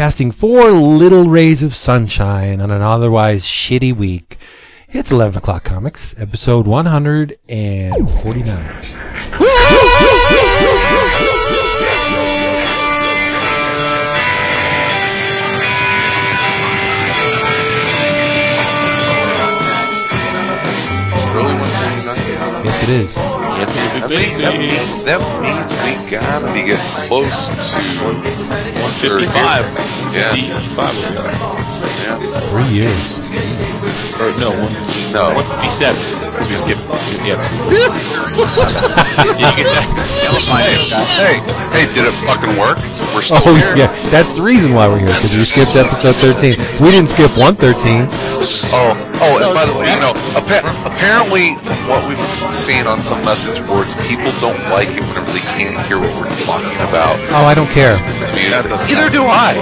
casting four little rays of sunshine on an otherwise shitty week. It's 11 o'clock comics, episode 149. Really want to Yes, it is. That means, that means that means we gotta be getting close to 155. Yeah. 155 will be up. Yeah. Three years. Or no, one, No. 157 because we skipped the episode. yeah, you. Hey, hey, did it fucking work? We're still Oh, here. yeah. That's the reason why we're here, because we skipped episode 13. We didn't skip 113. Oh, oh, and by the way, you know, appa- apparently from what we've seen on some message boards, people don't like it whenever they can't hear what we're talking about. Oh, I don't care. Neither do I.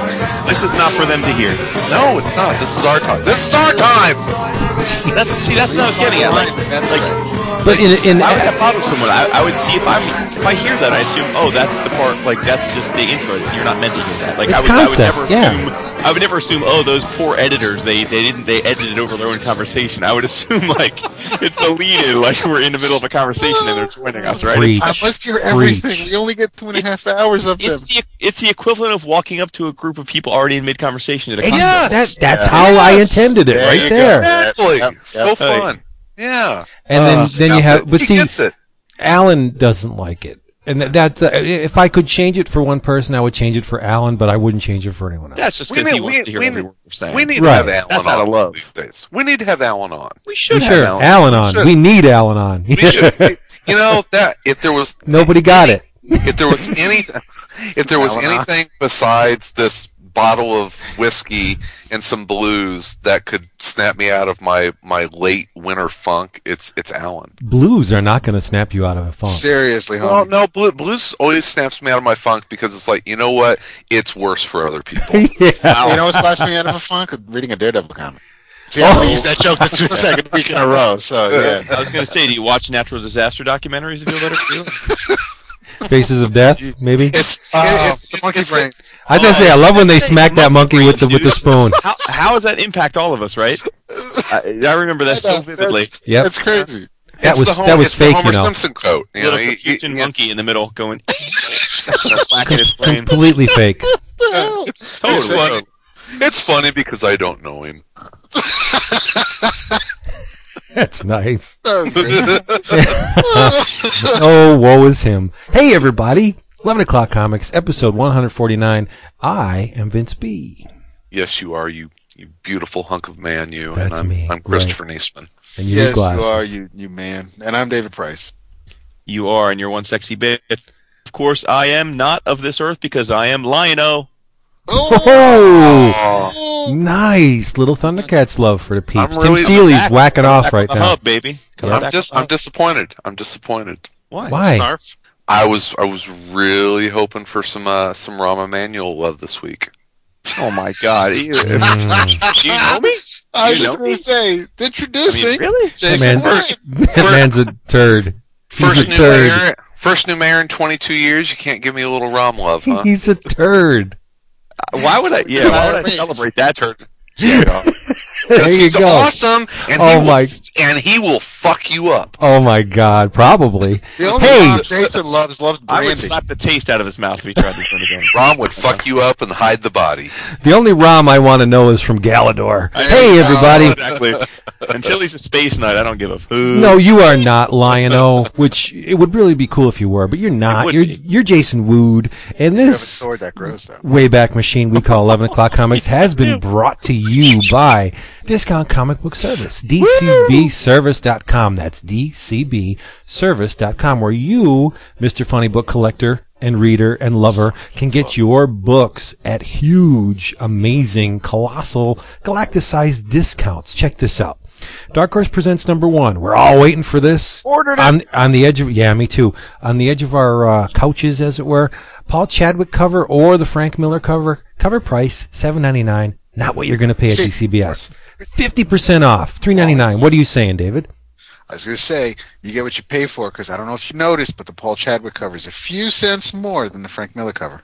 This is not for them to hear. No, it's not. This is our time. This is our time. That's see, that's what I was getting at. Like, like But in, in why would that bother someone? I, I would see if I if I hear that, I assume, oh, that's the part. Like that's just the intro. It's, you're not meant to hear that. Like It's I would, I would concept, never yeah. assume. I would never assume. Oh, those poor editors. They they didn't. They edited over their own conversation. I would assume like it's deleted. Like we're in the middle of a conversation and they're joining us, right? Preach. It's, I must hear everything. Preach. We only get two and a half hours of them. it's the it's the equivalent of walking up to a group of people already in mid conversation at a concert. that, that's how I intended it, There right there. go. Exactly. Yep, yep. So fun. Yeah. And then, Uh, then you have, it. but he see, gets it. Alan doesn't like it. And that- that's, uh, if I could change it for one person, I would change it for Alan, but I wouldn't change it for anyone else. That's just because he need- wants we- to hear we every word we're saying. We need Right. to have Alan That's on out of love. these days. We need to have Alan on. we should We have sure, Alan. Alan on. should. We need Alan on. We should. you know that if there was Nobody got it. if there was any if there was Alan on. anything besides this bottle of whiskey and some blues that could snap me out of my my late winter funk, it's it's Alan. Blues are not going to snap you out of a funk. Seriously, Well, no, blue, blues always snaps me out of my funk because it's like you know what? It's worse for other people. yeah. You know what slaps me out of a funk? Reading a Daredevil comic. See, I Oh. used that joke the two- second week in a row. So yeah, I was going to say, do you watch natural disaster documentaries to feel better for you? Faces of Death, maybe. It's Oh, it's, the monkey it's brain. I was going to say, I love when they Say smack that monkey with the with the spoon. How, how does that impact all of us, right? I, I remember that so vividly. Yep. It's crazy. That it's was the that was it's the fake, Homer you know. Simpson quote. You know, Little he- Capuchin he- monkey in the middle going black in his brain. Completely fake. It's Totally. funny. It's funny because I don't know him. That's nice. That was great. oh, woe is him. Hey, everybody. 11 o'clock comics, episode 149. I am Vince B. Yes, you are. You you beautiful hunk of man. You. That's and I'm, me, I'm Christopher Neseman. And you yes, you are, you you man, and I'm David Price. You are, and you're one sexy bitch. Of course, I am not of this earth because I am Lion-O. Oh, oh! Nice. Little Thundercats love for the peeps. I'm Tim really- Seeley's Back- whacking off Back right on the now. hub, baby. Coming I'm just I'm disappointed. I'm disappointed. Why? Why? Snarf. I was I was really hoping for some uh, some Rahm Emanuel love this week. Oh my God! You, Mm. do you know me? I You was know just going to say, I mean, introducing really? That, Jason man, Wright. that man's a turd. He's First a new turd. mayor, first new mayor in 22 years. You can't give me a little Rahm love, huh? He's a turd. Uh, why would I? Yeah, why would I celebrate that turd? there you he's go. awesome, and Oh he will, my- and he will fuck you up. Oh my God, probably. The only Hey. Rob Jason loves loves I would brandy. slap the taste out of his mouth if he tried this one again. Rom would fuck you up and hide the body. The only Rom I want to know is from Galador. I Hey, know. everybody. exactly. Until he's a space knight, I don't give a hoot. No, you are not Lion-O, which it would really be cool if you were, but you're not. You're be. you're Jason Wood, and You have a this sword that grows. Wayback Machine we call 11 O'Clock Comics has been brought to you by Discount Comic Book Service, DCBService.com. That's DCBService.com, where you, Mr. Funny Book Collector and reader and lover, can get your books at huge, amazing, colossal, galactic-sized discounts. Check this out. Dark Horse presents number one. We're all waiting for this. Ordered it. on on the edge of yeah, me too. On the edge of our uh, couches, as it were. Paul Chadwick cover or the Frank Miller cover. Cover price seven ninety nine. Not what you're going to pay at DCBS. Fifty percent off. Three ninety nine. What are you saying, David? I was going to say, you get what you pay for because I don't know if you noticed, but the Paul Chadwick cover is a few cents more than the Frank Miller cover.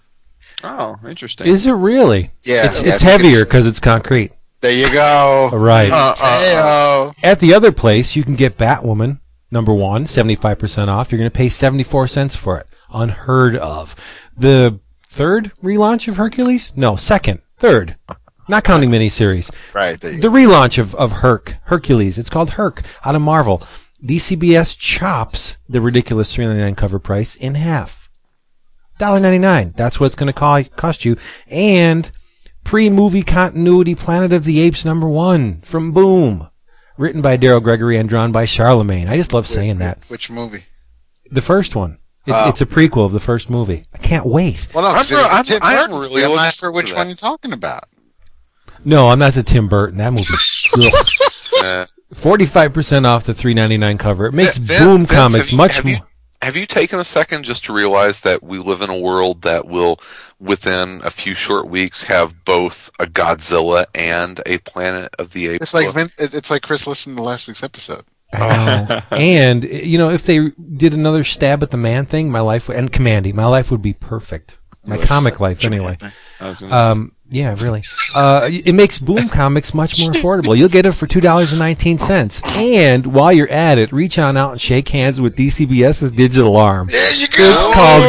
Oh, interesting. Is it really? Yeah, It's, yeah, it's think heavier it's- because it's concrete. There you go. Right. Uh, uh, uh, At the other place, you can get Batwoman, number one, 75% off. You're going to pay 74 cents for it. Unheard of. The third relaunch of Hercules? No, second. Third. Not counting miniseries. Right. There you The relaunch of, of Herc, Hercules. It's called Herc out of Marvel. DCBS chops the ridiculous $3.99 cover price in half. $1.99. That's what it's going to cost you. And pre-movie continuity Planet of the Apes number one from Boom. Written by Daryl Gregory and drawn by Charlemagne. I just love saying that. Which movie? The first one. It, Oh. It's a prequel of the first movie. I can't wait. Well, no, 'cause I'm it was I'm- Tim I'm Burton. really I'm not sure which one you're talking about. No, I'm not a Tim Burton. That movie's ugh. uh, Forty-five percent off the three ninety-nine cover. It makes Vin- Boom Vince, Comics have you- much more. You, have you taken a second just to realize that we live in a world that will, within a few short weeks, have both a Godzilla and a Planet of the Apes? It's like book? Vin, it's like Chris listened to last week's episode. I know. and you know, if they did another stab at the man thing, my life and Kamandi, my life would be perfect. My comic life, anyway. I was gonna say. Um, yeah, really. Uh, it makes Boom Comics much more affordable. You'll get it for two dollars and nineteen cents. And while you're at it, reach on out and shake hands with DCBS's digital arm. There you go. It's called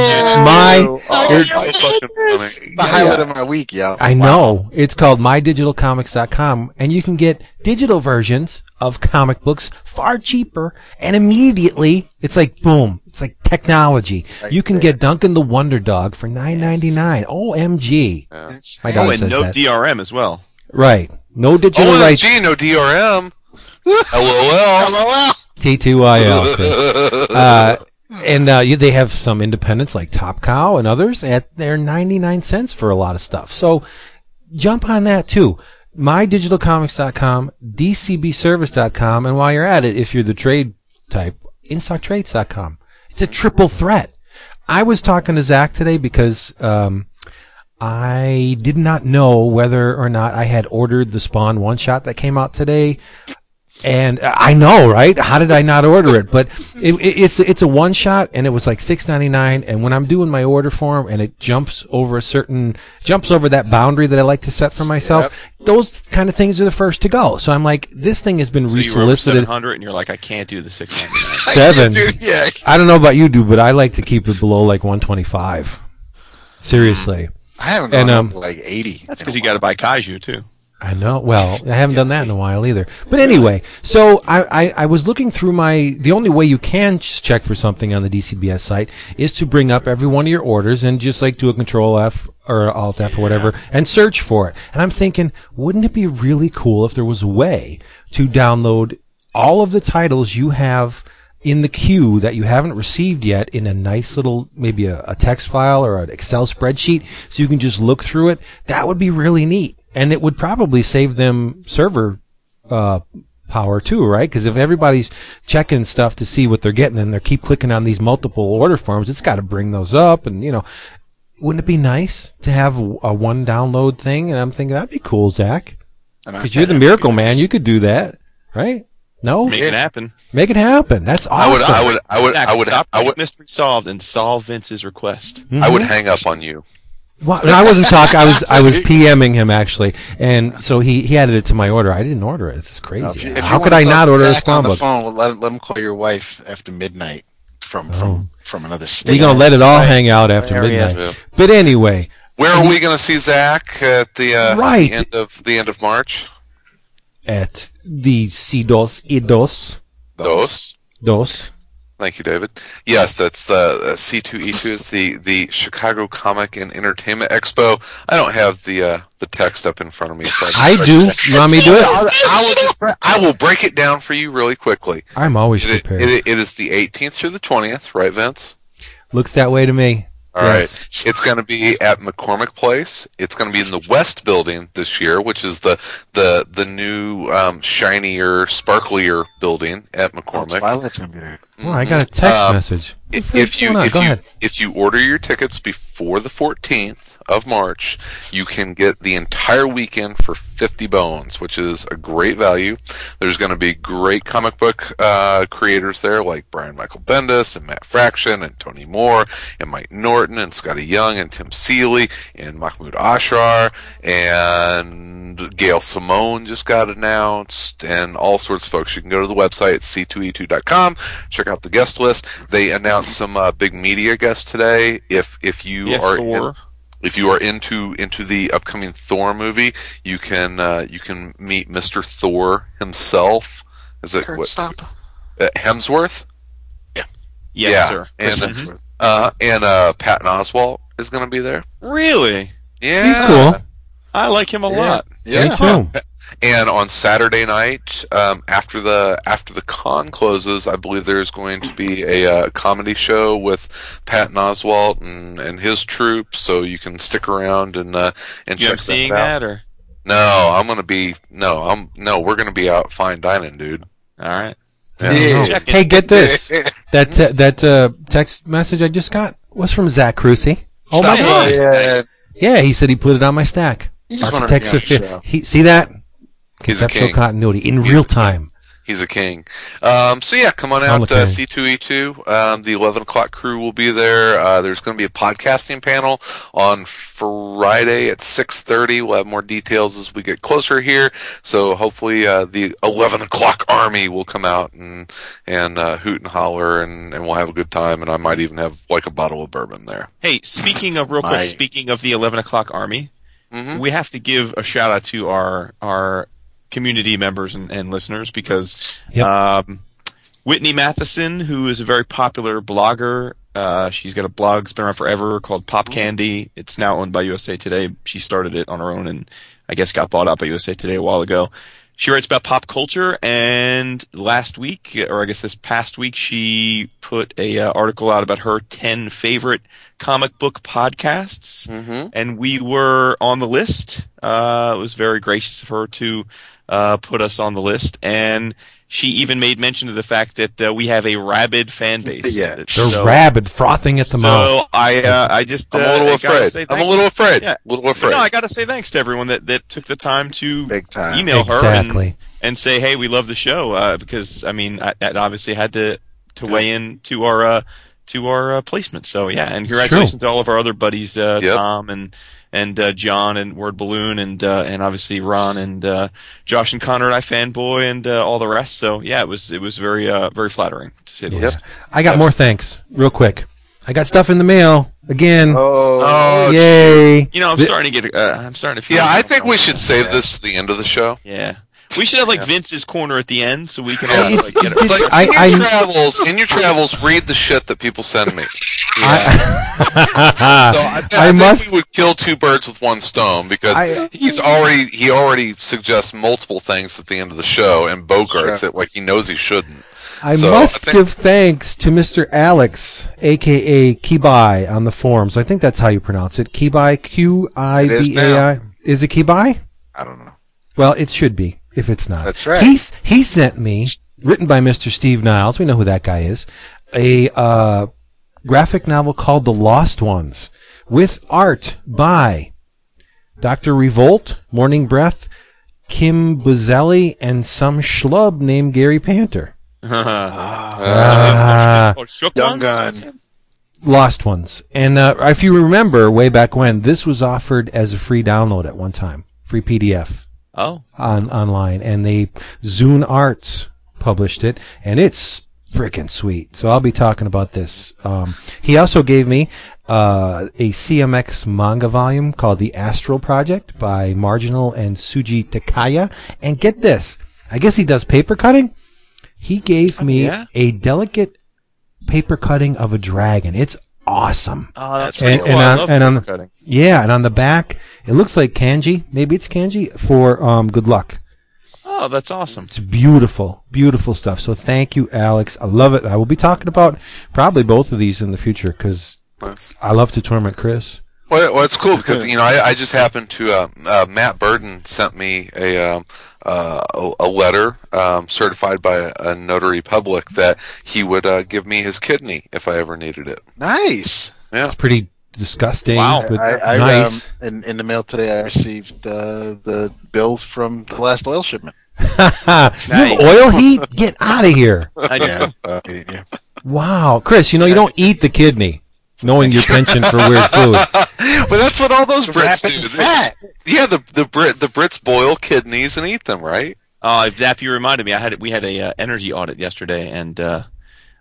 My. Oh, it's- So fucking the highlight of my week, yo. I know. It's called mydigitalcomics.com, and you can get digital versions of comic books far cheaper, and immediately it's like boom. It's like technology. Right you can there. get Duncan the Wonder Dog for nine ninety nine. OMG. It's- My oh, and says no that. DRM as well. Right. No digital rights. OMG, no DRM. LOL. LOL. T2IL. Uh, and uh, they have some independents like Top Cow and others at their 99 cents for a lot of stuff. So jump on that too. MyDigitalComics.com, DCBService.com, and while you're at it, if you're the trade type, InStockTrades.com. It's a triple threat. I was talking to Zach today because um, I did not know whether or not I had ordered the Spawn one shot that came out today. And I know, right? How did I not order it? But it, it, it's it's a one shot, and it was like six ninety nine. And when I'm doing my order form, and it jumps over a certain jumps over that boundary that I like to set for myself, those kind of things are the first to go. So I'm like, this thing has been So you were resolicited 700 and you're like, I can't do the 699. seven. Dude, yeah. I don't know about you, dude, but I like to keep it below like one twenty five. Seriously. I haven't And, gone um, up to like 80. That's because you got to buy kaiju too. I know. Well, I haven't done that in a while either. But anyway, so I, I, I was looking through my. The only way you can check for something on the DCBS site is to bring up every one of your orders and just like do a Control F or Alt F or whatever and search for it. And I'm thinking, wouldn't it be really cool if there was a way to download all of the titles you have in the queue that you haven't received yet in a nice little maybe a, a text file or an Excel spreadsheet so you can just look through it. That would be really neat. And it would probably save them server uh, power too, right? Because if everybody's checking stuff to see what they're getting and they keep clicking on these multiple order forms, it's got to bring those up. And, you know, wouldn't it be nice to have a, a one download thing? And I'm thinking that'd be cool, Zach. Because you're the miracle man. You could do that, right? No? Make it happen. Make it happen. That's I would, awesome. I would, I would, Zach, I would, stop I would, getting mystery solved and solve Vince's request. I would hang up on you. Well, I wasn't talking. I was I was PMing him actually, and so he, he added it to my order. I didn't order it. This is crazy. you- if you How could I not to order a Zach spawn on the book? phone, let, him- let him call your wife after midnight from from, from another state. We gonna let it all Right. hang out after There midnight. But anyway, Where are we going to see Zach at the, uh, Right. the end of the end of March? at the C dos y dos Those. dos. Thank you, David. Yes, that's the uh, C2E2 is the the Chicago Comic and Entertainment Expo. I don't have the uh, the text up in front of me. So I do. You want me to do I'll- it? I will just bre- I will break it down for you really quickly. I'm always It, prepared. it, it is the 18th through the 20th, right, Vince? Looks that way to me. All right. Yes. It's going to be at McCormick Place. It's going to be in the West Building this year, which is the the the new um, shinier, sparklier building at Oh, McCormick. Twilight's gonna be there. Oh, I got a text Um, message. the frick's if you if you if you order your tickets before the 14th of March, you can get the entire weekend for 50 bones, which is a great value. There's going to be great comic book uh, creators there like Brian Michael Bendis and Matt Fraction and Tony Moore and Mike Norton and Skottie Young and Tim Seeley and Mahmud Asrar and Gail Simone just got announced and all sorts of folks. You can go to the website c2e2.com, check out the guest list. They announced some uh, big media guests today. If if you Yeah, are if you are into into the upcoming Thor movie, you can uh, you can meet Mr. Thor himself. Is it Kurt, what, stop. uh, Hemsworth? Yes, Yeah, sir. and Mhm. uh, and uh, Patton Oswalt is going to be there. really, Yeah, He's cool. I like him a lot. Me too. And on Saturday night, um, after the after the con closes, I believe there's going to be a uh, comedy show with Pat Oswalt and, and his troupe. So you can stick around and uh, and You check am seeing that out. that, or No, I'm gonna be no, I'm no, we're gonna be out fine dining, dude. all right? Yeah. No. Check it. Hey, get this. that uh, that uh, text message I just got was from Zach Crucy. Oh my god! yeah. nice. Yeah, he said he put it on my stack. He's one Architects of Fear. show. He see that He's a conceptual king. continuity in He's real a time. He's a king. Um, so yeah, come on out, a uh. C2E2. Um, the 11 o'clock crew will be there. Uh, there's going to be a podcasting panel on Friday at 6.30. We'll have more details as we get closer here. So hopefully, uh, the 11 o'clock army will come out and, and, uh, hoot and holler and, and we'll have a good time. And I might even have like a bottle of bourbon there. Hey, speaking of real quick, My- speaking of the eleven o'clock army, Mhm. we have to give a shout out to our our community members and, and listeners because Yep. um, Whitney Matheson, who is a very popular blogger, uh, she's got a blog that's been around forever called Pop Candy. It's now owned by USA Today. She started it on her own and I guess got bought out by USA Today a while ago. She writes about pop culture, and last week, or I guess this past week, she put a uh, article out about her ten favorite comic book podcasts Mm-hmm. and we were on the list. Uh, it was very gracious of her to uh, put us on the list, and she even made mention of the fact that uh, we have a rabid fan base. Yeah. They're so, rabid, frothing at the so mouth. I, uh, I just, uh, I'm a little I afraid. I'm a little afraid. Yeah. A little afraid. No, I got to say thanks to everyone that, that took the time to Big time. email her and, and say, "Hey, we love the show," uh, because I mean, I, I obviously had to to weigh in to our uh, to our uh, placement. So yeah, and congratulations to all of our other buddies, uh, Yep. Tom and and uh, John and Word Balloon and uh, and obviously Ron and uh, Josh and Connor and iFanboy and uh, all the rest. So yeah, it was it was very uh, very flattering to say the Yep. least. I got more thanks, real quick. I got stuff in the mail again. Oh, Oh, Yay! You know, I'm starting to get. Uh, I'm starting to feel. yeah, I think we should save this to the end of the show. Yeah, we should have like Vince's corner at the end, so we can Yeah. all It's- like, get it's it. It's like I- in your I- travels, in your travels, read the shit that people send me. yeah So I, I, I, think must. we would kill two birds with one stone because I- he's already he already suggests multiple things at the end of the show and bogarts it like he knows he shouldn't. I So, must I think- give thanks to Mr. Alex, aka Kibai, on the forums. I think that's how you pronounce it. Kibai, Q I B A I. Is it Kibai? I don't know. Well, it should be. If it's not, That's right. He's he sent me, written by Mr. Steve Niles. We know who that guy is. A uh, graphic novel called The Lost Ones, with art by Doctor Revolt, Morning Breath, Kim Buzzelli, and some schlub named Gary Panter. Shook Young ones? gun. Lost Ones. And uh, if you remember, way back when, this was offered as a free download at one time, free PDF Oh, on online, and they Zune Arts published it, and it's freaking sweet. So I'll be talking about this. Um, he also gave me uh, a CMX manga volume called The Astral Project by Marginal and Suji Takaya, and get this, I guess he does paper cutting. He gave me yeah? a delicate paper cutting of a dragon. It's awesome. oh, that's And- cool. and I on- love and on the- cutting. Yeah, and on the back, it looks like kanji. Maybe it's kanji for um, good luck. Oh, that's awesome. It's beautiful, beautiful stuff. So thank you, Alex. I love it. I will be talking about probably both of these in the future because Nice. I love to torment Chris. Well, well, it's cool because you know I, I just happened to uh, uh, Matt Burden sent me a um, uh, a, a letter um, certified by a notary public that he would uh, give me his kidney if I ever needed it. Nice. Yeah, It's pretty disgusting, Wow. but I, I, nice. Um, in, in the mail today, I received uh, the bills from the last oil shipment. you have oil heat? Get out of here. I do. Uh, yeah. Wow. Chris, you know, you don't eat the kidney, knowing your penchant for weird food. but that's what all those Brits do. in fat. Yeah, the the Brit the Brits boil kidneys and eat them, right? Oh, Zap, you reminded me. I had we had a uh, energy audit yesterday, and uh,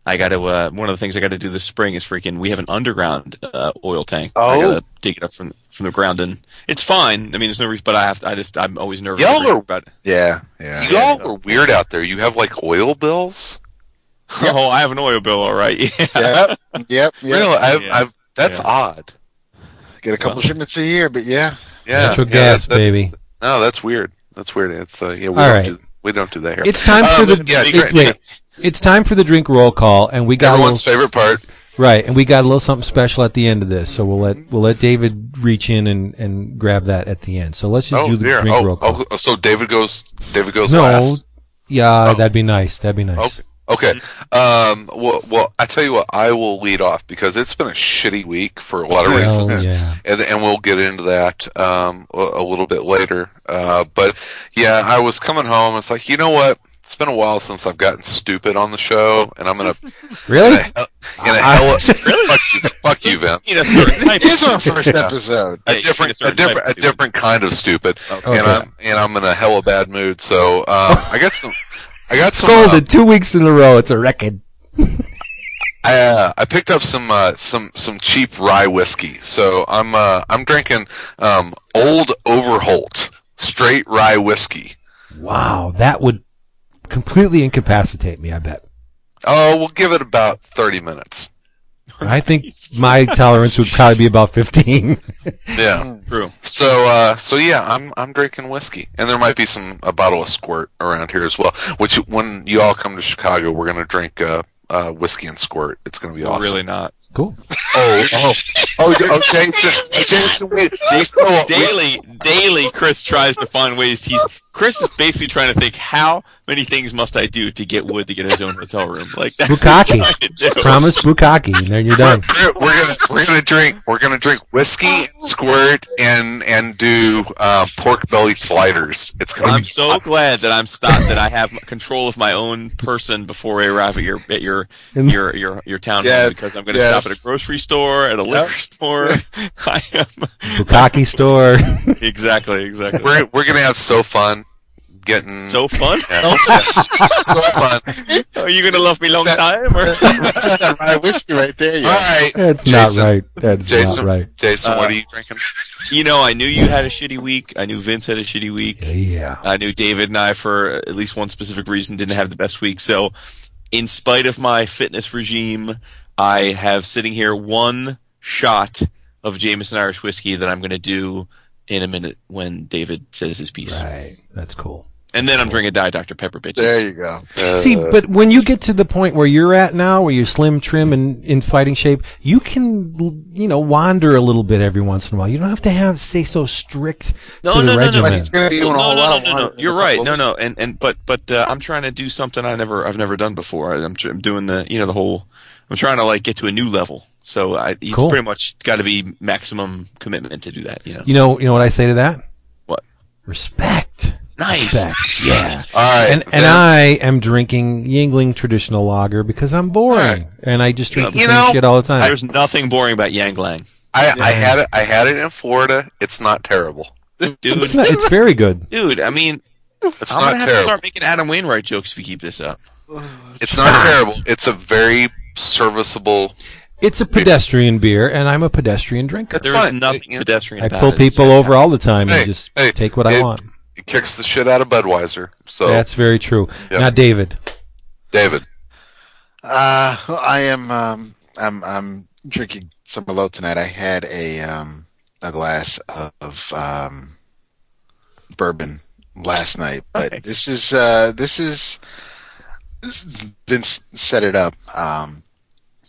I got to. Uh, one of the things I got to do this spring is freaking. We have an underground uh, oil tank. Oh. I got to dig it up from from the ground, and it's fine. I mean, there's no reason, but I have. To, I just. I'm always nervous Y'all are- about. It. Yeah. Yeah. You all are weird out there. You have like oil bills. Oh, I have an oil bill, all right. Yeah. Yep. Yep. yep. Really? I've, Yeah. I've, that's Yeah. odd. Get a couple shipments a year, but yeah. Yeah, Natural yeah, gas, that- baby. No, that's weird. That's weird. It's uh, yeah, we All don't right. do we don't do that here. It's time for Um, the yeah, it's, great. wait, it's time for the drink roll call, and we got Everyone's little, favorite part. right, and we got a little something special at the end of this. So we'll let we'll let David reach in and, and grab that at the end. So let's just Oh, do the dear. drink oh, roll call. oh, so David goes. David goes no, last. yeah, Oh. that'd be nice. That'd be nice. Okay. Okay. Um. Well, well, I tell you what. I will lead off because it's been a shitty week for a lot of Hell reasons, yeah. and and we'll get into that um a, a little bit later. Uh. But yeah, I was coming home. It's like you know what. It's been a while since I've gotten stupid on the show, and I'm gonna Really? in a hell fuck you, fuck you, Vince. You know, certain type Here's our first episode. a Yeah, you different, a a different, a different kind of stupid, Okay. and I'm and I'm in a hella bad mood. So um, I got some, I got some. uh, Scolded two weeks in a row. It's a record. I uh, I picked up some uh, some some cheap rye whiskey. So I'm uh, I'm drinking um, Old Overholt straight rye whiskey. Wow, that would completely incapacitate me. I bet. Oh, we'll give it about thirty minutes. I think my tolerance would probably be about fifteen. Yeah. True. So uh, so yeah, I'm I'm drinking whiskey, and there might be some a bottle of squirt around here as well. Which when you all come to Chicago, we're gonna drink uh, uh, whiskey and squirt. It's gonna be awesome. Really not. Cool. Oh, oh, oh, oh, Jason, Jason, wait, Jason, oh, daily, daily, Chris tries to find ways. He's Chris is basically trying to think how many things must I do to get Wood to get his own hotel room. Like that's what Bukkake. trying to do. Promise bukkake, and then you're done. We're, we're gonna we're gonna drink we're gonna drink whiskey, squirt, and and do uh, pork belly sliders. It's gonna I'm be so glad that I'm stopped that I have control of my own person before I arrive at your at your And- your your your town Yes, home because I'm going to yes. Stop at a grocery store, at a liquor store. I am Bukkake store. exactly exactly we're we're gonna have so fun getting so fun. yeah, so fun. Are you going to love me long time? Or? That rye whiskey right there. All Yeah. right, That's Jason, not right. That's Jason, not right. Jason, Uh, what are you drinking? You know, I knew you had a shitty week. I knew Vince had a shitty week. Yeah. I knew David and I, for at least one specific reason, didn't have the best week. So, in spite of my fitness regime, I have sitting here one shot of Jameson Irish whiskey that I'm going to do in a minute when David says his piece. Right. That's cool. And then I'm drinking Diet Dr. Pepper, bitches. There you go. Uh, See, but when you get to the point where you're at now, where you're slim, trim, and in fighting shape, you can, you know, wander a little bit every once in a while. You don't have to have stay so strict No, to the no, no, no. But regimen. he's going to be No, doing a no, whole no, lot no, of no, no. wandering You're in a right. couple No, of- no, and and but but uh, I'm trying to do something I never I've never done before. I'm, tr- I'm doing the you know the whole. I'm trying to like get to a new level. So I, it's Cool. pretty much got to be maximum commitment to do that. You know. You know, you know what I say to that? What? Respect. Nice. Respect. Yeah. all right, And and Vince. I am drinking Yuengling traditional lager because I'm boring and I just drink the You same know, shit all the time. There's nothing boring about Yuengling. I, I had it I had it in Florida. It's not terrible. Dude, It's not. It's very good. dude, I mean, It's I'm not gonna have to start making Adam Wainwright jokes if you keep this up. It's not terrible. It's a very serviceable. It's a pedestrian beer, and I'm a pedestrian drinker. There is fine. nothing Yeah. I pedestrian about pull it. People over fantastic. all the time Hey, and just hey, take what I want. It kicks the shit out of Budweiser. So That's very true. Yeah. Now, David, David, Uh, I am. Um, I'm I'm drinking some Merlot tonight. I had a um a glass of um bourbon last night, but Nice. this is uh this is this, Vince set it up. Um,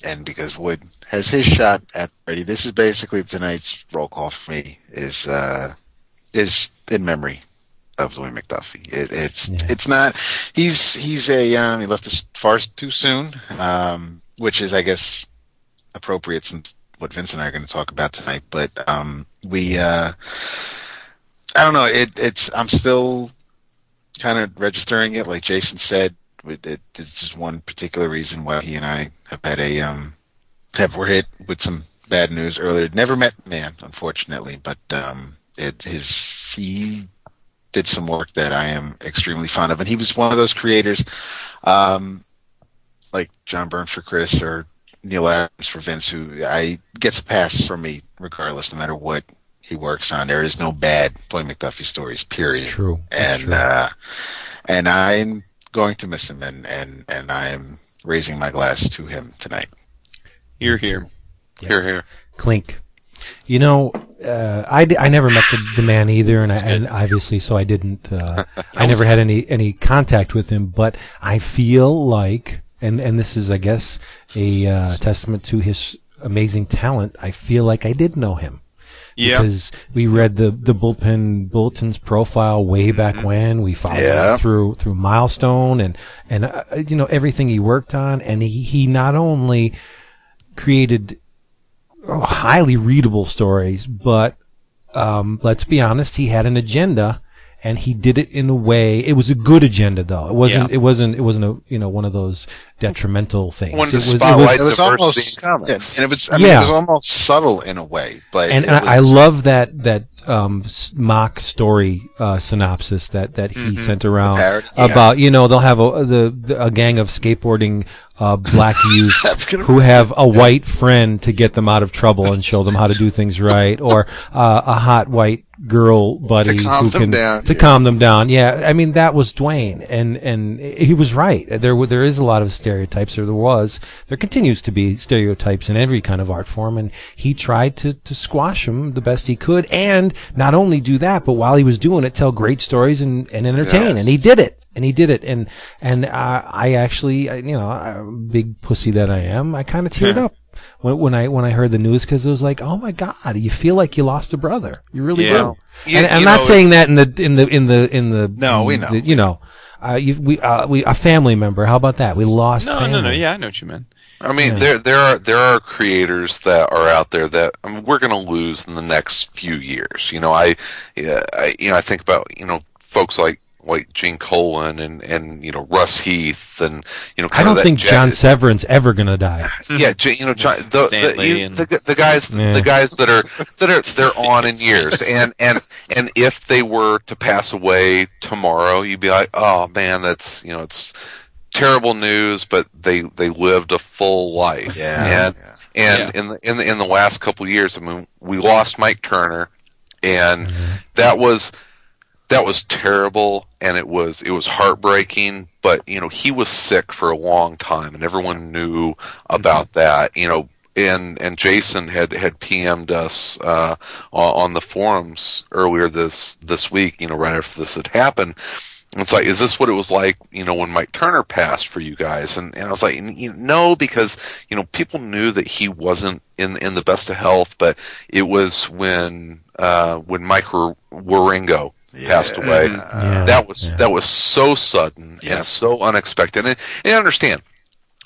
and because Wood has his shot at ready, this is basically tonight's roll call for me. Is uh, is in memory of Louis McDuffie. It, it's Yeah. it's not. He's he's a um, he left us far too soon, um, which is I guess appropriate since what Vince and I are going to talk about tonight. But um, we uh, I don't know. It it's I'm still kind of registering it, like Jason said. It, it, it's just one particular reason why he and I have had a um have were hit with some bad news earlier. Never met the man, unfortunately, but um, it his he did some work that I am extremely fond of, and he was one of those creators, um, like John Byrne for Chris or Neal Adams for Vince, who I gets a pass from me regardless, no matter what he works on. There is no bad Dwayne McDuffie stories, period. It's true. It's And true. uh, and I'm going to miss him, and and and I'm raising my glass to him tonight. You're here, here. Here, here. Clink. You know, uh, I, d- I never met the, the man either, and, I, and obviously, so I didn't. Uh, I never had any any contact with him, but I feel like, and and this is, I guess, a uh, testament to his amazing talent. I feel like I did know him. Yeah. Because we read the, the bullpen bulletins profile way back when we followed Yeah. through through milestone and and uh, you know everything he worked on and he he not only created oh, highly readable stories, but um, let's be honest, he had an agenda, and he did it in a way. It was a good agenda, though. It wasn't. Yeah. It wasn't. It wasn't a you know one of those detrimental things. Wanted it was. spotlight it was It was almost in comics. yeah, and it was I mean, Yeah. it was almost subtle in a way, but and it and I love that that um, mock story uh, synopsis that that he sent around parody, yeah. about you know they'll have a the, the a gang of skateboarding uh, black youths who have a white friend to get them out of trouble and show them how to do things right, or uh, a hot white girl buddy calm who them can down, to yeah. calm them down. Yeah, I mean that was Dwayne, and and he was right. There were- there is a lot of stereotypes, or there was, there continues to be stereotypes in every kind of art form, and he tried to to squash them the best he could, and not only do that, but while he was doing it, tell great stories and and entertain, Yes. and he did it. And he did it, and and uh, I actually, you know, big pussy that I am, I kind of teared up when, when I when I heard the news because it was like, oh my god, you feel like you lost a brother, you really Yeah. do. Yeah, and I'm you not know, saying that in the in the in the in the No, we know. the- you know, uh, you, we uh, we a family member. How about that? We lost. No, family. no, no. Yeah, I know what you meant. I mean, Yeah. there there are there are creators that are out there that I mean, we're going to lose in the next few years. You know, I, yeah, I you know I think about you know folks like like Gene Colan and and you know Russ Heath and you know I kind of don't that think jet- John Severin's ever gonna die. yeah, you know, John, the, the, you- the, the guys, Yeah. the guys that are that are they're on in years, and and and if they were to pass away tomorrow, you'd be like, oh man, that's you know, it's terrible news, but they they lived a full life, Yeah, and yeah. and in the in the in the last couple of years, I mean, we lost Mike Turner, and mm-hmm. that was that was terrible and it was it was heartbreaking but you know he was sick for a long time and everyone knew about that you know and and Jason had had PM'd us uh, on, the forums earlier this this week you know right after this had happened it's like, is this what it was like, you know, when Mike Turner passed for you guys? And, and I was like, "N- you know, because, you know, people knew that he wasn't in, in the best of health, but it was when, uh, when Mike War- Wieringo passed away. Mm-hmm. Uh, yeah. That was, Yeah. that was so sudden Yeah. and so unexpected. And, and I understand.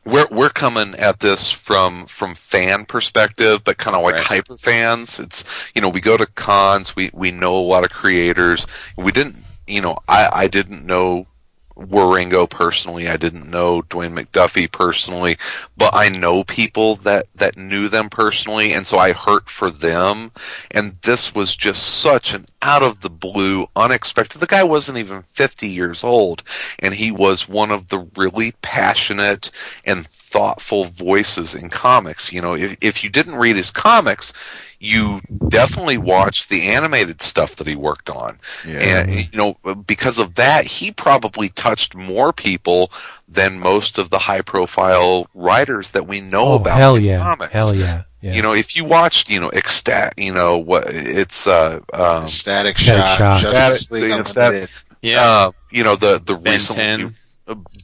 We're, we're coming at this from, from fan perspective, but kind of like Right. hyper fans. It's, you know, we go to cons, we, we know a lot of creators. We didn't, you know, I, I didn't know Wieringo personally. I didn't know Dwayne McDuffie personally, but I know people that, that knew them personally, and so I hurt for them. And this was just such an out of the blue, unexpected. The guy wasn't even 50 years old, and he was one of the really passionate and thoughtful voices in comics. You know, if, if you didn't read his comics, you definitely watched the animated stuff that he worked on. Yeah. And, you know, because of that, he probably touched more people than most of the high profile writers that we know Oh about hell in yeah, comics. hell yeah, yeah. You know, if you watched, you know, Ecstat, you know, what it's, uh, um, Static Static Shock, Shock. Justice Static- League yeah, Unlimited. Yeah. uh, you know, the, the Ben recently, 10.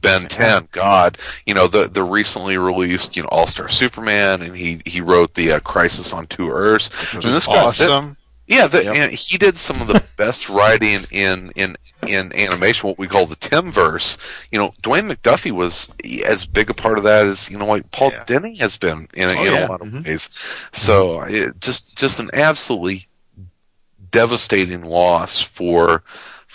Ben 10, God, you know the the recently released you know All Star Superman, and he he wrote the uh, Crisis on Two Earths. I mean, this guy- awesome. Yeah, the, Yep. and he did some of the best writing in in in animation, what we call the Timmverse. You know, Dwayne McDuffie was as big a part of that as you know, like Paul Yeah. Dini has been in, a Oh, in yeah. a lot of Mhm. ways. So it just just an absolutely devastating loss for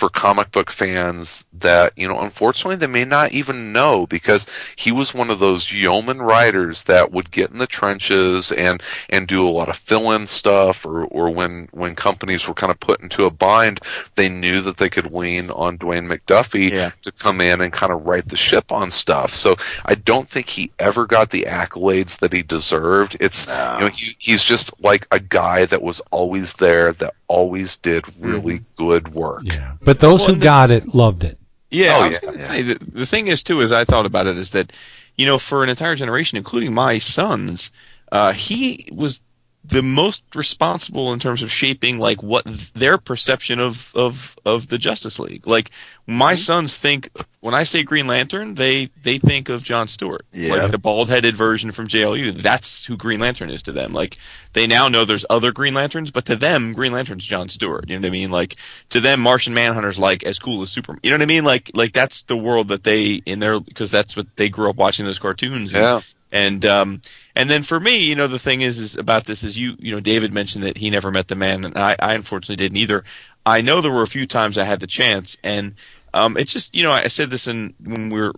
for comic book fans that you know unfortunately they may not even know because he was one of those yeoman writers that would get in the trenches and and do a lot of fill-in stuff or or when when companies were kind of put into a bind they knew that they could lean on Dwayne McDuffie Yeah. to come in and kind of right the ship on stuff. So I don't think he ever got the accolades that he deserved. It's you know he, he's just like a guy that was always there that always did really good work Yeah. But those Well, who and the- got it loved it. Yeah, Oh, I was yeah, going to yeah. say that the thing is too, as I thought about it, is that you know, for an entire generation, including my sons, uh, he was the most responsible in terms of shaping like what their perception of of of the Justice League. Like my sons think when I say Green Lantern, they they think of John Stewart, Yeah. like the bald-headed version from JLU. That's who Green Lantern is to them. Like they now know there's other Green Lanterns, but to them, Green Lantern's John Stewart. You know what I mean? Like to them, Martian Manhunter's like as cool as Superman. You know what I mean? Like like that's the world that they in their because that's what they grew up watching those cartoons. and- Yeah. and um and then for me, you know, the thing is is about this is you you know David mentioned that he never met the man, and I, I unfortunately didn't either. I know there were a few times I had the chance, and um, it's just you know I said this in when we were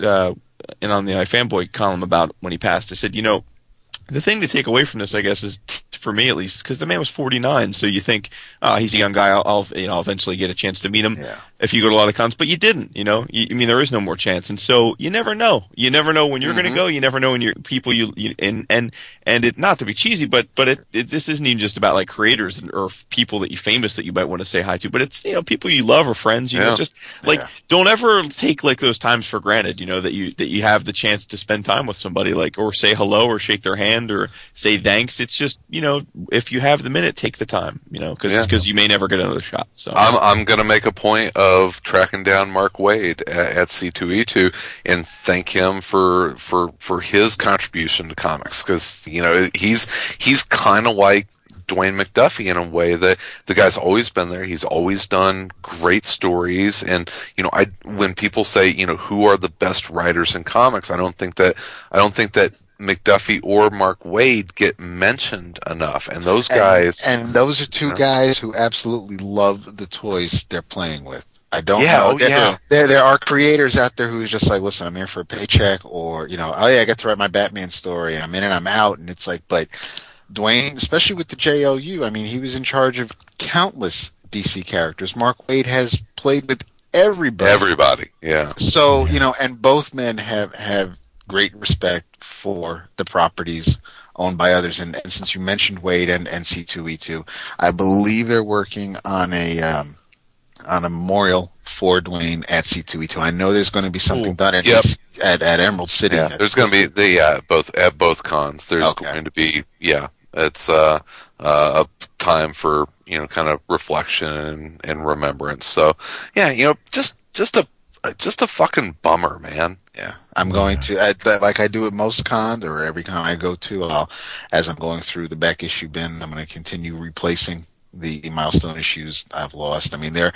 uh, in on the iFanboy column about when he passed. I said, you know, the thing to take away from this, I guess, is for me at least, because the man was 49. So you think, oh, he's a young guy. I'll, I'll, you know, I'll eventually get a chance to meet him Yeah. If you go to a lot of cons. But you didn't, you know. You, I mean, there is no more chance, and so you never know. You never know when you're going to mm-hmm. go. You never know when you're people you, you and and and it not to be cheesy, but but it, it this isn't even just about like creators or people that you famous that you might want to say hi to, but it's you know people you love or friends. You know, just like Yeah. don't ever take like those times for granted. You know that you that you have the chance to spend time with somebody, like or say hello or shake their hand or say thanks. It's just you know if you have the minute, take the time. You know because Yeah. you may never get another shot. So I'm I'm going to make a point of tracking down Mark Waid at, at C2E2 and thank him for for for his contribution to comics because you know he's he's kind of like Dwayne McDuffie in a way that the guy's always been there. He's always done great stories, and you know, I when people say you know who are the best writers in comics, I don't think that I don't think that McDuffie or Mark Waid get mentioned enough, and those guys. And, those are two guys who absolutely love the toys they're playing with. I don't Yeah, know. oh, there, yeah. there there are creators out there who's just like, listen, I'm here for a paycheck, or you know, oh yeah, I get to write my Batman story, and I'm in and I'm out, and it's like, but Dwayne, especially with the JLU, I mean, he was in charge of countless DC characters. Mark Waid has played with everybody. Everybody, yeah. So you know, and both men have have great respect for the properties owned by others. And, and since you mentioned Waid and, and C2E2, I believe they're working on a um, on a memorial for Dwayne at C2E2. I know there's going to be something done at, Yep. at at Emerald City. Yeah, there's going to be the yeah both at both cons. There's Okay. going to be yeah, it's uh, uh, a time for you know kind of reflection and, and remembrance. So yeah, you know just just a just a fucking bummer, man. Yeah, I'm going to I, like I do at most cons or every con I go to. I'll as I'm going through the back issue bin, I'm going to continue replacing the milestone issues I've lost. I mean, there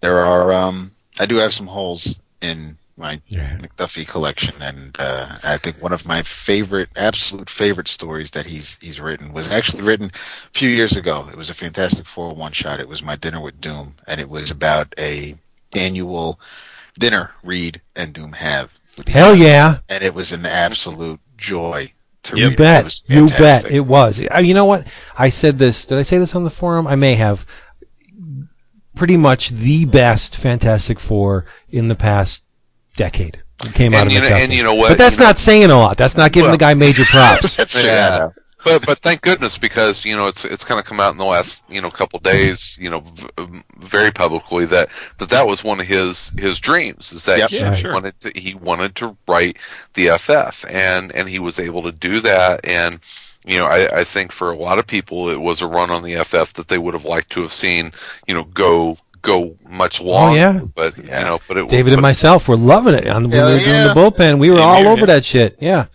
there are um I do have some holes in my Yeah. McDuffie collection, and uh, I think one of my favorite, absolute favorite stories that he's he's written was actually written a few years ago. It was a Fantastic Four one shot. It was My Dinner with Doom, and it was about a annual dinner Reed and Doom have. with each Hell other. yeah. And it was an absolute joy to You read. It bet. was You bet. It was. Uh, You know what? I said this. Did I say this on the forum? I may have. Pretty much the best Fantastic Four in the past decade. It came out of you know- McDuffie. and you know what? But that's You know- not saying a lot. That's not giving Well- the guy major props. That's true. Yeah. But but thank goodness because you know it's it's kind of come out in the last you know couple days you know v- very publicly that that that was one of his his dreams is that Yep. he Yeah, sure. wanted to he wanted to write the FF and and he was able to do that and you know I, I think for a lot of people it was a run on the FF that they would have liked to have seen you know go go much oh, longer. Oh, yeah. but you know, but it David but and myself were loving it on when Hell we were doing the bullpen. We were all here, over yeah. that shit. Yeah,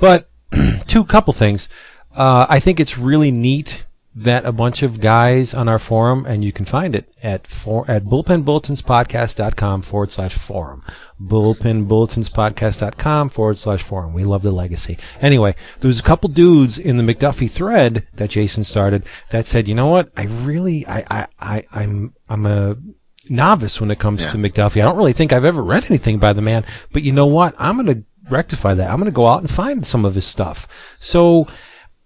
but two couple things. Uh, I think it's really neat that a bunch of guys on our forum, and you can find it at for, at bullpenbulletinspodcast.com forward slash forum. Bullpenbulletinspodcast.com forward slash forum. We love the legacy. Anyway, there was a couple dudes in the McDuffie thread that Jason started that said, you know what? I really, I, I, I I'm, I'm a novice when it comes Yeah. to McDuffie. I don't really think I've ever read anything by the man, but you know what? I'm going to rectify that. I'm going to go out and find some of his stuff. So,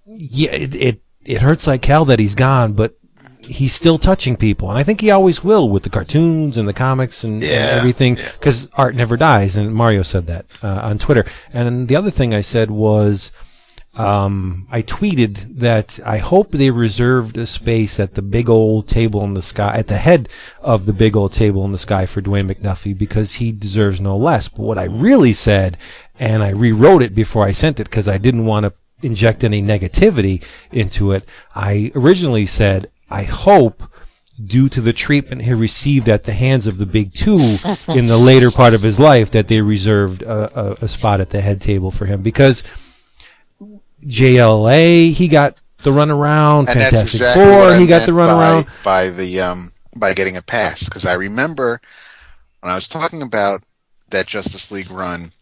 yeah, it, it, it hurts like hell that he's gone, but he's still touching people. And I think he always will with the cartoons and the comics and, and Yeah, everything yeah. because art never dies. And Mario said that uh, on Twitter. And the other thing I said was, um, I tweeted that I hope they reserved a space at the big old table in the sky, at the head of the big old table in the sky for Dwayne McNuffie because he deserves no less. But what I really said, and I rewrote it before I sent it because I didn't want to inject any negativity into it. I originally said, I hope due to the treatment he received at the hands of the big two in the later part of his life that they reserved a, a, a spot at the head table for him. Because JLA he got the runaround. And that's Fantastic exactly Four he got the runaround. by, by the um by getting a pass. Because I remember when I was talking about that Justice League run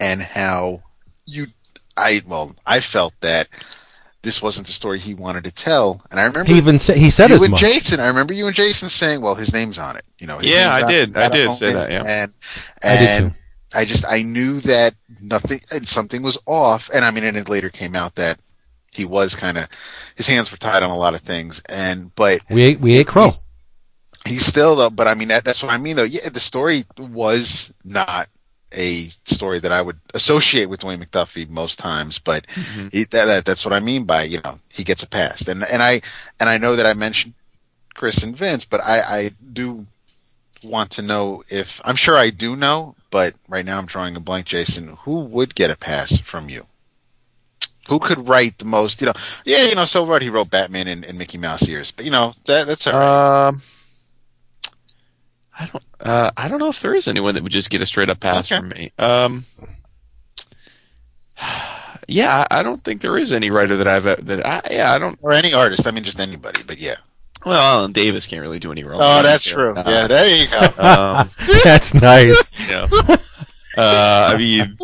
and how you I well I felt that this wasn't the story he wanted to tell. And I remember he even said he said you as and much. Jason I remember you and Jason saying well his name's on it. You know Yeah, I did. I did say moment, that, yeah. and I did too. I just I knew that nothing and something was off. And I mean and it later came out that he was kind of his hands were tied on a lot of things. And but we ate we ate crow. he- he's still though but I mean that, that's what I mean though. Yeah the story was not a story that I would associate with Dwayne McDuffie most times but Mhm. he, that, that that's what I mean by you know he gets a pass and and I and I know that I mentioned Chris and Vince but I I do want to know if I'm sure I do know but right now I'm drawing a blank Jason who would get a pass from you who could write the most you know yeah you know so what he wrote Batman and, and Mickey Mouse ears but you know that that's all right. Um, I don't. Uh, I don't know if there is anyone that would just get a straight up pass Okay. from me. Um, yeah, I I don't think there is any writer that I've that I yeah I don't. or any artist I mean just anybody but yeah Well, Alan Davis can't really do any wrong. oh that's true yeah there you go Um, that's nice you know, uh, I mean,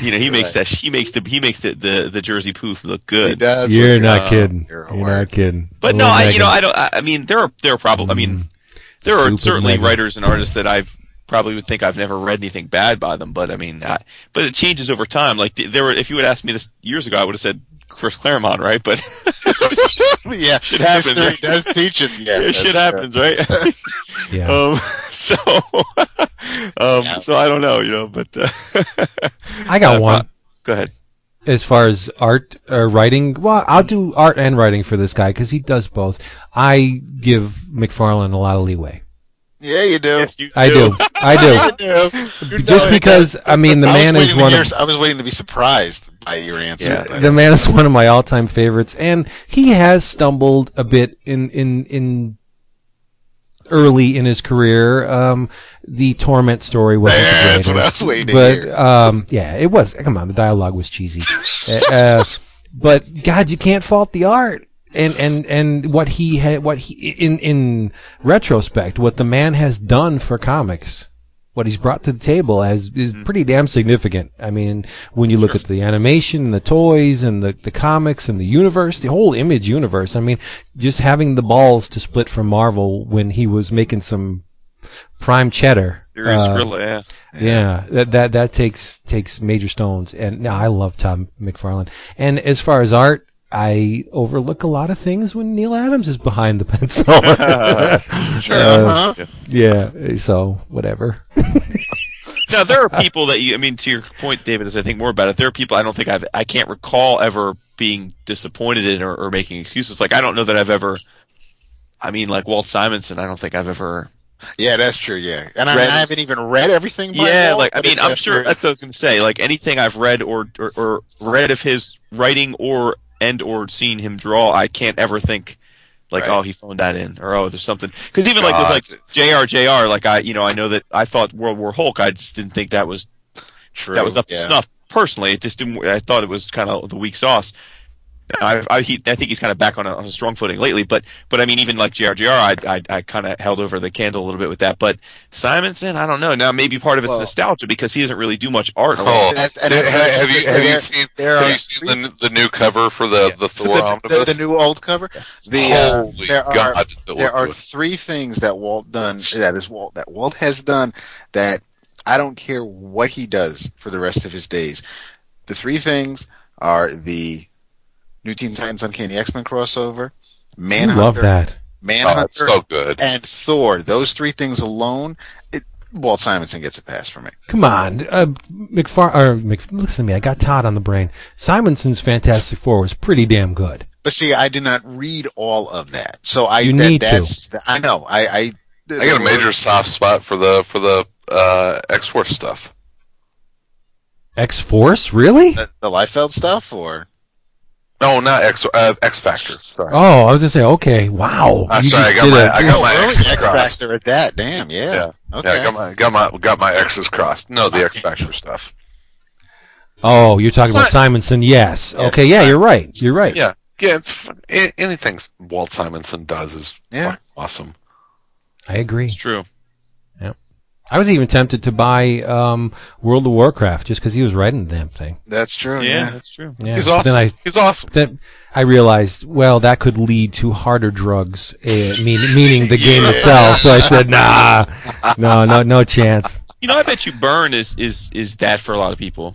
you know, he makes that he makes the he makes the the, the Jersey poof look He good. does you're look- not oh, kidding you're you're, not kidding But no, I, you know, I don't. I, I mean, there are there are probably. I mean, there are certainly Megan. writers and artists that I've probably would think I've never read anything bad by them. But I mean, I, but it changes over time. Like there were, if you would ask me this years ago, I would have said Chris Claremont, right? But yeah Shit happens, history right? does teach us yeah yeah, shit true. happens, right? yeah um, so, um, Yeah. so I don't know, you know, but uh, I got uh, one Go ahead. As far as art or writing, well, I'll do art and writing for this guy because he does both. I give McFarlane a lot of leeway. yeah you do Yes, you I do. I do. You do. Just because, I mean, the I man is one hear- of I was waiting to be surprised by your answer. Yeah. but- the man is one of my all-time favorites, and he has stumbled a bit in in in early in his career. Um, the torment story wasn't the That's what I was waiting but um, yeah, it was. Come on, the dialogue was cheesy, uh, uh, but God, you can't fault the art. And, and, and what he had, what he, in, in retrospect, what the man has done for comics, what he's brought to the table has, is pretty damn significant. I mean, when you look at the animation and the toys and the, the comics and the universe, the whole image universe, I mean, just having the balls to split from Marvel when he was making some prime cheddar. Serious uh, Skrilla, yeah. yeah, that that that takes takes major stones, and no, I love Todd McFarlane. And as far as art, I overlook a lot of things when Neal Adams is behind the pencil. Sure, Uh, uh-huh. yeah, so whatever. now there are people that you i mean to your point david as i think more about it there are people i don't think i've i can't recall ever being disappointed in or, or making excuses like i don't know that i've ever i mean like walt simonson i don't think i've ever Yeah, that's true. Yeah, and I, mean, Read- I haven't even read everything. By yeah Walt, like i mean i'm sure that's what i was going to say like anything i've read or, or or read of his writing or and or seen him draw i can't ever think Like, Right. oh, he phoned that in, or oh, there's something. Because even like with like JRJR, like I, you know, I know that I thought World War Hulk. I just didn't think that was True. that was up to yeah. snuff. Personally, it just didn't. I thought it was kind of the weak sauce. I, I, he, I think he's kind of back on a, on a strong footing lately, but but I mean, even like JRJR, I I, I kind of held over the candle a little bit with that. But Simonson, I don't know. Now maybe part of it's Well- nostalgia because he doesn't really do much art. Oh, That's- and have, that's- have you have you seen have are you seen the, the new cover for the the Thor the, omnibus? the, the new old cover. The uh, Holy there are God, does it there are good. three things that Walt done that is Walt that Walt has done that I don't care what he does for the rest of his days. The three things are the New Teen Titans Uncanny X Men crossover, I Manhunter, love that. Oh, Manhunter, it's so good. and Thor. Those three things alone, it, Walt Simonson gets a pass for me. Come on, uh, McFar or Mc, listen to me. I got Todd on the brain. Simonson's Fantastic Four was pretty damn good. But see, I did not read all of that, so I You that, need to. that's I know I I, I got a major soft spot for the for the uh, X Force stuff. X Force, really? the, the Liefeld stuff or No, not X uh, X Factor. Sorry. Oh, I was gonna say, okay, wow. I'm You sorry, I got my a- I got my X's X crossed. Factor at that. Damn, yeah. Yeah. Okay. Yeah, I got my got my got my X's crossed. No, the X Factor stuff. oh, you're talking It's about not- Simonson? Yes. Yeah, okay, yeah, Simon- you're right. You're right. Yeah, yeah. Anything Walt Simonson does is Yeah. awesome. I agree. It's true. I was even tempted to buy um, World of Warcraft just because he was writing the damn thing. That's true. yeah, Yeah. that's true. Yeah. He's awesome. Then I He's awesome. then I realized, well, that could lead to harder drugs, uh, mean, meaning the game Yeah. itself. So I said, nah, no, no, no chance. You know, I bet you Byrne is is is that for a lot of people.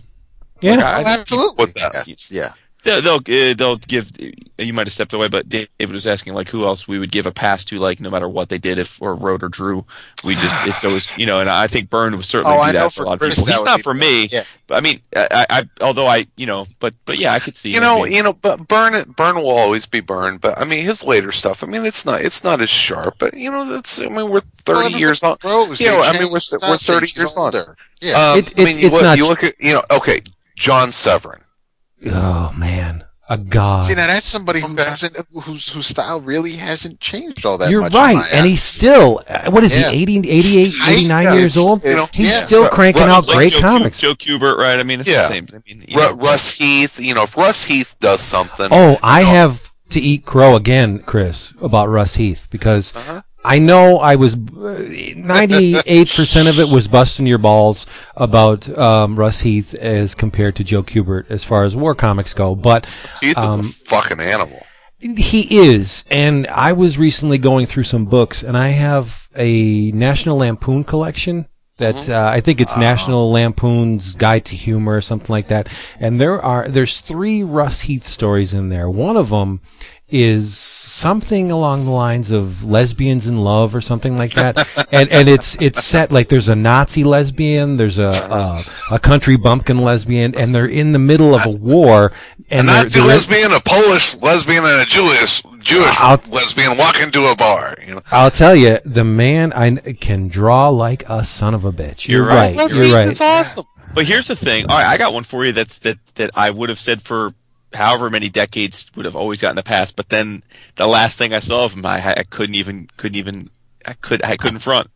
Yeah. Like, I- absolutely. What's that? Yes. Yeah. They'll they'll, uh, they'll give. You might have stepped away, but David was asking like who else we would give a pass to, like no matter what they did, if or wrote or drew. We just it's always you know, and I think Byrne would certainly Oh, do I that for for a lot of people. He's not for me, Yeah. but I mean, I, I, I although I you know, but but yeah, I could see. You know, being- you know, but Byrne Byrne will always be Byrne. But I mean, his later stuff. I mean, it's not it's not as sharp. But you know, that's I mean, we're thirty Well, years on. Grows, You know, I mean, we're we're thirty he's years on. older. Yeah. Um, It- I it- mean, you it's look, not you look at you know, okay, John Severin. Oh man, a god. See, now that's somebody who hasn't, whose whose style really hasn't changed all that You're much. in right, and eyes. he's still uh, what is Yeah. he 80, 88, 89 yeah, years it's- old? it- He's yeah. still cranking Ru- out like great Joe, comics. Joe Kubert, right? I mean, it's Yeah. the same. I mean, you Ru- know, Russ Heath. You know, if Russ Heath does something. Oh, I have to eat crow again, Chris, about Russ Heath because Uh-huh. I know I was ninety-eight percent of it was busting your balls about um, Russ Heath as compared to Joe Kubert as far as war comics go, but Heath is um, a fucking animal. he is. And I was recently going through some books, and I have a National Lampoon collection. That uh, I think it's National Lampoon's Guide to Humor or something like that, and there are there's three Russ Heath stories in there. One of them is something along the lines of lesbians in love or something like that, and and it's it's set like there's a Nazi lesbian, there's a a, a country bumpkin lesbian, and they're in the middle of a war, A and they're- Nazi they're- lesbian, a Polish lesbian, and a Jewish Jewish I'll- lesbian walk into a bar. You know, I'll tell you, the man I can draw like a son of a bitch. You're, You're right. right. You're right. is awesome. But here's the thing. All right, I got one for you. That's that that I would have said for however many decades would have always gotten a pass. But then the last thing I saw of him, I, I couldn't even couldn't even I could I couldn't front.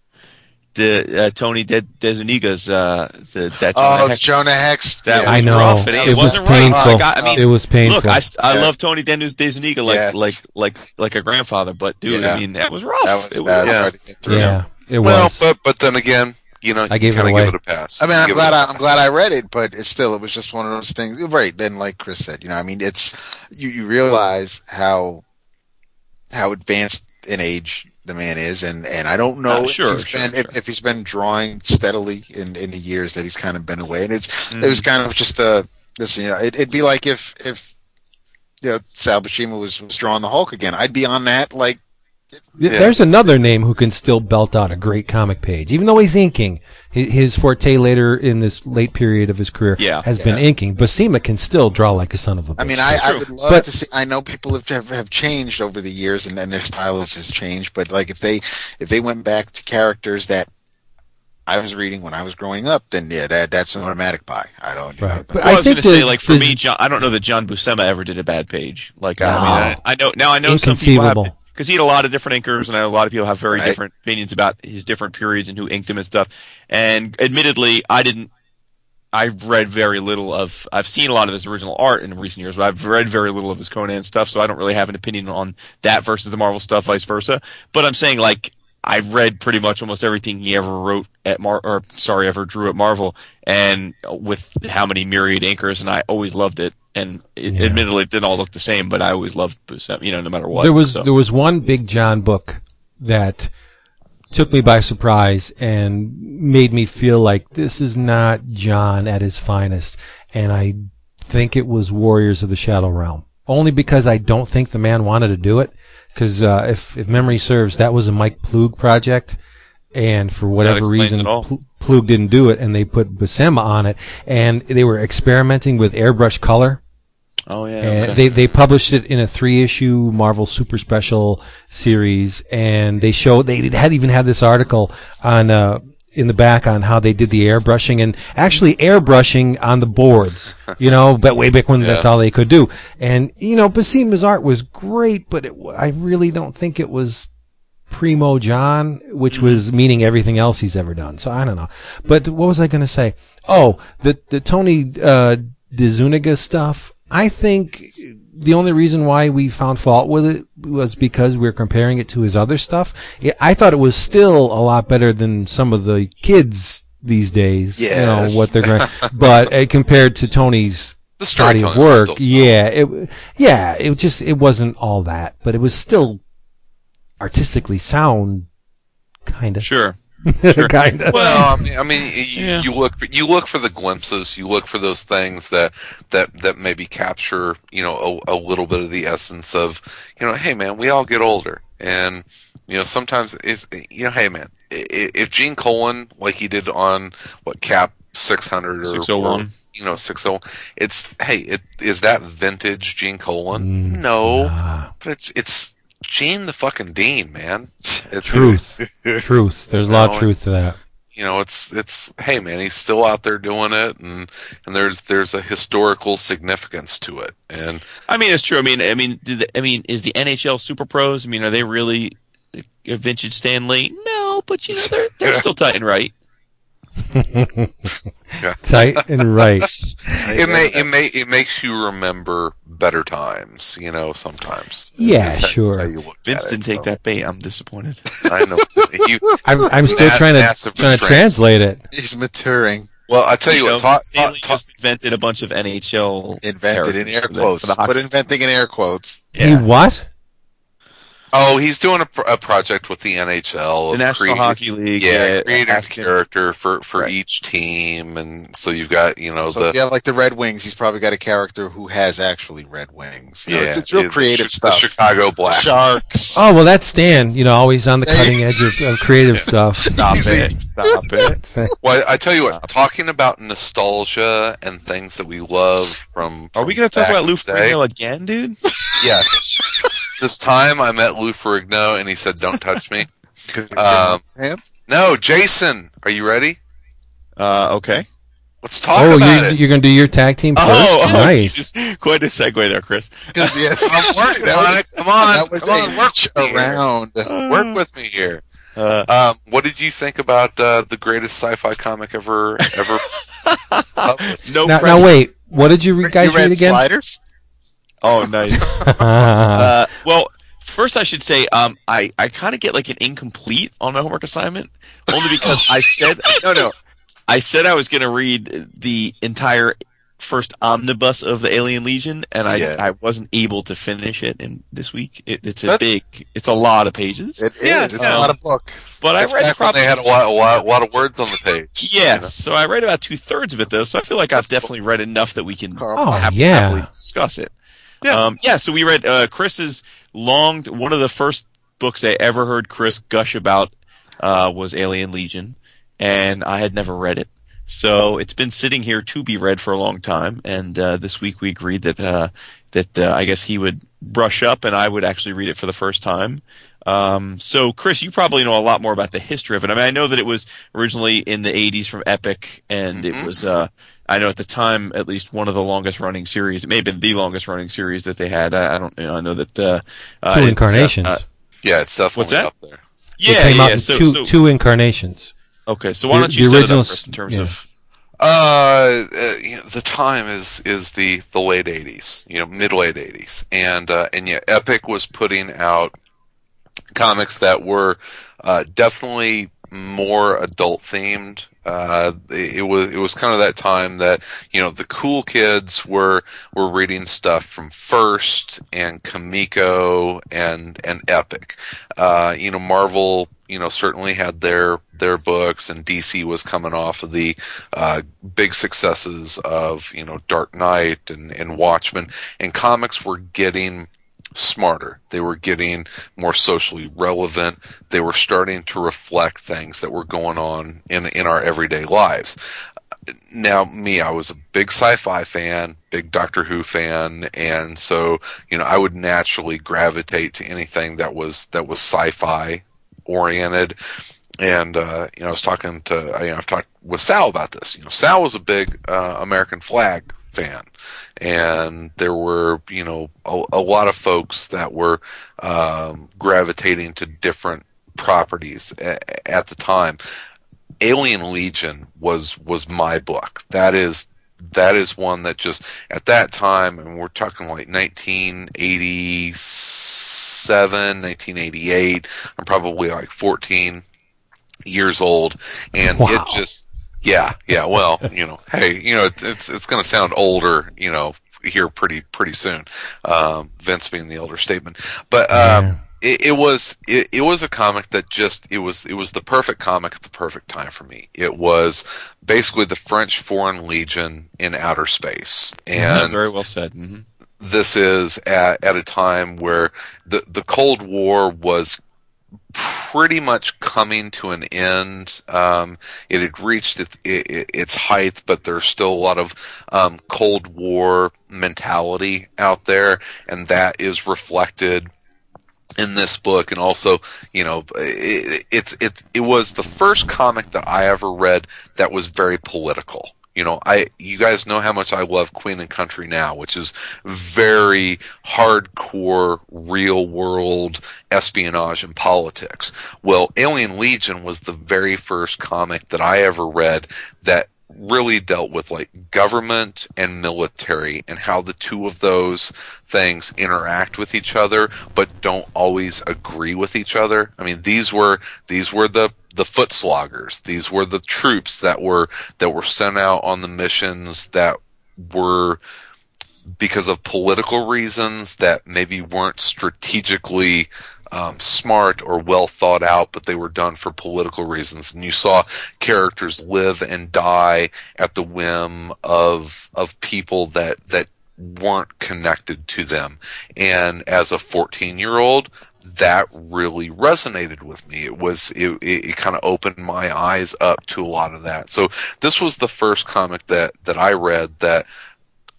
The uh, Tony De, DeZuniga's uh, the that Jonah Oh, Hex- Jonah Hex. That yeah. I was know. rough. and It was wasn't right. painful. Like, I, I mean, it was painful. Look, I, st- I Yeah. love Tony Den- DeZuniga like Yes. like like like a grandfather, but dude, Yeah. I mean that was rough. That was, It was yeah. hard to yeah, it Well, but but then again, you know, I gave it away. give it a pass. I mean, I'm glad it a I, I'm glad I read it, but it's still it was just one of those things. Right then, like Chris said, you know, I mean, it's you you realize how how advanced in age the man is, and and I don't know Uh, sure, if, he's sure, been, sure. If, if he's been drawing steadily in in the years that he's kind of been away, and it's Mm-hmm. it was kind of just a this you know it, it'd be like if if you know Sal Buscema was was drawing the Hulk again, I'd be on that like Th- There's another name who can still belt out a great comic page, even though he's inking. His forte later in this late period of his career Yeah. has been Yeah. inking. Buscema can still draw like a son of a bitch. I mean, I, I would love But- to see. I know people have, have have changed over the years, and, and their style has has changed. But like, if they if they went back to characters that I was reading when I was growing up, then yeah, that that's an automatic buy. I don't. You know, But Well, I, I was going to say, like for the- me, John, I don't know that John Buscema ever did a bad page. Like, I mean, I, I know now. I know some people have. Because he had a lot of different inkers, and a lot of people have very Right. different opinions about his different periods and who inked him and stuff. And admittedly, I didn't. I've read very little of. I've seen a lot of his original art in recent years, but I've read very little of his Conan stuff, so I don't really have an opinion on that versus the Marvel stuff, vice versa. But I'm saying like I've read pretty much almost everything he ever wrote at Mar, or sorry, ever drew at Marvel, and with how many myriad inkers, and I always loved it. And it, Yeah. admittedly, it didn't all look the same, but I always loved you know, no matter what. there was so. there was one Big John book that took me by surprise and made me feel like this is not John at his finest, and I think it was Warriors of the Shadow Realm. Only because I don't think the man wanted to do it. Because uh, if if memory serves, that was a Mike Ploog project, and for whatever reason, it all. Ploog didn't do it, and they put Buscema on it, and they were experimenting with airbrush color. oh yeah, And okay. they they published it in a three issue Marvel Super Special series, and they showed they had even had this article on uh, in the back on how they did the airbrushing and actually airbrushing on the boards. You know, but way back when that's all they could do. And you know, Buscema's art was great, but it, I really don't think it was primo John, which was meaning everything else he's ever done. So I don't know. But what was I going to say? Oh, the the Tony uh, DeZuniga stuff. I think the only reason why we found fault with it was because we are comparing it to his other stuff. It, I thought it was still a lot better than some of the kids these days. You know what they're going, but uh, compared to Tony's The body of work, yeah, it yeah, it just it wasn't all that, but it was still artistically sound, kind of, sure. kind of. Well, I mean, I mean, you, Yeah. you look for, you look for the glimpses, you look for those things that that that maybe capture, you know, a, a little bit of the essence of, you know, hey man, we all get older, and you know, sometimes it's, you know, hey man, i- i- if Gene Colan, like he did on what Cap six hundred or 601. you know, six oh, it's hey, it is that vintage Gene Colan? Mm, no, but it's it's Gene the fucking Dean, man. It's, truth, truth. There's a lot of truth to that. you know it's it's hey man he's still out there doing it and and there's there's a historical significance to it and I mean, it's true. I mean, I mean, do the, I mean, is the NHL Super Pros? I mean, are they really a vintage Stan Lee? No, but you know, they're they're still tight and right. Tight and right. it may it may it makes you remember better times you know sometimes Yeah, That's sure. how you look Vince didn't it, take so. that bait. I'm disappointed. I know you, I'm, I'm still Ma- trying to trying to translate it. He's maturing. well I tell you, know, what talk, Stan Lee talk, just invented a bunch of NHL Invented in characters air for the- quotes. for the hockey- Put inventing in air quotes. He what? Oh he's doing a, a project with the NHL the of National creating- Hockey League. yeah, creating a asking- character for for Right. each team and so you've got you know So the if you have like the Red Wings, he's probably got a character who has actually red wings. You know, yeah it's, it's real the creative Chi- stuff. the Chicago Black Sharks. Oh well, that's Stan. You know, always on the cutting edge of, of creative stuff. Stop it! Stop it! Well, I tell you what, talking about nostalgia and things that we love from. Are from we going to talk about in Lou Ferrigno again, dude? Yes. this time I met Lou Ferrigno and he said, "Don't touch me." Um, Hands? no, Jason, are you ready? Uh, okay. Let's talk Oh, about you, it. you're going to do your tag team first? Oh, oh nice. Jesus. quite a segue there, Chris. yes, I'm working on it. Come on, that was come on, a work reach with here. around. Work with me here. Uh, Um, what did you think about uh, the greatest sci-fi comic ever ever no Now, now wait, what did you re- guys you read read again? sliders? Oh, nice. uh, well, first I should say, um, I, I kind of get like an incomplete on my homework assignment, only because I said no, no, I said I was going to read the entire first omnibus of the Alien Legion, and I Yeah. I wasn't able to finish it in this week. It, it's a That's- big, it's a lot of pages, It is. Yeah, It's yeah. a lot of book. but That's I read probably they had a lot, a lot, a lot of words on the page. Yes, so I read about two thirds of it though, so I feel like I've definitely read enough that we can Oh, hap- yeah. happily discuss it. Yeah. Um, yeah. So we read uh, Chris's long. One of the first books I ever heard Chris gush about uh, was Alien Legion, and I had never read it. So it's been sitting here to be read for a long time, and uh, this week we agreed that uh, that uh, I guess he would brush up, and I would actually read it for the first time. Um, so, Chris, you probably know a lot more about the history of it. I mean, I know that it was originally in the '80s from Epic, and Mhm. it was. I know at the time, at least one of the longest running series. It may have been the longest running series that they had. I, I don't. You know, I know that. Uh, uh, Two uh, incarnations. uh, Yeah, it's definitely What's that? up there. It Yeah, out yeah. in So, two so two incarnations. okay. So why the- don't you the set it original first in terms yeah. of Uh, uh you know, the time is is the the late '80s, you know, mid late '80s, and uh, and yeah, Epic was putting out comics that were uh, definitely more adult themed. Uh, it, was it was kind of that time that you know the cool kids were were reading stuff from First and Comico and and Epic. Uh, you know, Marvel you know certainly had their their books, and DC was coming off of the uh, big successes of you know Dark Knight and and Watchmen, and comics were getting smarter. They were getting more socially relevant. They were starting to reflect things that were going on in in our everyday lives. Now, me, I was a big sci-fi fan, big Doctor Who fan, and so you know I would naturally gravitate to anything that was that was sci-fi oriented. And uh, you know, I was talking to you know, I've talked with Sal about this. You know, Sal was a big uh, American Flagg fan, and there were you know a, a lot of folks that were um, gravitating to different properties a, at the time. Alien Legion was was my book. That is that is one that just at that time, and we're talking like 1987, 1988. I'm probably like 14 years old, and Wow. it just yeah, yeah. Well, you know, hey, you know, it, it's it's going to sound older, you know, here pretty pretty soon. Um, Vince being the elder statement, but um, Yeah. it, it was it, it was a comic that just it was it was the perfect comic at the perfect time for me. It was basically the French Foreign Legion in outer space, Yeah, and very well said. hmm this is at, at a time where the the Cold War was pretty much coming to an end. Um, it had reached its, it, its height, but there's still a lot of um, Cold War mentality out there, and that is reflected in this book. And also, you know, it, it's it it was the first comic that I ever read that was very political. You know, I you guys know how much I love Queen and Country now, which is very hardcore, real world espionage and politics. Well, Alien Legion was the very first comic that I ever read that really dealt with like government and military and how the two of those things interact with each other but don't always agree with each other. I mean these were these were the the foot sloggers. These were the troops that were that were sent out on the missions that were because of political reasons that maybe weren't strategically um, smart or well thought out, but they were done for political reasons. And you saw characters live and die at the whim of of people that that weren't connected to them. And as a 14 year old, that really resonated with me. It was it, it, it kind of opened my eyes up to a lot of that. So this was the first comic that that I read that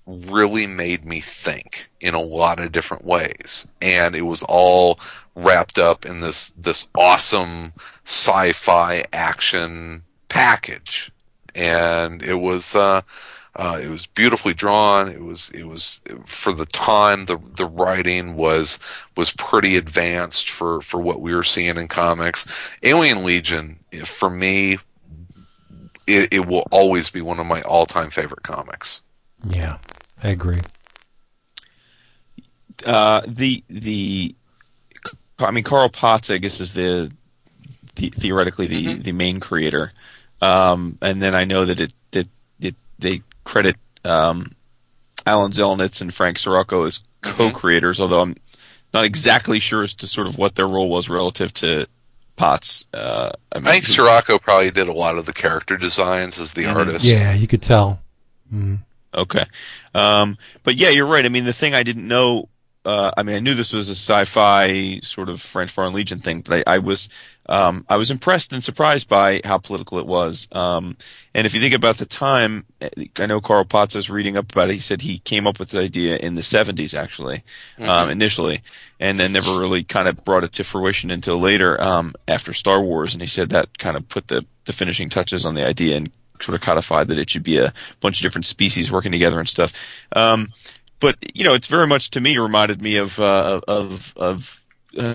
really made me think in a lot of different ways and it was all wrapped up in this this awesome sci-fi action package and it was uh uh, it was beautifully drawn. It was it was for the time the the writing was was pretty advanced for for what we were seeing in comics. Alien Legion for me it, it will always be one of my all time favorite comics. Yeah, I agree. Uh, the the I mean Carl Potts, I guess, is the, the theoretically the, Mhm. the main creator, um, and then I know that it that it, they credit um, Alan Zelenetz and Frank Sirocco as co-creators, although I'm not exactly sure as to sort of what their role was relative to Potts. Uh, I, mean, I think who- Sirocco probably did a lot of the character designs as the Mhm. artist. Yeah, you could tell. Mm. Okay. Um, but yeah, you're right. I mean, the thing I didn't know, uh, I mean, I knew this was a sci-fi sort of French Foreign Legion thing, but I, I was, um, I was impressed and surprised by how political it was. Um, and if you think about the time, I know Carl Potts was reading up about it. He said he came up with the idea in the 70s, actually, um, initially, and then never really kind of brought it to fruition until later, um, after Star Wars. And he said that kind of put the, the finishing touches on the idea and sort of codified that it should be a bunch of different species working together and stuff. Um, but you know, it's very much to me reminded me of uh, of of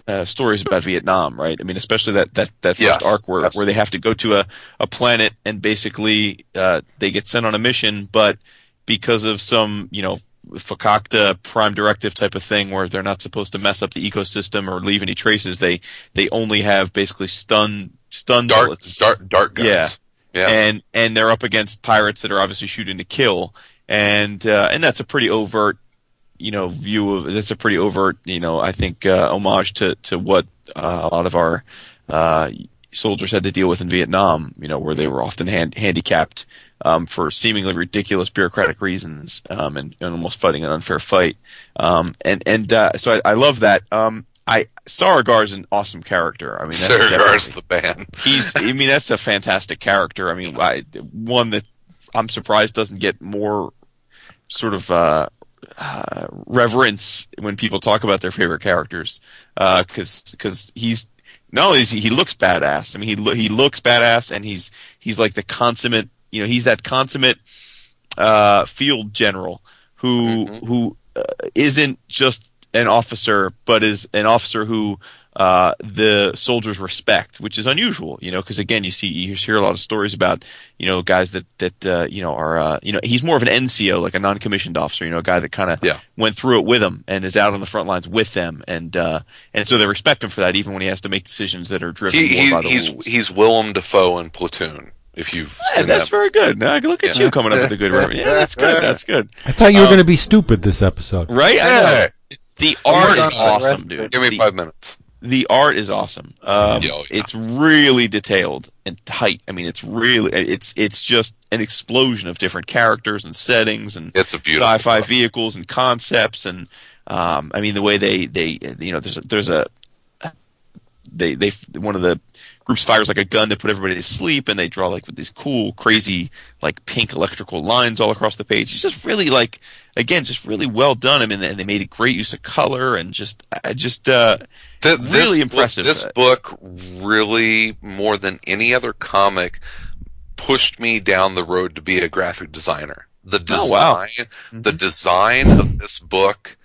uh, stories about Vietnam, right? I mean, especially that that that first Yes, arc where where they have to go to a a planet and basically uh, they get sent on a mission, but because of some you know fakakta prime directive type of thing where they're not supposed to mess up the ecosystem or leave any traces, they they only have basically stun stun Dart, bullets dart, dart guns. Yeah. Yeah. and and they're up against pirates that are obviously shooting to kill, and uh, and that's a pretty overt, you know, view of that's a pretty overt, you know, I think uh, homage to to what uh, a lot of our uh, soldiers had to deal with in Vietnam, you know, where they were often hand, handicapped um, for seemingly ridiculous bureaucratic reasons um, and, and almost fighting an unfair fight, um, and and uh, so I, I love that. Um, I Saragar's an awesome character. I mean, that's Saragar's the band. he's i mean that's a fantastic character i mean I, one that i'm surprised doesn't get more sort of uh, uh reverence when people talk about their favorite characters because because he's no he's, he looks badass i mean he lo- he looks badass and he's he's like the consummate you know he's that consummate uh field general who Mhm. who uh, isn't just an officer but is an officer who uh, the soldiers respect, which is unusual, you know, because again, you see, you hear a lot of stories about, you know, guys that that uh, you know are, uh, you know, he's more of an NCO, like a non-commissioned officer, you know, a guy that kind of Yeah. went through it with them and is out on the front lines with them, and uh, and so they respect him for that, even when he has to make decisions that are driven He, more he, by the he's rules. he's Willem Dafoe in Platoon. If you've Yeah, that's that. very good. Now, look at Yeah. you coming up with a good reference. Yeah, that's good. That's good. I thought you were Um, going to be stupid this episode. Right? Yeah. The art is awesome, dude. Give me The- five minutes. The art is awesome. Um, oh, yeah. It's really detailed and tight. I mean, it's really it's it's just an explosion of different characters and settings and It's a beautiful sci-fi book. vehicles and concepts and um, I mean the way they they you know there's a, there's a they they one of the groups fires like a gun to put everybody to sleep and they draw like with these cool crazy like pink electrical lines all across the page it's just really like again just really well done i mean and they made a great use of color and just i just uh Th- really this impressive. Book, this book really, more than any other comic, pushed me down the road to be a graphic designer. The design, Oh, wow. the design of this book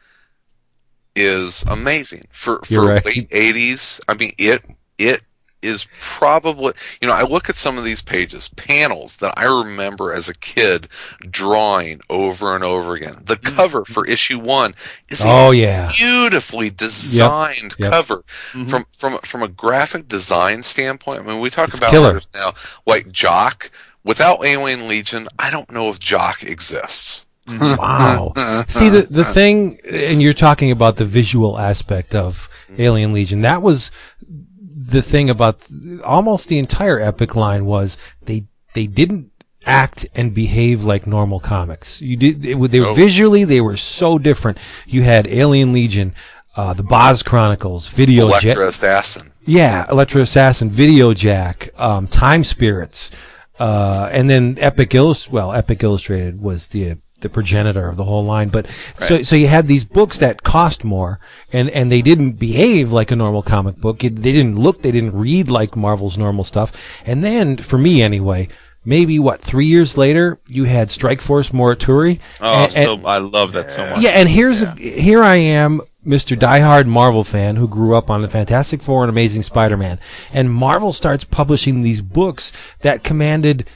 is amazing for for right. late eighties. I mean, it it is probably you know I look at some of these pages, panels that I remember as a kid drawing over and over again. The Mm-hmm. cover for issue one is a Oh yeah. beautifully designed Yep. cover Mhm. from from from a graphic design standpoint. I mean, we talk It's about killer. now like Jock. Without Alien Legion, I don't know if Jock exists. Wow. See the the thing, and you're talking about the visual aspect of Alien Legion. That was the thing about th- almost the entire Epic line was they they didn't act and behave like normal comics. You did they, were- they were No. visually they were so different. You had Alien Legion, uh, the Bozz Chronicles, Video Jet- Elektra Assassin. yeah, Electro Assassin, Video Jack, um, Time Spirits, uh, and then Epic Illust. Well, Epic Illustrated was the the progenitor of the whole line. But so so you had these books that cost more, and and they didn't behave like a normal comic book. It, they didn't look, they didn't read like Marvel's normal stuff. And then for me anyway. Maybe what three years later, you had Strike Force Morituri. oh and- so and- i love that so much yeah, and here's here I am, Mr. Diehard Marvel fan who grew up on the Fantastic Four and Amazing Spider-Man, and Marvel starts publishing these books that commanded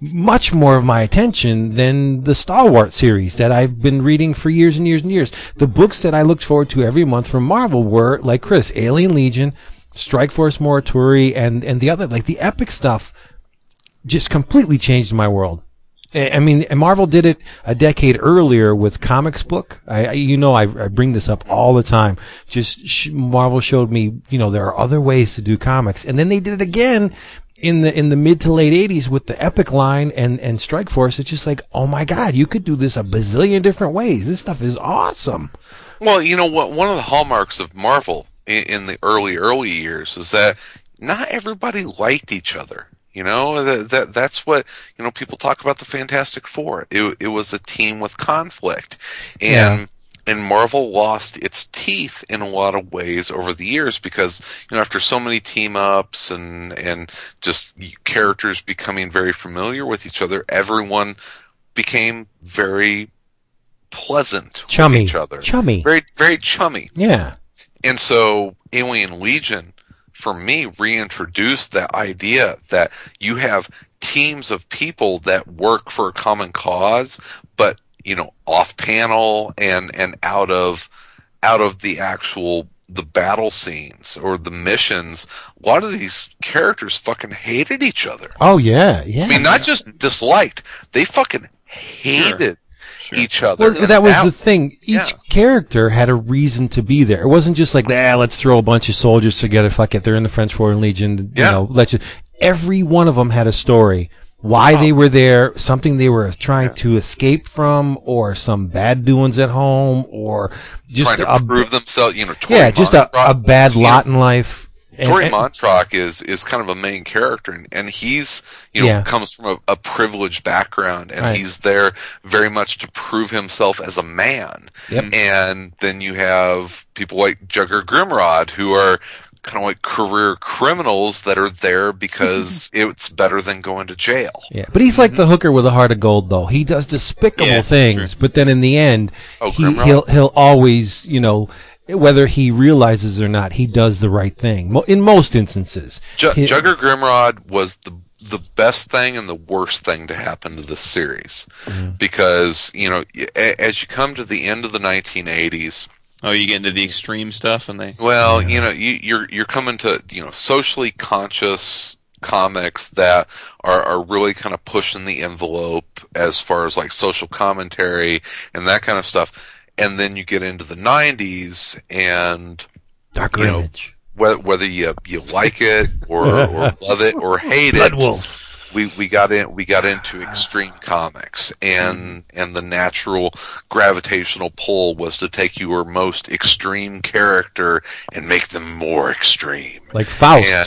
much more of my attention than the Stalwart series that I've been reading for years and years and years. The books that I looked forward to every month from Marvel were like Chris, Alien Legion, Strike Force Morituri, and and the other like the epic stuff just completely changed my world. I mean, Marvel did it a decade earlier with Comics Book. I you know, I, I bring this up all the time. Just sh- Marvel showed me, you know, there are other ways to do comics, and then they did it again in the in the mid to late '80s with the Epic line and and Strike Force. It's just like, oh my God, you could do this a bazillion different ways. This stuff is awesome. Well, you know what? One of the hallmarks of Marvel in, in the early early years is that not everybody liked each other. You know that, that that's what you know. People talk about the Fantastic Four. It it was a team with conflict, and and Marvel lost its teeth in a lot of ways over the years because you know after so many team ups and and just characters becoming very familiar with each other, everyone became very pleasant Chummy, with each other chummy. very very chummy Yeah. And so Alien Legion, for me, reintroduced that idea that you have teams of people that work for a common cause, but you know, off panel and and out of out of the actual the battle scenes or the missions, a lot of these characters fucking hated each other. Oh yeah, yeah. I mean, not just disliked; they fucking hated Sure. each other. Well, that was the thing. Each yeah. character had a reason to be there. It wasn't just like, ah, let's throw a bunch of soldiers together. Fuck it, they're in the French Foreign Legion. You Yeah. know, let's. Just, every one of them had a story. Why they were there, something they were trying to escape from, or some bad doings at home, or just trying to a, prove themselves. You know, Tori yeah, just a, a bad you know, lot in life. Tori and- Montrock is is kind of a main character, and, and he's you know Yeah. comes from a, a privileged background, and Right. he's there very much to prove himself as a man. Yep. And then you have people like Jugger Grimrod who are kind of like career criminals that are there because it's better than going to jail. Yeah, but he's like the mm-hmm. hooker with a heart of gold, though. He does despicable Yeah, things, but then in the end, Oh, he, Grimrod? he'll he'll always, you know, whether he realizes or not, he does the right thing. In most instances, Ju- He- Jugger Grimrod was the the best thing and the worst thing to happen to this series mm-hmm. because you know as you come to the end of the 1980s Oh, you get into the extreme stuff, and they. well you know you, you're you're coming to you know socially conscious comics that are, are really kind of pushing the envelope as far as like social commentary and that kind of stuff and then you get into the 90s and Darker you know, Image. whether, whether you you like it or, or love it or hate Blood it, Wolf. We we got in we got into ah. extreme comics and and the natural gravitational pull was to take your most extreme character and make them more extreme. like Faust. Yeah.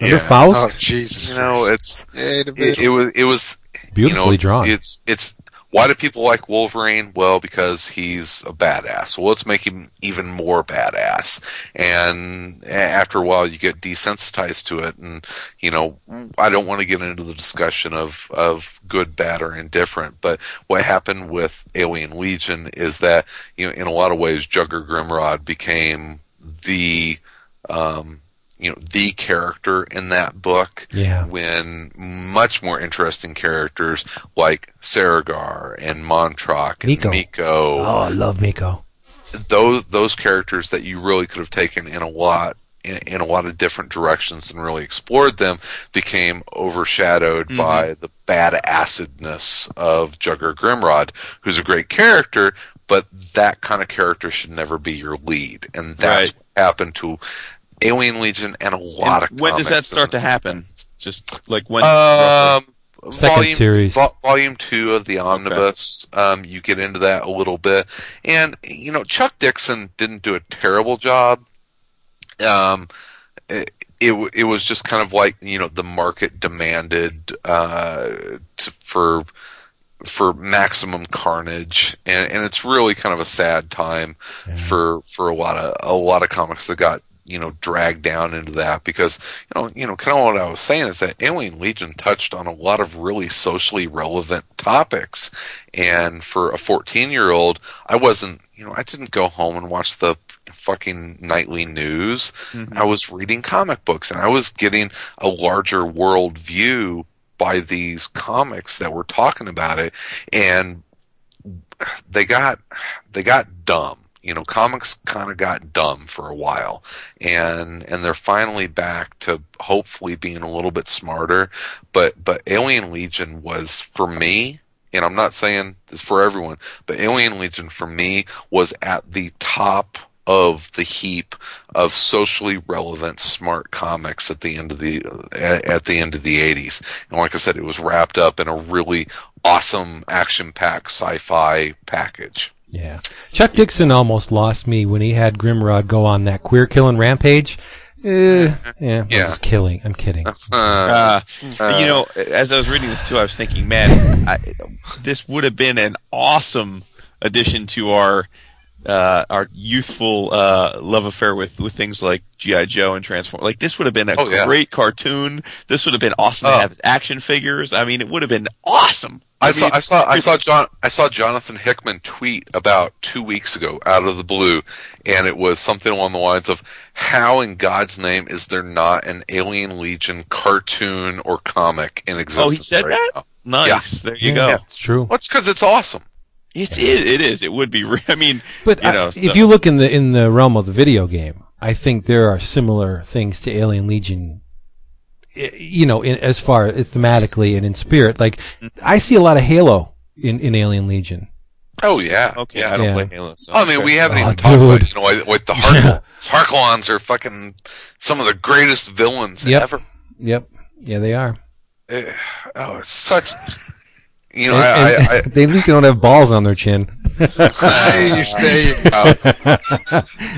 Remember Yeah. Faust? Oh Jesus! You know, it's it, it was it was Beautifully you know, it's, drawn. It's it's why do people like Wolverine? Well, because he's a badass. Well, let's make him even more badass. And after a while, you get desensitized to it. And you know, I don't want to get into the discussion of of good, bad, or indifferent. But what happened with Alien Legion is that you know, in a lot of ways, Jugger Grimrod became the um, you know the character in that book Yeah. when much more interesting characters like Saragar and Montrock and Miko. Miko, Oh, I love Miko. those those characters that you really could have taken in a lot in, in a lot of different directions and really explored them became overshadowed mm-hmm. by the bad acidness of Jugger Grimrod, who's a great character, but that kind of character should never be your lead, and that's Right. what happened to Alien Legion and a lot And of. when does that start to happen? Just like when? um, Second volume, series. vo- volume two of the omnibus. Um, you get into that a little bit, and you know Chuck Dixon didn't do a terrible job. Um, it, it it was just kind of like you know the market demanded uh to, for for maximum carnage and and it's really kind of a sad time for for a lot of a lot of comics that got you know dragged down into that because you know you know kind of what I was saying is that Alien Legion touched on a lot of really socially relevant topics. And for a 14 year old I wasn't you know I didn't go home and watch the fucking nightly news. Mm-hmm. I was reading comic books and I was getting a larger world view by these comics that were talking about it. And they got they got dumb you know comics kind of got dumb for a while and and they're finally back to hopefully being a little bit smarter but but alien legion was for me and i'm not saying this for everyone but alien legion for me was at the top of the heap of socially relevant smart comics at the end of the at, the end of the 80s and like i said it was wrapped up in a really awesome action packed sci-fi package Yeah. Chuck Dixon almost lost me when he had Grimrod go on that queer killing rampage. Uh, yeah, I'm Yeah. just killing. I'm kidding. Uh, you know, as I was reading this too, I was thinking, man, I, this would have been an awesome addition to our uh, our youthful uh, love affair with, with things like GI Joe and Transform. Like this would have been a Oh, yeah. great cartoon. This would have been awesome Oh. to have action figures. I mean, it would have been awesome. I saw, mean, I saw, I saw John, I saw Jonathan Hickman tweet about two weeks ago out of the blue, and it was something along the lines of, "How in God's name is there not an Alien Legion cartoon or comic in existence?" Oh, he said right that. now?" Nice. There you Yeah, go. It's true. Well, it's because it's awesome. It is. It is. It would be. re- I mean, But you I- so- if you look in the in the realm of the video game, I think there are similar things to Alien Legion. You know, in, as far as thematically and in spirit, like I see a lot of Halo in, in Alien Legion. Oh yeah, okay, yeah. I don't Yeah. play Halo. So I mean, we haven't Oh, even talked about you know like, like the Harkons. Harkilons are fucking some of the greatest villains Yep. ever. Yep, yeah, they are. Eh, Oh, it's such. You know, And- I, and- I, I, they at least they don't have balls on their chin. Nice, there you go.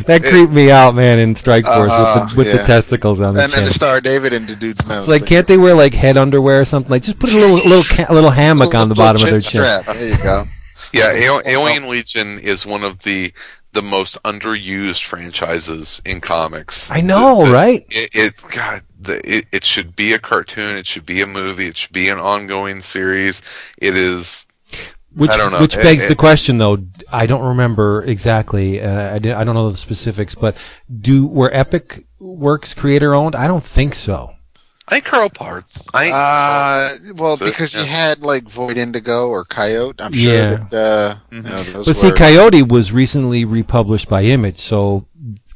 that creeped me out, man, in Strike Force Uh, with, the, with yeah. the testicles on the and chin. then the Star of David into dude's mouth. it's like, can't they wear like head underwear or something? Like, just put a little little ca- little hammock on the bottom of their chin. Strap. There you go. yeah, Al- Alien Legion is one of the the most underused franchises in comics. I know, The- the- right? It, it God, the, it, it should be a cartoon. It should be a movie. It should be an ongoing series. It is. Which I don't know. which begs it- the question, though. I don't remember exactly. Uh, I, did, I don't know the specifics, but do were Epic Works creator owned? I don't think so. I think Carl Potts. I Uh, well, So, because yeah. you had like Void Indigo or Coyote. I'm sure Yeah. that uh, Mm-hmm. you know, those But see, Coyote was recently republished by Image, so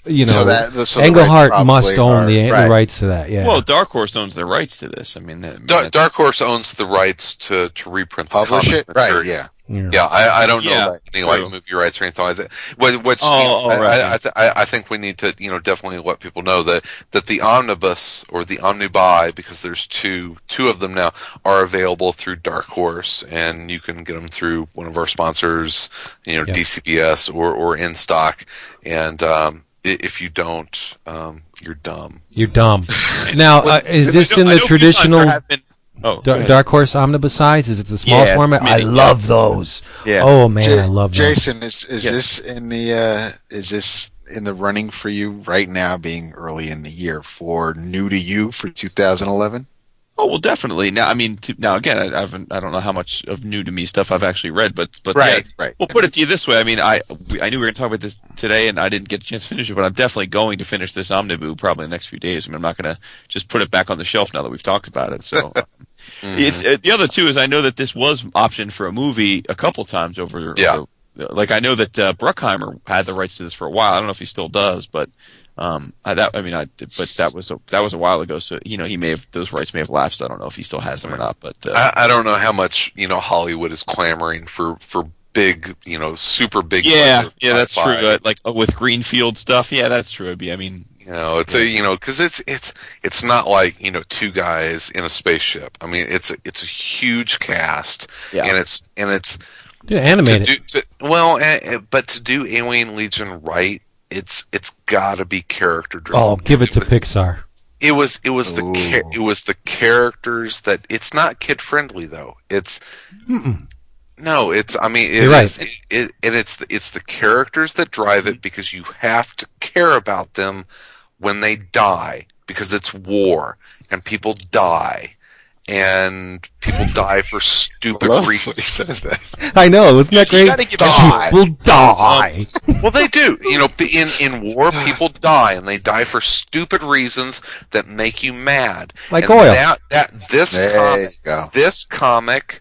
you know So that- so the must own are- the, right. the rights to that. Yeah. Well, Dark Horse owns the rights to this. I mean, that, I mean, Dark, Dark Horse owns the rights to to reprint the publish comic it, right? Yeah. Yeah. Yeah, I, I don't know Yeah, about any like movie rights or anything like that. What, what's, Oh, you know, oh, I, right. I, I, th- I I think we need to, you know, definitely let people know that, that the omnibus or the omnibuy, because there's two, two of them now, are available through Dark Horse, and you can get them through one of our sponsors, you know, Yeah. DCBS or, or in stock. And, um, if you don't, um, you're dumb. You're dumb. now, uh, is this in the know a few times traditional have been- oh, go Dark Horse omnibus size? Is it the small Yeah, format? I love those. Yeah. Oh man, Ja- I love those. Jason, is is Yes. this in the uh, is this in the running for you right now, being early in the year for new to you for 2011? Oh well, definitely. Now, I mean, to, now again, I, I haven't, I don't know how much of new to me stuff I've actually read, but but Right, yeah, right. Well, put it to you this way. I mean, I we, I knew we were going to talk about this today, and I didn't get a chance to finish it, but I'm definitely going to finish this omnibus probably in the next few days. I mean, I'm not going to just put it back on the shelf now that we've talked about it. So. um, It's uh, the other two is I know that this was optioned for a movie a couple times over. Yeah. over- like I know that uh, Bruckheimer had the rights to this for a while. I don't know if he still does, but um, I, that I mean, I but that was a, that was a while ago. So you know, he may have those rights may have lapsed. I don't know if he still has them or not. But uh, I, I don't know how much, you know, Hollywood is clamoring for, for big, you know, super big. yeah, yeah, that's true. Uh, like uh, with Greenfield stuff, yeah, that's true. It'd be, I mean, You know, it's a you know because it's it's it's not like you know two guys in a spaceship. I mean, it's a, it's a huge cast, Yeah. and it's and it's Dude, to animate do to, well, eh, but to do Alien Legion right, it's it's got to be character driven. Oh, give it to was, Pixar. It was it was the Ooh. cha- it was the characters that it's not kid friendly though. It's no, it's I mean it You're right. is- it, it, and it's the, it's the characters that drive it because you have to care about them when they die because it's war and people die and people die for stupid Love reasons. he says that. I know, isn't that You great? gotta give Die. People die. Well, they do. You know, in in war, people die, and they die for stupid reasons that make you mad. Like and oil. That that this There you comic, go. this comic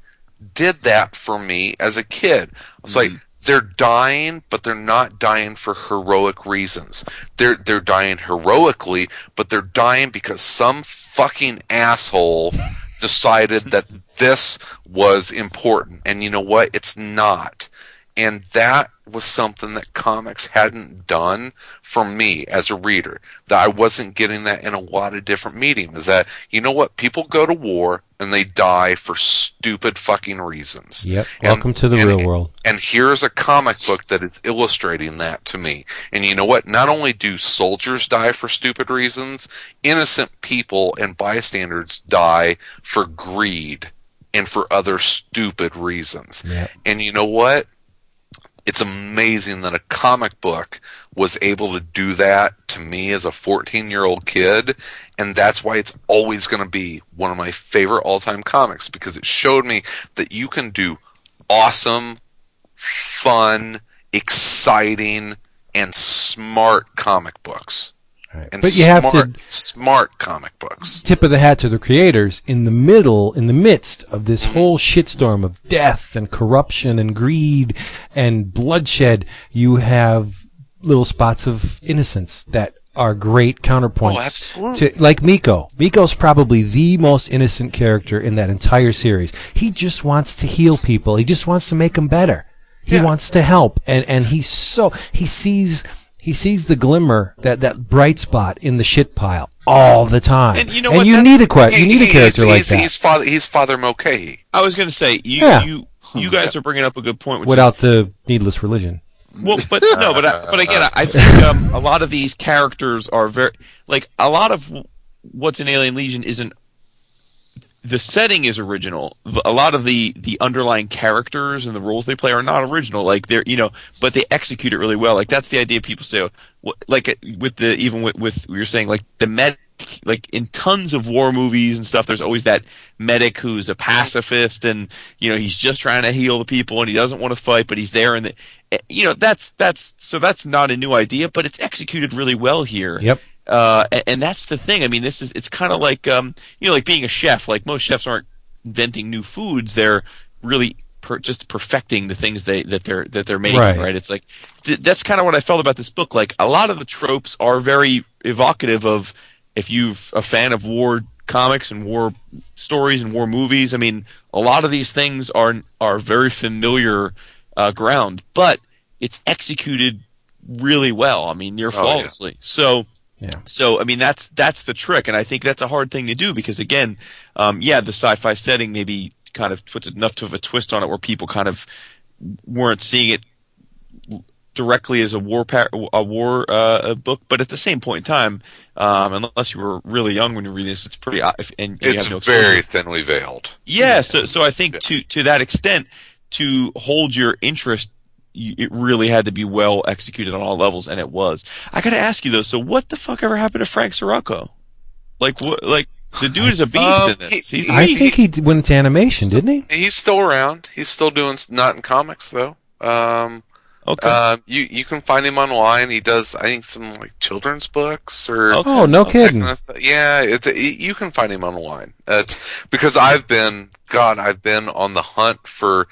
did that for me as a kid. It's like mm-hmm. they're dying, but they're not dying for heroic reasons. They're they're dying heroically, but they're dying because some fucking asshole decided that this was important. And you know what? It's not. And that was something that comics hadn't done for me as a reader. That I wasn't getting that in a lot of different mediums. Is that, you know what? People go to war and they die for stupid fucking reasons. Yep. And- Welcome to the and- real world. And here's a comic book that is illustrating that to me. And you know what? Not only do soldiers die for stupid reasons, innocent people and bystanders die for greed and for other stupid reasons. Yep. And you know what? It's amazing that a comic book was able to do that to me as a 14 year old kid. And that's why it's always going to be one of my favorite all time comics because it showed me that you can do awesome, fun, exciting, and smart comic books. Right. And But you have smart, to smart comic books. tip of the hat to the creators in the middle, in the midst of this mm-hmm. whole shitstorm of death and corruption and greed and bloodshed. You have little spots of innocence that are great counterpoints Oh, absolutely. to like Miko. Miko's probably the most innocent character in that entire series. He just wants to heal people. He just wants to make them better. He Yeah. wants to help and and he's so he sees he sees the glimmer that that bright spot in the shit pile all the time. And you know and what? you need a que- you need a he- character he's, like he's, that He's father, he's Father Mulcahy. I was going to say you Yeah. you you guys are bringing up a good point. Which without is, the needless religion. well, but no, but I, but again, I, I think um, a lot of these characters are very like a lot of what's in Alien Legion isn't the setting is original. A lot of the the underlying characters and the roles they play are not original. Like they're you know, but they execute it really well. Like that's the idea. People say, like uh, with the even with with you're saying like the med. Like in tons of war movies and stuff, there's always that medic who's a pacifist, and you know he's just trying to heal the people, and he doesn't want to fight, but he's there, and the, eh, you know that's that's so that's not a new idea, but it's executed really well here. Yep. Uh, and, and that's the thing. I mean, this is it's kind of like um, you know, like being a chef. Like most chefs aren't inventing new foods; they're really per, just perfecting the things they that they're that they're making. Right. Right? It's like th- that's kind of what I felt about this book. Like a lot of the tropes are very evocative of if you're a fan of war comics and war stories and war movies. I mean, a lot of these things are are very familiar uh, ground, but it's executed really well. I mean, near yeah. flawlessly. So. Yeah. So I mean that's that's the trick, and I think that's a hard thing to do because again, um, yeah, the sci-fi setting maybe kind of puts enough of a twist on it where people kind of weren't seeing it directly as a war par- a war uh, a book, but at the same point in time, um, unless you were really young when you read this, it's pretty if, and, and you It's have no exposure- very thinly veiled. yeah. So so I think to to that extent, to hold your interest. You- It really had to be well executed on all levels, and it was. I got to ask you though. So, what the fuck ever happened to Frank Cirocco? Like, what? Like, the dude is a beast Um, in this. he- He's a I beast. think he went to animation, didn't he? He's still around. He's still doing not in comics though. Um, okay. uh, you you can find him online. He does I think some like children's books or Okay. Oh, no that kidding. kind of. Yeah, it's you can find him online. It's because I've been God, I've been on the hunt for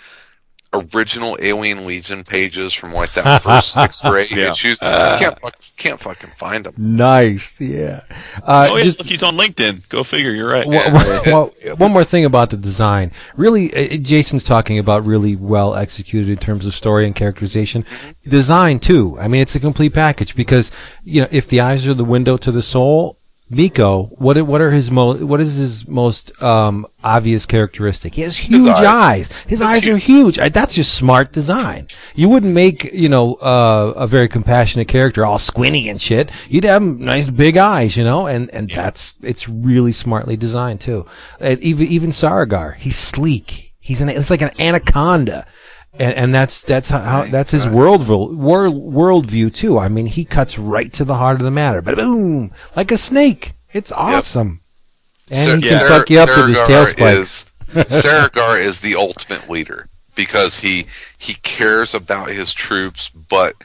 original Alien Legion pages from like that first six or eight Yeah. issues. can't fuck, can't fucking find them. Nice, yeah. Uh, oh yeah, just look, he's on LinkedIn. Go figure. You're right. Well, well, well, one more thing about the design. Really, uh, Jason's talking about really well executed in terms of story and characterization. Design too. I mean, it's a complete package because you know if the eyes are the window to the soul. Miko, what what are his mo- what is his most um, obvious characteristic? He has huge eyes. eyes. His eyes are huge. I, that's just smart design. You wouldn't make you know uh, a very compassionate character all squinty and shit. You'd have nice big eyes, you know, and and that's it's really smartly designed too. Uh, even even Sarigar, he's sleek. He's an it's like an anaconda. And, and that's that's how, how that's his world world worldview too. I mean, he cuts right to the heart of the matter. But boom, like a snake. It's awesome. And he Sar- can fuck you up with his tail spikes. Is, Sarigar is the ultimate leader because he he cares about his troops, but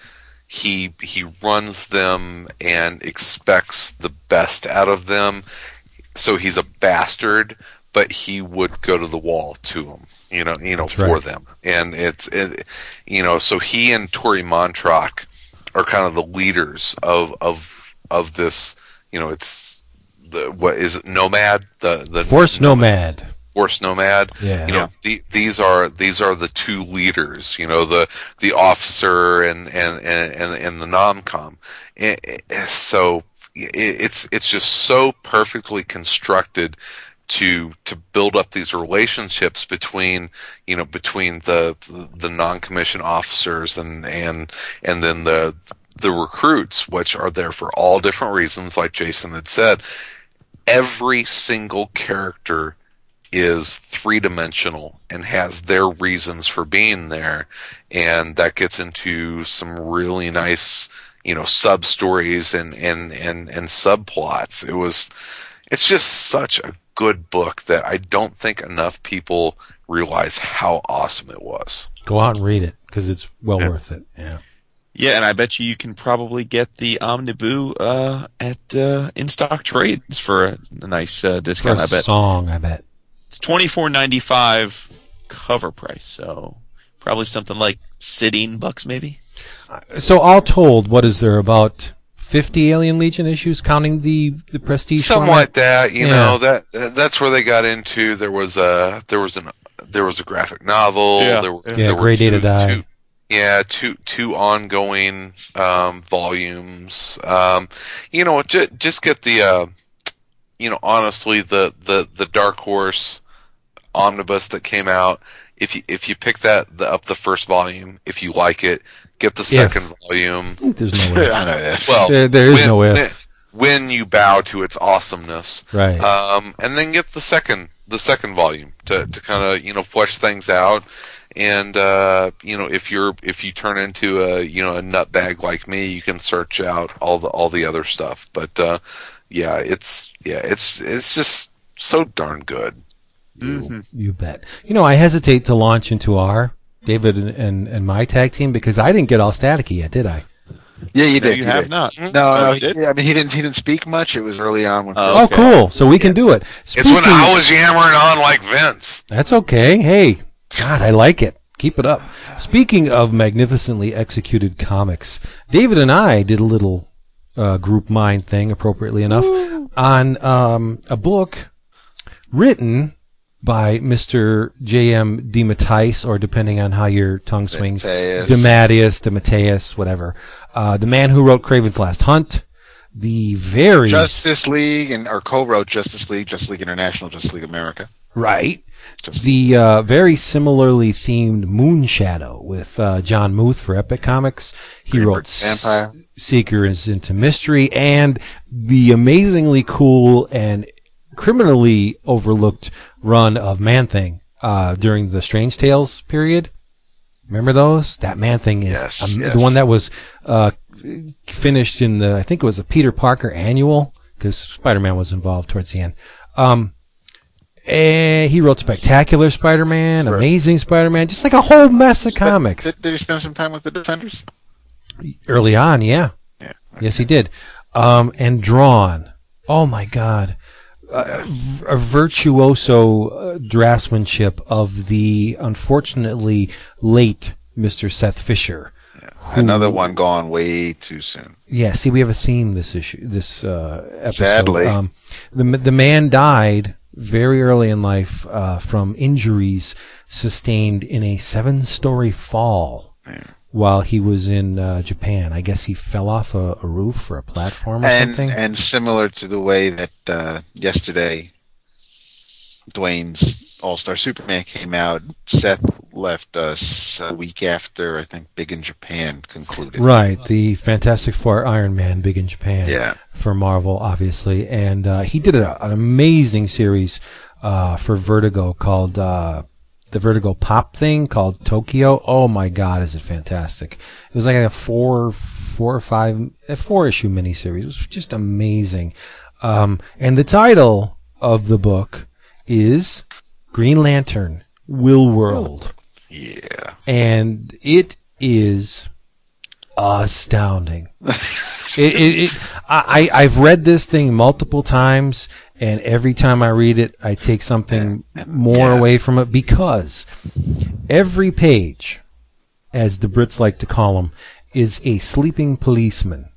he he runs them and expects the best out of them. So he's a bastard, but he would go to the wall to them, you know, you know, for right. them. And it's it, you know, so he and Tori Montrock are kind of the leaders of of of this. You know, it's the what is it? Nomad the the Force Nomad. Force Nomad. Yeah. You know, the, these are these are the two leaders. You know, the the officer and and and and, and the noncom. Eh, eh, So it's it's just so perfectly constructed to to build up these relationships between you know between the the non-commissioned officers and and and then the the recruits which are there for all different reasons like Jason had said every single character is three dimensional and has their reasons for being there, and that gets into some really nice, you know, sub stories and and and and subplots. It was, it's just such a good book that I don't think enough people realize how awesome it was. Go out and read it because it's well Yeah. worth it. Yeah. Yeah, and I bet you you can probably get the Omniboo uh, at uh, in stock trades for a, a nice uh, For discount. a I bet song, I bet. it's twenty four ninety five cover price, so probably something like sitting bucks maybe. So all told, what is there about fifty Alien Legion issues, counting the the prestige? Something format? like that, you Yeah. know. That that's where they got into. There was a there was an there was a graphic novel. Yeah. There, were- Yeah, there were Grey Day to Die. two- yeah, two two ongoing um, volumes. Um, you know, ju- just get the uh, you know honestly the the the Dark Horse omnibus that came out. If you if you pick that the, up the first volume, if you like it, get the second volume. There's no way. I know that. Well, There- there is when, no if. When, when you bow to its awesomeness, Right. um, and then get the second the second volume to to kind of you know flesh things out. And uh, you know, if you're if you turn into a you know a nutbag like me, you can search out all the all the other stuff. But uh, yeah, it's yeah, it's it's just so darn good. You bet. You know, I hesitate to launch into our David and, and, and my tag team because I didn't get all staticky yet, did I? Yeah, you No, did. you you have did. not. No, Oh, no, you did? yeah, I mean, he didn't. He didn't speak much. It was early on when. Oh, Oh, Okay. cool. So we can do it. It's when I was yammering on like Vince. That's okay. Hey, God, I like it. Keep it up. Speaking of magnificently executed comics, David and I did a little uh, group mind thing, appropriately enough, on um, a book written by Mr. J.M. DeMatteis, or depending on how your tongue swings, DeMatteis. DeMatteis, whatever. Uh, the man who wrote Kraven's Last Hunt, the very Justice League and or co-wrote Justice League, Justice League International, Justice League America. Right. The uh, very similarly themed Moonshadow with uh, Jon Muth for Epic Comics. He Greenberg wrote S- Vampire. Seekers into Mystery and the amazingly cool and criminally overlooked run of Man Thing uh, during the Strange Tales period. Remember those? That Man Thing is Yes, um, yes. the one that was uh, finished in the I think it was a Peter Parker annual because Spider Man was involved towards the end. Um, eh, he wrote Spectacular Spider Man, Amazing Spider Man, just like a whole mess of comics. Did, did he spend some time with the Defenders? Early on, yeah. Yeah. Yes, he did. Um, and drawn. Oh my God. Uh, v- a virtuoso uh, draftsmanship of the unfortunately late Mr. Seth Fisher. who- Another one gone way too soon. Yeah, see, we have a theme this issue, this uh, episode. Sadly. Um, the the man died very early in life uh, from injuries sustained in a seven-story fall while he was in uh, Japan. I guess he fell off a, a roof or a platform or And something. and similar to the way that uh, yesterday Dwayne's All Star Superman came out, Seth left us a week after I think Big in Japan concluded. Right, the Fantastic Four Iron Man, big in Japan. Yeah. For Marvel, obviously. And uh, he did a, an amazing series uh, for Vertigo called uh, the Vertigo Pop thing called Tokyo. Oh my God, is it fantastic! It was like a four, four or five, a four issue miniseries. It was just amazing. Um, and the title of the book is Green Lantern Will World Yeah. and it is astounding. it, it, it, I, I've read this thing multiple times, and every time I read it, I take something more Yeah. away from it because every page, as the Brits like to call them, is a sleeping policeman.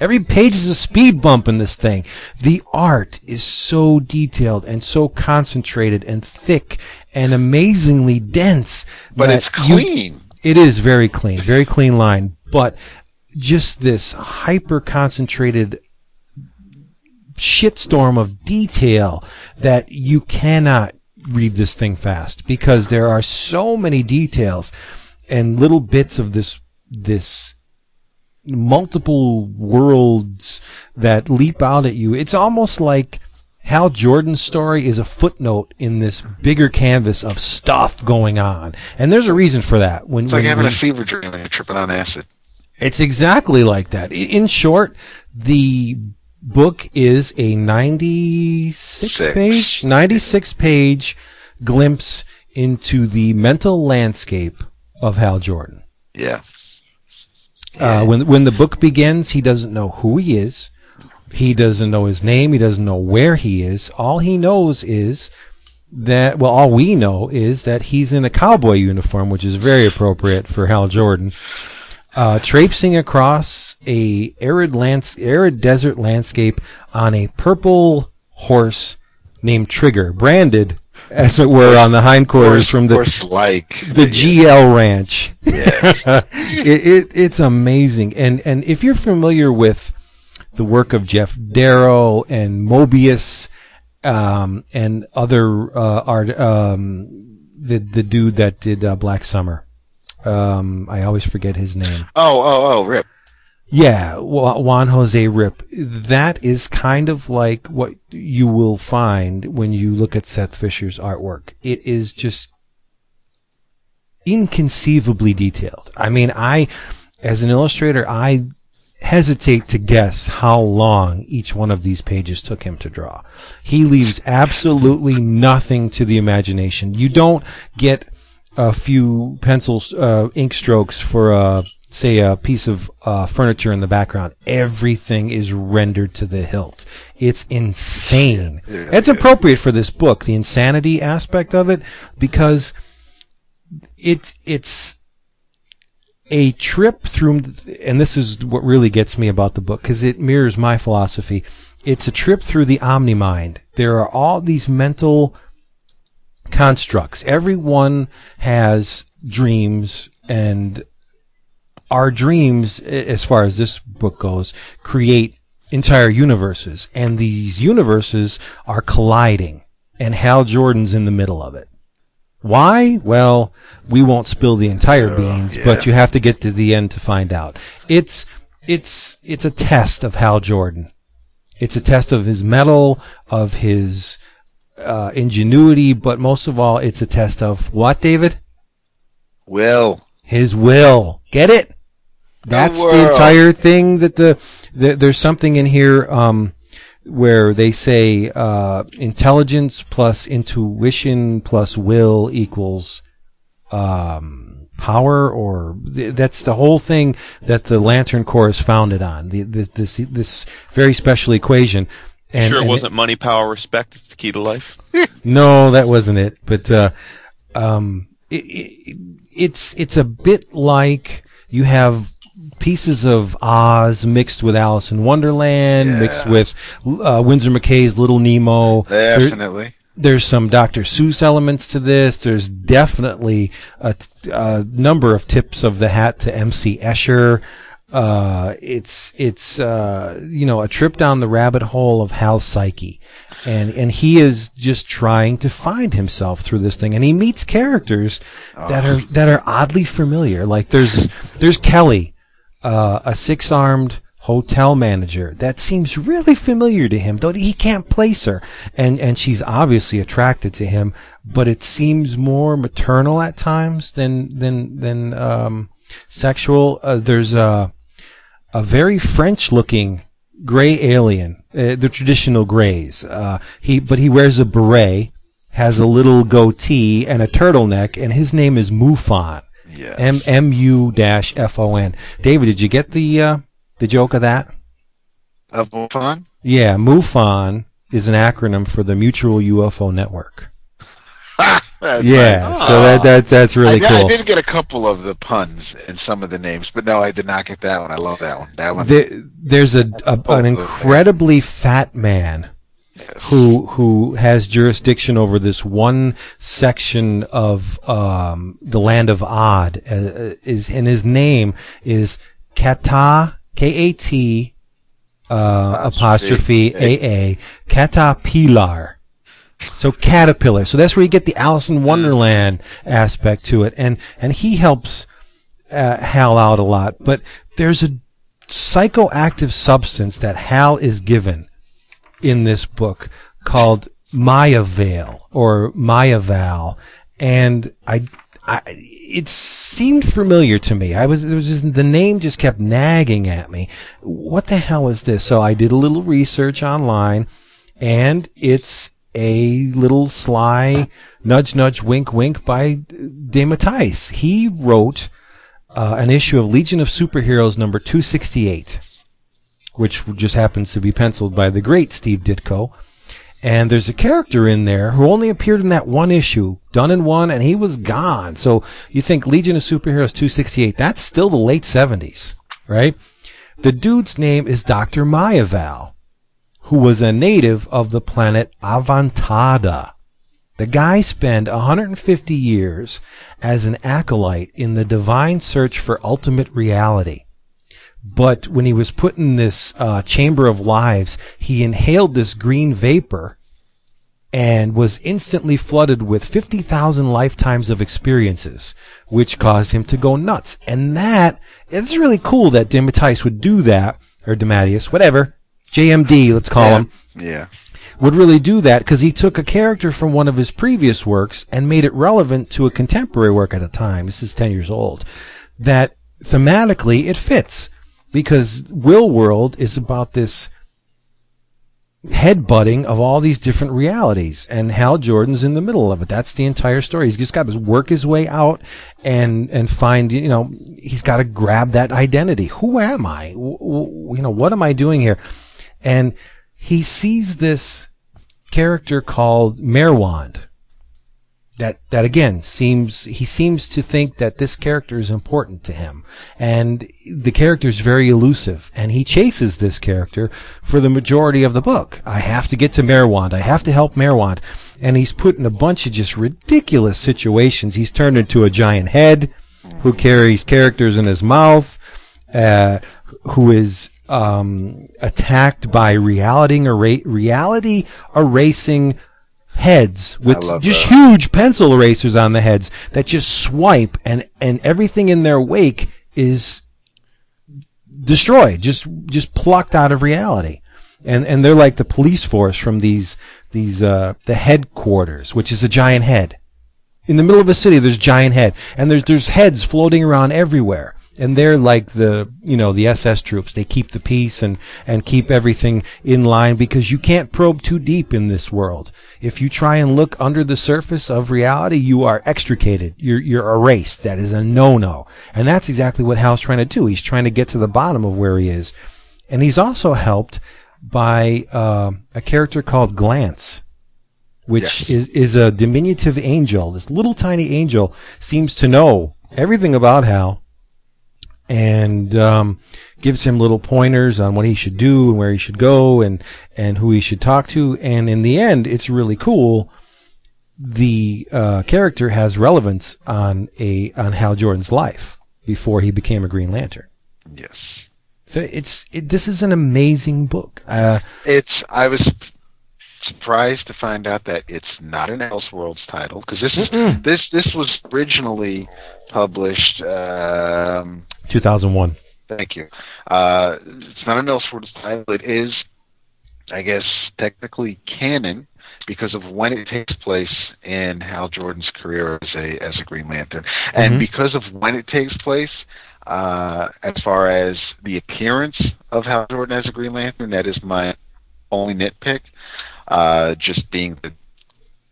Every page is a speed bump in this thing. The art is so detailed and so concentrated and thick and amazingly dense. But it's you- clean. it is very clean, very clean line, but just this hyper concentrated shitstorm of detail that you cannot read this thing fast because there are so many details and little bits of this this multiple worlds that leap out at you. It's almost like Hal Jordan's story is a footnote in this bigger canvas of stuff going on, and there's a reason for that. When, It's like when- having when- a fever dream and you're tripping on acid. It's exactly like that. In short, the book is a 96 Six. page, 96 page glimpse into the mental landscape of Hal Jordan. Yeah. Uh, when when the book begins, he doesn't know who he is. He doesn't know his name. He doesn't know where he is. All he knows is that well, all we know is that he's in a cowboy uniform, which is very appropriate for Hal Jordan, uh, traipsing across a arid lands arid desert landscape on a purple horse named Trigger, branded as it were on the hindquarters from the like the GL Ranch. it, it, it's amazing, and and if you're familiar with the work of Geof Darrow and Moebius, um, and other uh, art, um, the the dude that did uh, Black Summer, um, I always forget his name. Oh, oh, oh, Ryp. Yeah, Juan Jose Ryp. That is kind of like what you will find when you look at Seth Fisher's artwork. It is just inconceivably detailed. I mean, I, as an illustrator, I hesitate to guess how long each one of these pages took him to draw. He leaves absolutely nothing to the imagination. You don't get a few pencils, uh, ink strokes for a, say, a piece of uh, furniture in the background. Everything is rendered to the hilt. It's insane. It's appropriate for this book, the insanity aspect of it, because it's it's a trip through, and this is what really gets me about the book because it mirrors my philosophy. It's a trip through the omni mind. There are all these mental constructs. Everyone has dreams, and our dreams, as far as this book goes, create entire universes, and these universes are colliding, and Hal Jordan's in the middle of it. Why? Well, we won't spill the entire oh, beans, but you have to get to the end to find out. It's it's it's a test of Hal Jordan. It's a test of his mettle, of his uh, ingenuity, but most of all, it's a test of what, David? Will. His will. Get it? That's the world. entire thing. That the, the there's something in here um, where they say uh, intelligence plus intuition plus will equals um, power, or th- that's the whole thing that the Lantern Corps is founded on. The, the, this this very special equation. And, sure, it and wasn't money, power, respect. It's the key to life. no, that wasn't it. But uh, um, it, it, it's it's a bit like you have pieces of Oz mixed with Alice in Wonderland, mixed with uh, Winsor McCay's Little Nemo. There- Definitely. there's some Dr. Seuss elements to this. There's definitely a, t- a number of tips of the hat to MC Escher. Uh, it's it's uh, you know a trip down the rabbit hole of Hal's psyche, and and he is just trying to find himself through this thing, and he meets characters that are that are oddly familiar. Like there's there's Kelly, uh, a six-armed hotel manager that seems really familiar to him though he can't place her. And and she's obviously attracted to him but it seems more maternal at times than than than um sexual. Uh, there's a a very french looking gray alien uh, the traditional grays uh he but he wears a beret has a little goatee and a turtleneck and his name is Mufon Yeah. M M U dash F O N. David, did you get the uh, the joke of that? Of Mufon. Yeah, MUFON is an acronym for the Mutual UFO Network. Yeah, nice. so that, that that's really I, I did get a couple of the puns and some of the names, but no, I did not get that one. I love that one. That one. There, there's a, a an incredibly fat man who who has jurisdiction over this one section of um, the land of Odd. Uh, is and his name is Kata K A T uh, apostrophe A A Caterpillar. So caterpillar. So that's where you get the Alice in Wonderland aspect to it, and and he helps uh, Hal out a lot. But there's a psychoactive substance that Hal is given in this book called Maya Vale or Maya Val, and I, I, it seemed familiar to me. I was, it was just, the name just kept nagging at me. What the hell is this? So I did a little research online, and it's a little sly nudge, nudge, wink, wink by DeMatteis. He wrote uh, an issue of Legion of Superheroes number 268, which just happens to be penciled by the great Steve Ditko. And there's a character in there who only appeared in that one issue, done in one, and he was gone. So you think Legion of Superheroes 268, that's still the late 70s, right? The dude's name is Dr. Mayaval, who was a native of the planet Avantada. The guy spent 150 years as an acolyte in the divine search for ultimate reality. But when he was put in this uh, chamber of lives, he inhaled this green vapor and was instantly flooded with 50,000 lifetimes of experiences, which caused him to go nuts. And that, it's really cool that DeMatteis would do that, or DeMatteis, whatever, JMD, let's call yeah. him, Yeah. would really do that because he took a character from one of his previous works and made it relevant to a contemporary work at the time. This is 10 years old. That thematically it fits because Will World is about this headbutting of all these different realities and Hal Jordan's in the middle of it. That's the entire story. He's just got to work his way out and, and find, you know, he's got to grab that identity. Who am I? W- w- you know, what am I doing here? And he sees this character called Merwand. That that again seems he seems to think that this character is important to him, and the character is very elusive, and he chases this character for the majority of the book. I have to get to Merwand. I have to help Merwand, and he's put in a bunch of just ridiculous situations. He's turned into a giant head who carries characters in his mouth, uh, who is um, attacked by reality, era- reality erasing heads with just that. huge pencil erasers on the heads that just swipe and, and everything in their wake is destroyed, just just plucked out of reality. And and they're like the police force from these these uh, the headquarters, which is a giant head. In the middle of a city, there's giant head, and there's there's heads floating around everywhere. And they're like the you know the SS troops. They keep the peace and and keep everything in line because you can't probe too deep in this world. If you try and look under the surface of reality, you are extricated. You're you're erased. That is a no-no. And that's exactly what Hal's trying to do. He's trying to get to the bottom of where he is, and he's also helped by uh, a character called Glance which is, is a diminutive angel. This little tiny angel seems to know everything about Hal and um, gives him little pointers on what he should do and where he should go and, and who he should talk to. And in the end, it's really cool. The uh, character has relevance on a on Hal Jordan's life before he became a Green Lantern. Yes. So it's it, this is an amazing book. Uh, It's. I was surprised to find out that it's not an Elseworlds title because this is this this was originally published. Um, 2001. Thank you. Uh, it's not an Elseworlds title. It is, I guess, technically canon because of when it takes place in Hal Jordan's career as a as a Green Lantern, and Mhm. because of when it takes place. Uh, as far as the appearance of Hal Jordan as a Green Lantern, that is my only nitpick. Uh, just being the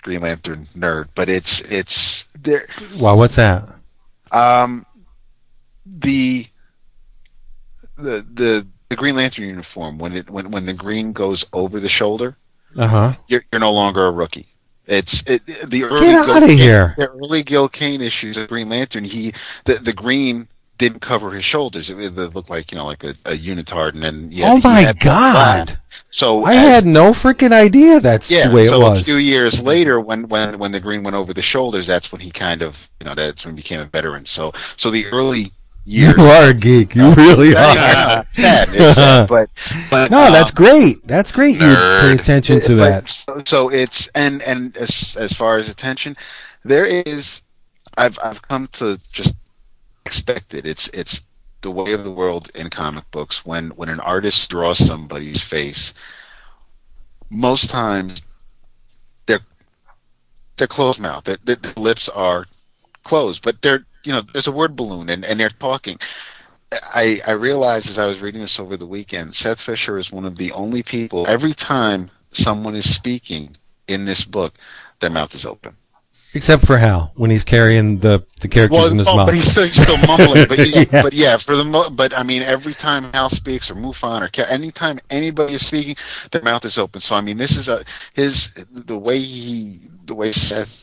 Green Lantern nerd, but it's it's there. Wow, what's that? Um, the the the the Green Lantern uniform when it when when the green goes over the shoulder, Uh huh. you're you're no longer a rookie. It's it the early Get Gil outta Kane- here. The early Gil Kane issues of Green Lantern, he the the green didn't cover his shoulders. It, it looked like you know like a, a unitard, and then yeah. oh my God! So I as- had no freaking idea that's yeah, the way so it was. a few years later, when when when the green went over the shoulders, that's when he kind of you know that's when he became a veteran. So so the early You are a geek. You really Yeah, are. yeah, but but no, um, that's great. That's great. You pay attention to that. So, so it's and and as as far as attention, there is. I've I've come to just expected. It's it's the way of the world in comic books. When when an artist draws somebody's face, most times they're they're closed mouth. The, the, the lips are closed, but they're you know there's a word balloon and, and they're talking. I I realized as I was reading this over the weekend, Seth Fisher is one of the only people. Every time someone is speaking in this book, their mouth is open. Except for Hal when he's carrying the the characters Well, in his oh, mouth. but he's still, he's still mumbling. But yeah, Yeah. but yeah, for the mo- but I mean, every time Hal speaks or Mufon or Ke- anytime anybody is speaking, their mouth is open. So I mean, this is a his the way he the way Seth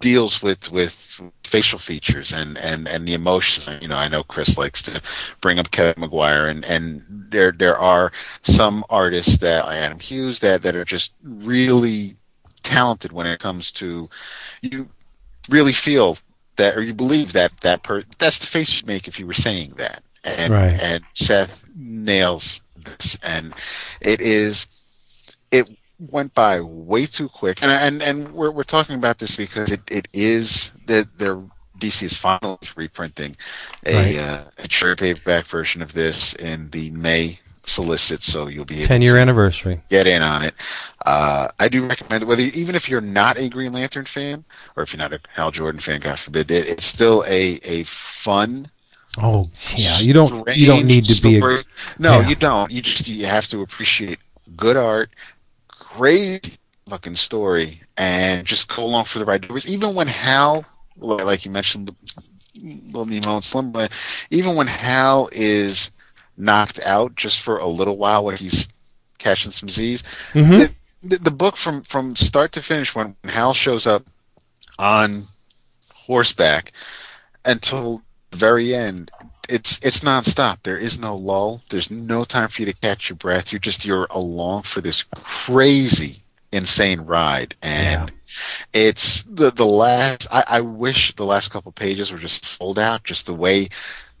deals with with facial features and and and the emotions. You know, I know Chris likes to bring up Kevin Maguire, and and there there are some artists that like Adam Hughes that that are just really talented when it comes to you really feel that or you believe that that per that's the face you'd make if you were saying that and Right. and Seth nails this and it is it went by way too quick and and and we're we're talking about this because it it is that their DC is finally reprinting a Right. uh, a trade paperback version of this in the May solicit so you'll be able Ten to year anniversary. get in on it. Uh, I do recommend it, whether even if you're not a Green Lantern fan or if you're not a Hal Jordan fan, God forbid, it, it's still a a fun. Oh yeah, you don't you don't need to be a no, yeah. you don't. You just you have to appreciate good art, crazy looking story, and just go along for the ride. Even when Hal, like you mentioned, the Little Nemo and Slumberland, even when Hal is knocked out just for a little while when he's catching some Z's, Mhm. the, the, book from from start to finish when Hal shows up on horseback until the very end it's it's nonstop. There is no lull. There's no time for you to catch your breath. You're just you're along for this crazy insane ride. And it's the the last I, I wish the last couple pages were just fold out just the way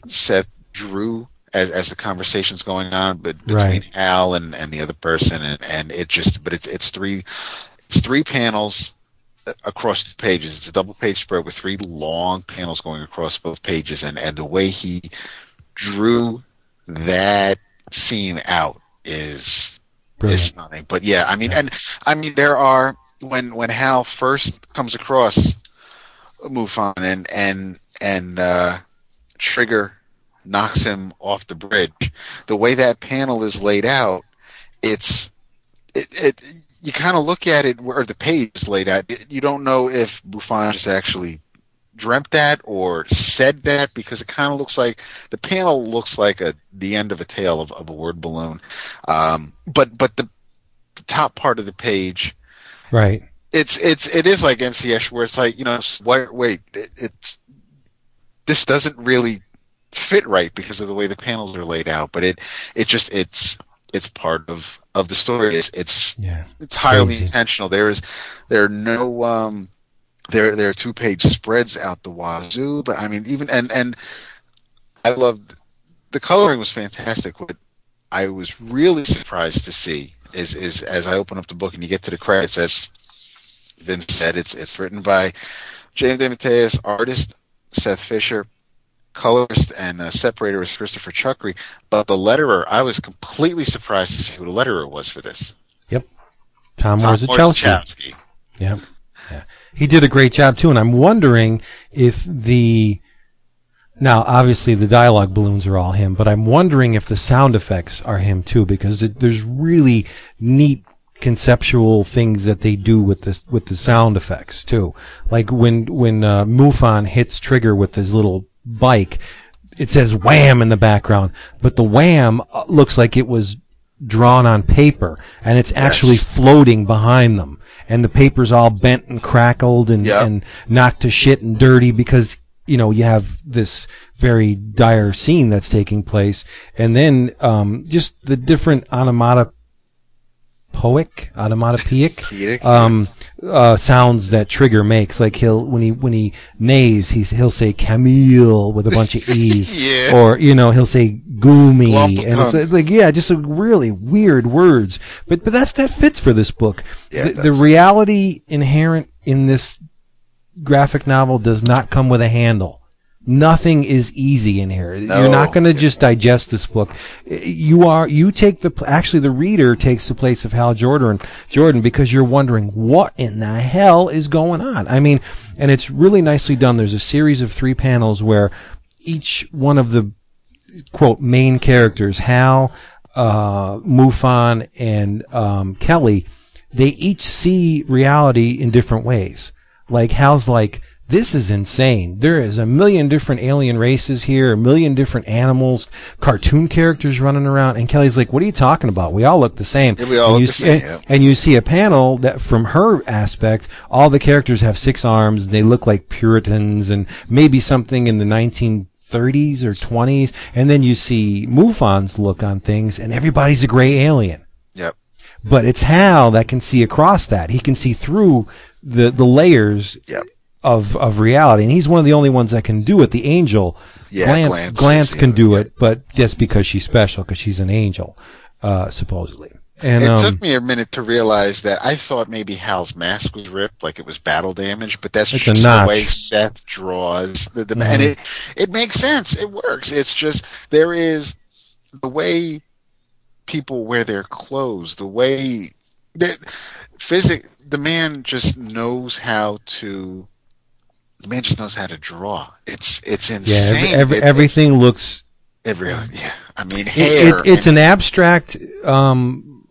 Seth drew as, as the conversation's going on but between Right. Al and, and the other person and, and it just but it's it's three it's three panels uh, across the pages. It's a double page spread with three long panels going across both pages and, and the way he drew that scene out is is Brilliant. stunning. But yeah, I mean and I mean there are when when Hal first comes across Mufon and and and uh Trigger knocks him off the bridge. The way that panel is laid out, it's it, it you kind of look at it or the page is laid out. You don't know if Mufon just actually dreamt that or said that because it kind of looks like the panel looks like a the end of a tale of, of a word balloon. Um, but but the, the top part of the page Right. it's it's it is like MCS where it's like you know wait wait it, it's this doesn't really fit right because of the way the panels are laid out but it it just it's it's part of of the story it's it's Yeah. it's highly crazy. intentional there is there are no um there there are two page spreads out the wazoo but I mean even and and I loved the coloring was fantastic what I was really surprised to see is is as I open up the book and you get to the credits as Vince said it's it's written by James DeMatteis, artist Seth Fisher, colorist and uh, separator is Christopher Chuckry, but the letterer I was completely surprised to see who the letterer was for this. Yep. Tom Tom Orzechowski. Yep. Yeah. He did a great job too, and I'm wondering if the now obviously the dialogue balloons are all him, but I'm wondering if the sound effects are him too, because it, there's really neat conceptual things that they do with this with the sound effects too. Like when when uh, Mufon hits Trigger with his little bike, it says wham in the background, but the wham uh, looks like it was drawn on paper and it's actually floating behind them and the paper's all bent and crackled and, Yep. and knocked to shit and dirty because you know you have this very dire scene that's taking place and then um, just the different onomatopoeic onomatopoeic um, uh, sounds that Trigger makes. Like he'll when he when he neighs, he's he'll say Camille with a bunch of e's, Yeah. or you know he'll say Goomy, and it's like yeah, just really weird words. But but that that fits for this book. Yeah, the, the reality inherent in this graphic novel does not come with a handle. Nothing is easy in here. No. You're not going to just digest this book. You are, you take the, actually the reader takes the place of Hal Jordan, Jordan because you're wondering what in the hell is going on. I mean, and it's really nicely done. There's a series of three panels where each one of the quote main characters, Hal, uh, Mufon, and um, Kelly, they each see reality in different ways. Like Hal's like, this is insane. There is a million different alien races here, a million different animals, cartoon characters running around. And Kelly's like, what are you talking about? We all look the same. Yeah, we all and look you the see, same, and- and you see a panel that from her aspect, all the characters have six arms. They look like Puritans and maybe something in the 1930s or 20s. And then you see Mufon's look on things and everybody's a gray alien. Yep. But it's Hal that can see across that. He can see through the, the layers Yep. Of, of reality. And he's one of the only ones that can do it. The angel, Yeah, Glance, Glance Glance can other- do yeah. it, but just because she's special, because she's an angel, uh, supposedly. And, it um, took me a minute to realize that I thought maybe Hal's mask was ripped, like it was battle damage, but that's just the way Seth draws the, the Mhm. and it it makes sense. It works. It's just there is the way people wear their clothes, the way that physic the man just knows how to the man just knows how to draw. It's it's insane. yeah, every, every, It- everything looks it really, yeah. I mean, hair. it, it's an abstract um,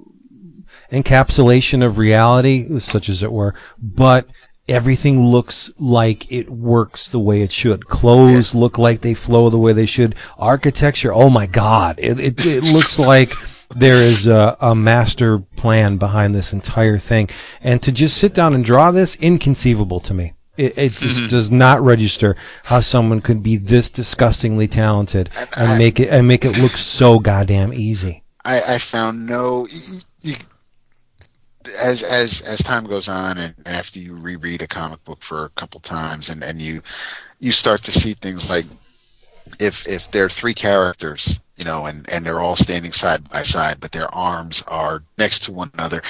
encapsulation of reality, such as it were, but everything looks like it works the way it should. Clothes look like they flow the way they should. Architecture, oh my God, it, it, it looks like there is a, a master plan behind this entire thing. And to just sit down and draw this, inconceivable to me. It, it just mm-hmm. does not register how someone could be this disgustingly talented and I- make it and make it look so goddamn easy. I, I found no. You, as as as time goes on, and after you reread a comic book for a couple times, and and you you start to see things like if if there are three characters, you know, and and they're all standing side by side, but their arms are next to one another,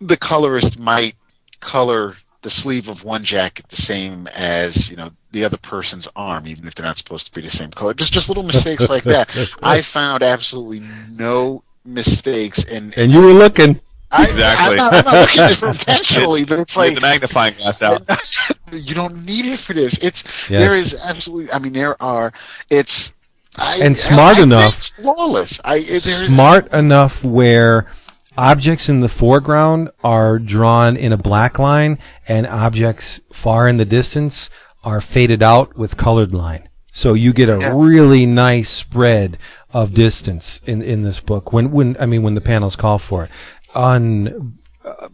the colorist might color the sleeve of one jacket the same as you know the other person's arm, even if they're not supposed to be the same color. Just just little mistakes like that. I found absolutely no mistakes and And you were looking. I, Exactly. I'm not, I'm not looking at it intentionally, but it's Get like the magnifying glass out. you don't need it for this. It's Yes. there is absolutely. I mean, there are. It's I, And smart I, I enough. It's flawless. I it- there is Smart enough where objects in the foreground are drawn in a black line and objects far in the distance are faded out with colored line. So you get a Yeah. really nice spread of distance in, in this book when, when, I mean, when the panels call for it. On, uh,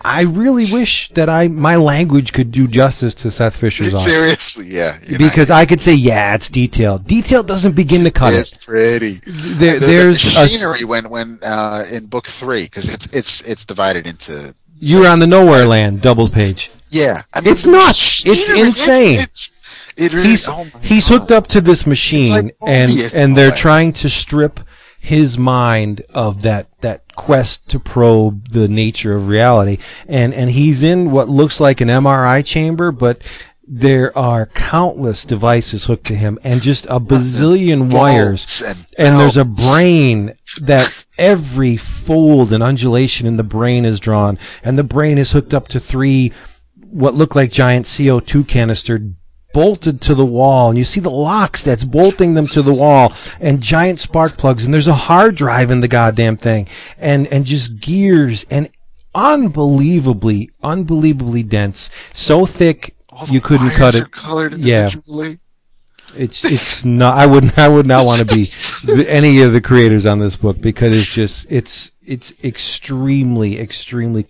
I really wish that I, my language could do justice to Seth Fisher's art. seriously. Yeah, Because I could say, yeah, it's detailed. Detail doesn't begin to cut it. it's pretty. There, the, there's the a, machinery when when uh, in book three because it's it's it's divided into you're on the nowhere land double page. yeah. I mean, It's nuts. It's insane. It's, it really, He's oh he's God. hooked up to this machine like and and they're way. trying to strip his mind of that that quest to probe the nature of reality. And and he's in what looks like an MRI chamber but there are countless devices hooked to him and just a bazillion wires. and and there's a brain that every fold and undulation in the brain is drawn. And the brain is hooked up to three what look like giant CO2 canister bolted to the wall and you see the locks that's bolting them to the wall and giant spark plugs and there's a hard drive in the goddamn thing and and just gears and unbelievably unbelievably dense so thick you couldn't cut it Yeah. it's it's not. I would I would not want to be the, any of the creators on this book because it's just it's it's extremely extremely.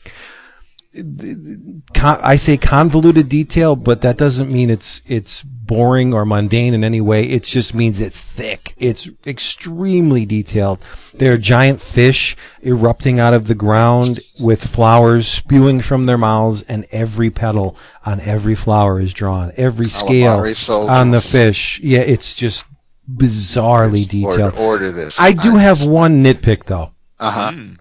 Con, I say convoluted detail, but that doesn't mean it's it's boring or mundane in any way. It just means it's thick. It's extremely detailed. There are giant fish erupting out of the ground with flowers spewing from their mouths, and every petal on every flower is drawn. Every scale on the fish. Yeah, it's just bizarrely detailed. order this. I do have one nitpick though. Uh huh. Hmm.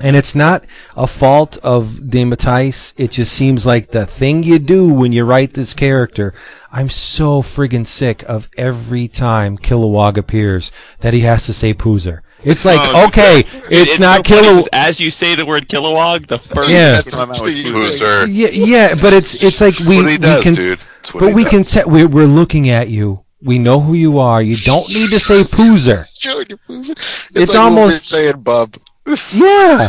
And it's not a fault of DeMatteis. It just seems like the thing you do when you write this character. I'm so friggin' sick of every time Kilowog appears that he has to say Poozer. It's like, Oh, okay, it's, it's, not so funny As you say the word Kilowog, the first Yeah. thing that comes out is Poozer. Yeah, yeah, but it's it's like we, what he we does, can, dude. What but he we does. can set. We're, we're looking at you. We know who you are. You don't need to say Poozer. It's, It's like almost- Wolverine saying bub. Yeah.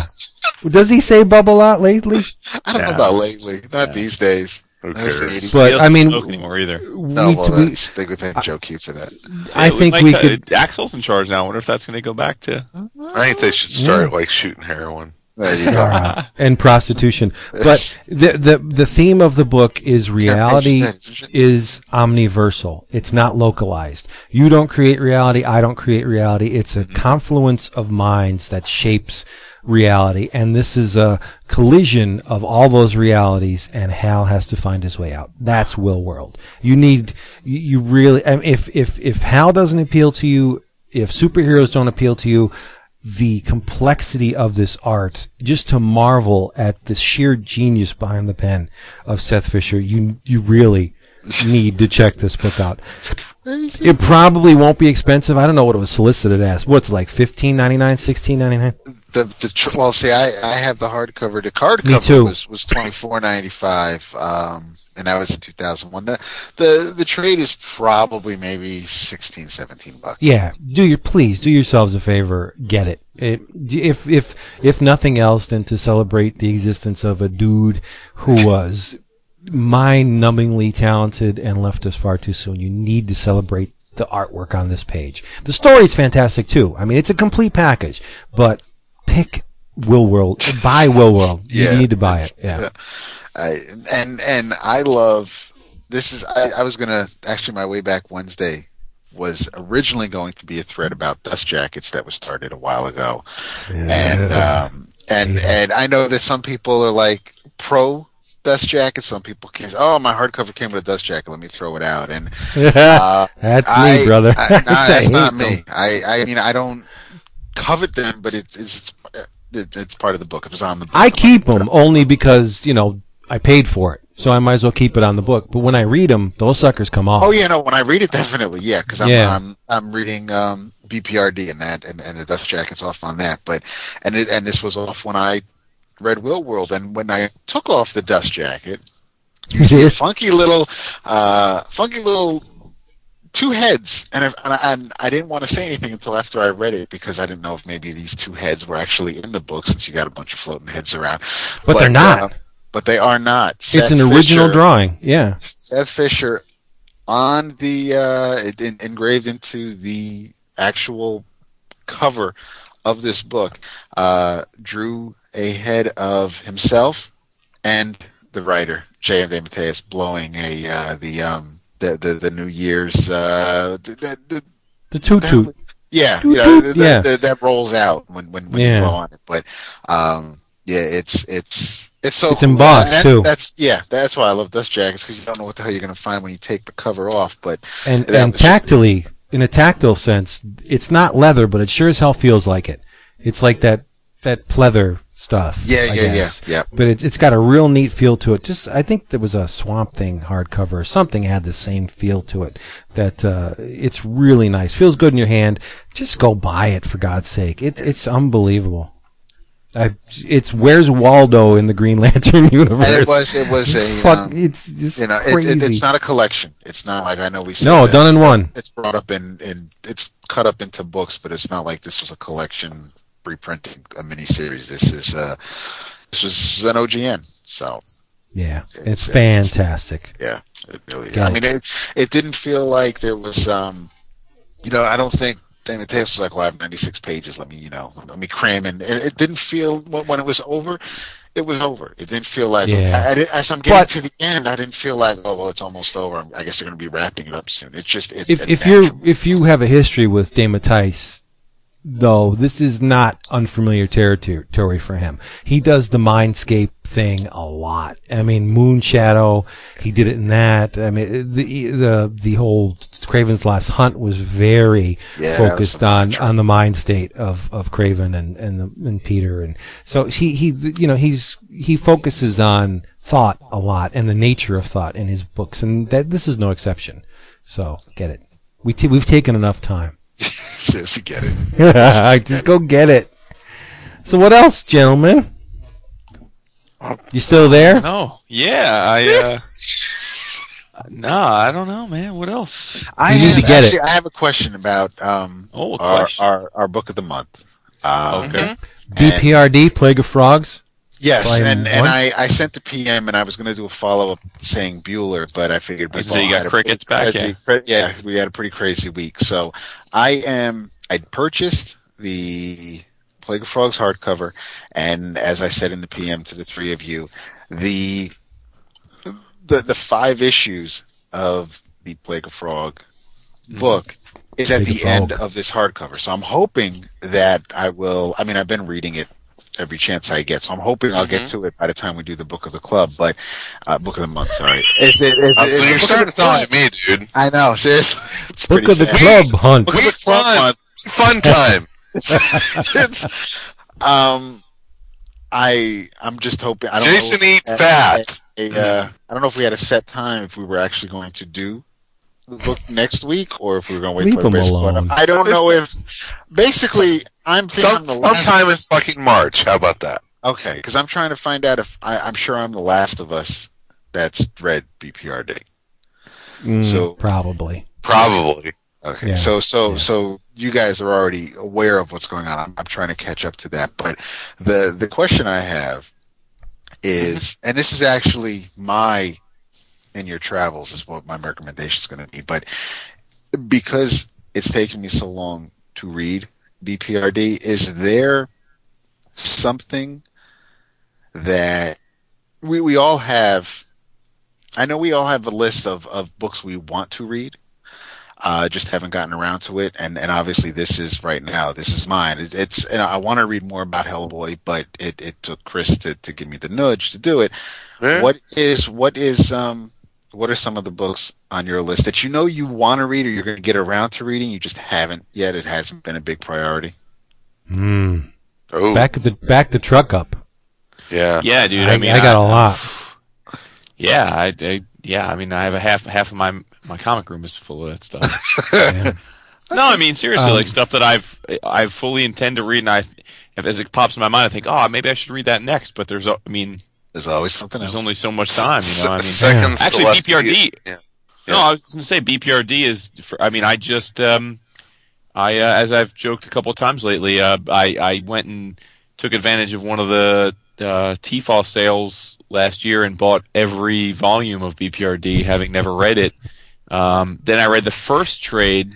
Does he say bub a lot lately? I don't know about lately. Not Yeah. these days. Who That was the cares? But I mean, smoke anymore either. we, No, well, we- that's, they would thank Joe Q for that. I Yeah, think might we cut- could. Axel's in charge now. I wonder if that's going to go back to. Uh-huh. I think they should start like shooting heroin. There you go. and prostitution. But the, the the theme of the book is reality is omniversal. It's not localized. You don't create reality. I don't create reality. It's a mm-hmm. confluence of minds that shapes reality. And this is a collision of all those realities and Hal has to find his way out. That's Willworld. You need, you, you really, if, if, if Hal doesn't appeal to you, if superheroes don't appeal to you, the complexity of this art, just to marvel at the sheer genius behind the pen of Seth Fisher. You you really need to check this book out. It probably won't be expensive. I don't know what it was solicited as. What's it like fifteen ninety nine, sixteen ninety nine the the tr- well, see, I I have the hardcover. The card Me cover too. was was twenty four ninety five, um, and that was in two thousand one. The the the trade is probably maybe 16, 17 bucks. Yeah, do your please do yourselves a favor, get it. It if if if nothing else than to celebrate the existence of a dude who was mind-numbingly talented and left us far too soon. You need to celebrate the artwork on this page. The story is fantastic too. I mean, it's a complete package, but pick Willworld, buy Willworld. Yeah. You need to buy it. Yeah. I, and and I love this is I, I was gonna actually my way back Wednesday was originally going to be a thread about dust jackets that was started a while ago, yeah. and um and and I know that some people are like pro dust jacket, some people can say, oh my hardcover came with a dust jacket, let me throw it out, and uh, That's me, brother. I, nah, that's not them. me. I I mean I don't covet them, but it's it's it's, it's part of the book. It was on the book. I keep them only because you know I paid for it, so I might as well keep it on the book. But when I read them, those suckers come off. Oh yeah, no. When I read it, definitely, yeah, because I'm, Yeah. I'm I'm reading um, BPRD and that, and, and the dust jacket's off on that. But and it and this was off when I read Willworld, and when I took off the dust jacket, you see a funky little, uh, funky little two heads, and if, and, I, and I didn't want to say anything until after I read it because I didn't know if maybe these two heads were actually in the book since you got a bunch of floating heads around. But they're not. uh, but they are not. it's Seth an original Fisher- drawing. Yeah. Seth Fisher on the uh, in, engraved into the actual cover of this book uh, drew a head of himself and the writer J.M. DeMatteis blowing a uh, the um the, the the New Year's uh the, the, the, toot toot. yeah you know, the- yeah. the- that rolls out when when, when Yeah. you blow on it but um yeah it's it's it's so It's cool. embossed, that- too. That's yeah, that's why I love dust jackets because you don't know what the hell you're going to find when you take the cover off. But And and was just- tactily, in a tactile sense, it's not leather, but it sure as hell feels like it. It's like that that pleather stuff. Yeah, I yeah, yeah, guess. yeah. But it, it's got a real neat feel to it. Just I think there was a Swamp Thing hardcover or something had the same feel to it. That uh, it's really nice. Feels good in your hand. Just go buy it for God's sake. It's it's unbelievable. I, it's where's Waldo in the Green Lantern universe? and it was it was a Fuck, um, it's just you know it, it, it's not a collection. It's not like I know we said no, done in one. It's brought up in in it's cut up into books, but it's not like this was a collection reprinting a miniseries. This is uh this was an OGN. So Yeah, it's It's- it's- fantastic. yeah, it really. Is. I mean, it it didn't feel like there was um you know I don't think. David Taylor was like, "Well, I have 96 pages. Let me, you know, let me cram in." And it didn't feel when it was over. It was over. It didn't feel like Yeah. I, I as I'm getting But- to the end. I didn't feel like, oh well, it's almost over. I guess they're going to be wrapping it up soon. It's just it, If if you're if you have a history with DeMatteis, though, this is not unfamiliar territory for him. He does the Mindscape thing a lot. I mean, Moonshadow, he did it in that. I mean, the the the whole Kraven's Last Hunt was very Yeah, that was focused on on the mind state of of Kraven and and the, and Peter, and so he he you know he's he focuses on thought a lot and the nature of thought in his books, and that this is no exception. So get it. We t- we've taken enough time. Seriously, get it. Just go get it. So what else, gentlemen? You still there? No, yeah, I. Uh, no, I don't know, man. What else? I You need have, to get it. I have a question about um, Oh, a our, question. our our book of the month. Um, Okay. and- BPRD, Plague of Frogs. Yes, Volume and, and one? I, I sent the PM and I was going to do a follow up saying Bueller, but I figured I we see you got crickets back, crazy- cra- yeah, we had a pretty crazy week. So I am I purchased the Plague of Frogs hardcover, and as I said in the PM to the three of you, the the the five issues of the Plague of Frog mm-hmm. book is at Plague of the Frog. end of this hardcover. So I'm hoping that I will. I mean, I've been reading it every chance I get, so I'm hoping I'll get to it by the time we do the book of the club. But uh, book of the month, sorry. Is it? Is, Uh, is so the you're starting to sound like me, dude. I know, seriously. It's Book pretty of the sad. Club Hunt. Book of the club fun. month. Fun time. It's, um, I I'm just hoping. I don't Jason know. eat if- fat. a, uh, I don't know if we had a set time if we were actually going to do the book next week or if we're going to wait Leave till him everybody's alone. I don't know if. Basically, I'm thinking Some, I'm last. sometime in fucking March. How about that? Okay, because I'm trying to find out if I, I'm sure I'm the last of us that's read BPRD. Mm, So- probably. Probably. Okay, Yeah, so so yeah. so you guys are already aware of what's going on. I'm, I'm trying to catch up to that, but the the question I have is, and this is actually my in your travels is what my recommendation is going to be, but because it's taken me so long to read BPRD, is there something that we we all have? I know we all have a list of of books we want to read uh, just haven't gotten around to it. And, and obviously this is right now, this is mine. It, it's, and I want to read more about Hellboy, but it, it took Chris to, to give me the nudge to do it. Yeah. What is, what is, um, what are some of the books on your list that you know you want to read or you're going to get around to reading? You just haven't yet. It hasn't been a big priority. Mm. Oh, Back the back the truck up. yeah. Yeah, dude. I, I, mean, I got a lot. Yeah, I, I yeah. I mean, I have a half half of my my comic room is full of that stuff. Yeah. no, I mean seriously, Um, like stuff that I've I fully intend to read, and I if as it pops in my mind, I think, oh, maybe I should read that next. But there's, a- I mean, There's always something there's else. only so much time, you know. I mean, Second Actually, Celestial- BPRD Yeah. No, I was going to say BPRD is. For, I mean, I just, um, I uh, as I've joked a couple of times lately, uh, I I went and took advantage of one of the uh, T-Fall sales last year and bought every volume of BPRD, having never read it. Um, then I read the first trade,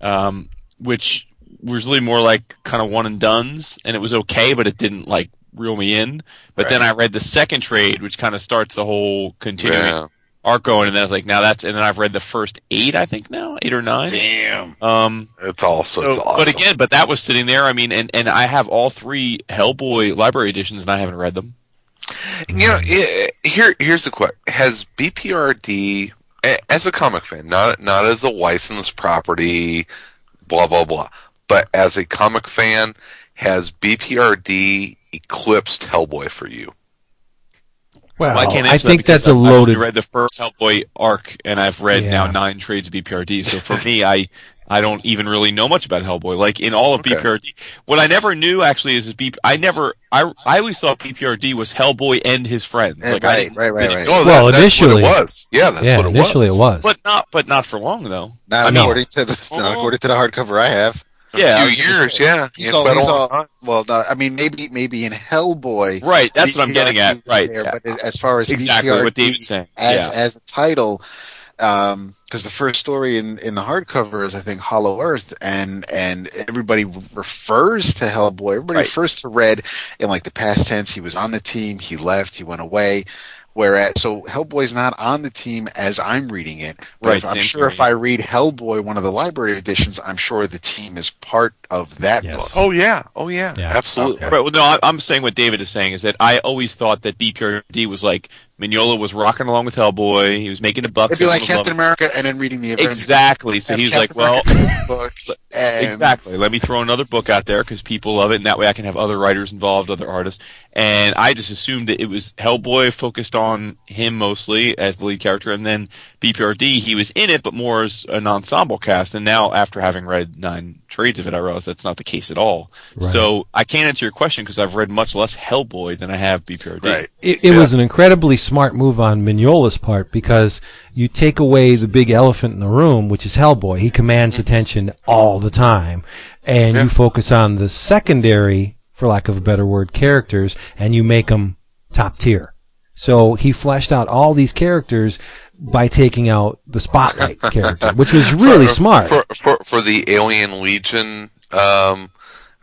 um, which was really more like kind of one and duns, and it was okay, but it didn't like reel me in. But then I read the second trade, which kind of starts the whole continuing Yeah. arc going, and then I was like, now that's, and then I've read the first eight, I think now, eight or nine. Damn. Um, It's also so- it's awesome. but again, but that was sitting there. I mean, and and I have all three Hellboy library editions, and I haven't read them. You know, i here here's the question: Has BPRD, as a comic fan, not not as a licensed property, blah blah blah, but as a comic fan, has BPRD eclipsed Hellboy for you? Well, I can't I answer that think because that's a I've- I've only loaded. read the first Hellboy arc, and I've read now nine trades of BPRD. So for me, I I don't even really know much about Hellboy. Like in all of Okay. BPRD, what I never knew actually is B. I never I I always thought BPRD was Hellboy and his friends. Yeah, Like I right, didn't- right, right, didn't right. Oh, Well, that, initially- what it was. Yeah, that's yeah, what it initially was. it was. but not but not for long though. Not I mean- to the not Oh. according to the hardcover I have. Yeah, I a was few years. say- Yeah, He's Yeah, all, he's all- all, well, no, I mean, maybe maybe in Hellboy, Right, that's what I'm getting at. Right, there, yeah. But as far as exactly BPRD what David's saying. as yeah. as a title, um, because the first story in in the hardcover is I think Hollow Earth, and and everybody refers to Hellboy. Everybody Right. refers to Red in like the past tense. He was on the team. He left. He went away. Whereas, so Hellboy's not on the team as I'm reading it. But Right, if- I'm sure if. I read Hellboy, one of the library editions, I'm sure the team is part of that Yes. book. Oh yeah, oh yeah, Yeah. absolutely. Right. Well, no, I, I'm saying what David is saying is that I always thought that BPRD was like Mignola was rocking along with Hellboy. He was making the bucks. It'd be like Captain loving- America and then reading the Avengers. Exactly. So Have he was like, Captain well, America book, and exactly. Let me throw another book out there because people love it, and that way I can have other writers involved, other artists. And I just assumed that it was Hellboy focused on him mostly as the lead character, and then BPRD he was in it, but more as an ensemble cast. And now, after having read nine trades of it, I realize that's not the case at all. Right. So I can't answer your question because I've read much less Hellboy than I have BPRD. Right. It, it was an incredibly smart move on Mignola's part because you take away the big elephant in the room, which is Hellboy. He commands mm-hmm. attention all the time, and you focus on the secondary, for lack of a better word, characters, and you make them top tier. So he fleshed out all these characters by taking out the spotlight character, which was really for, smart. for for for the Alien Legion um,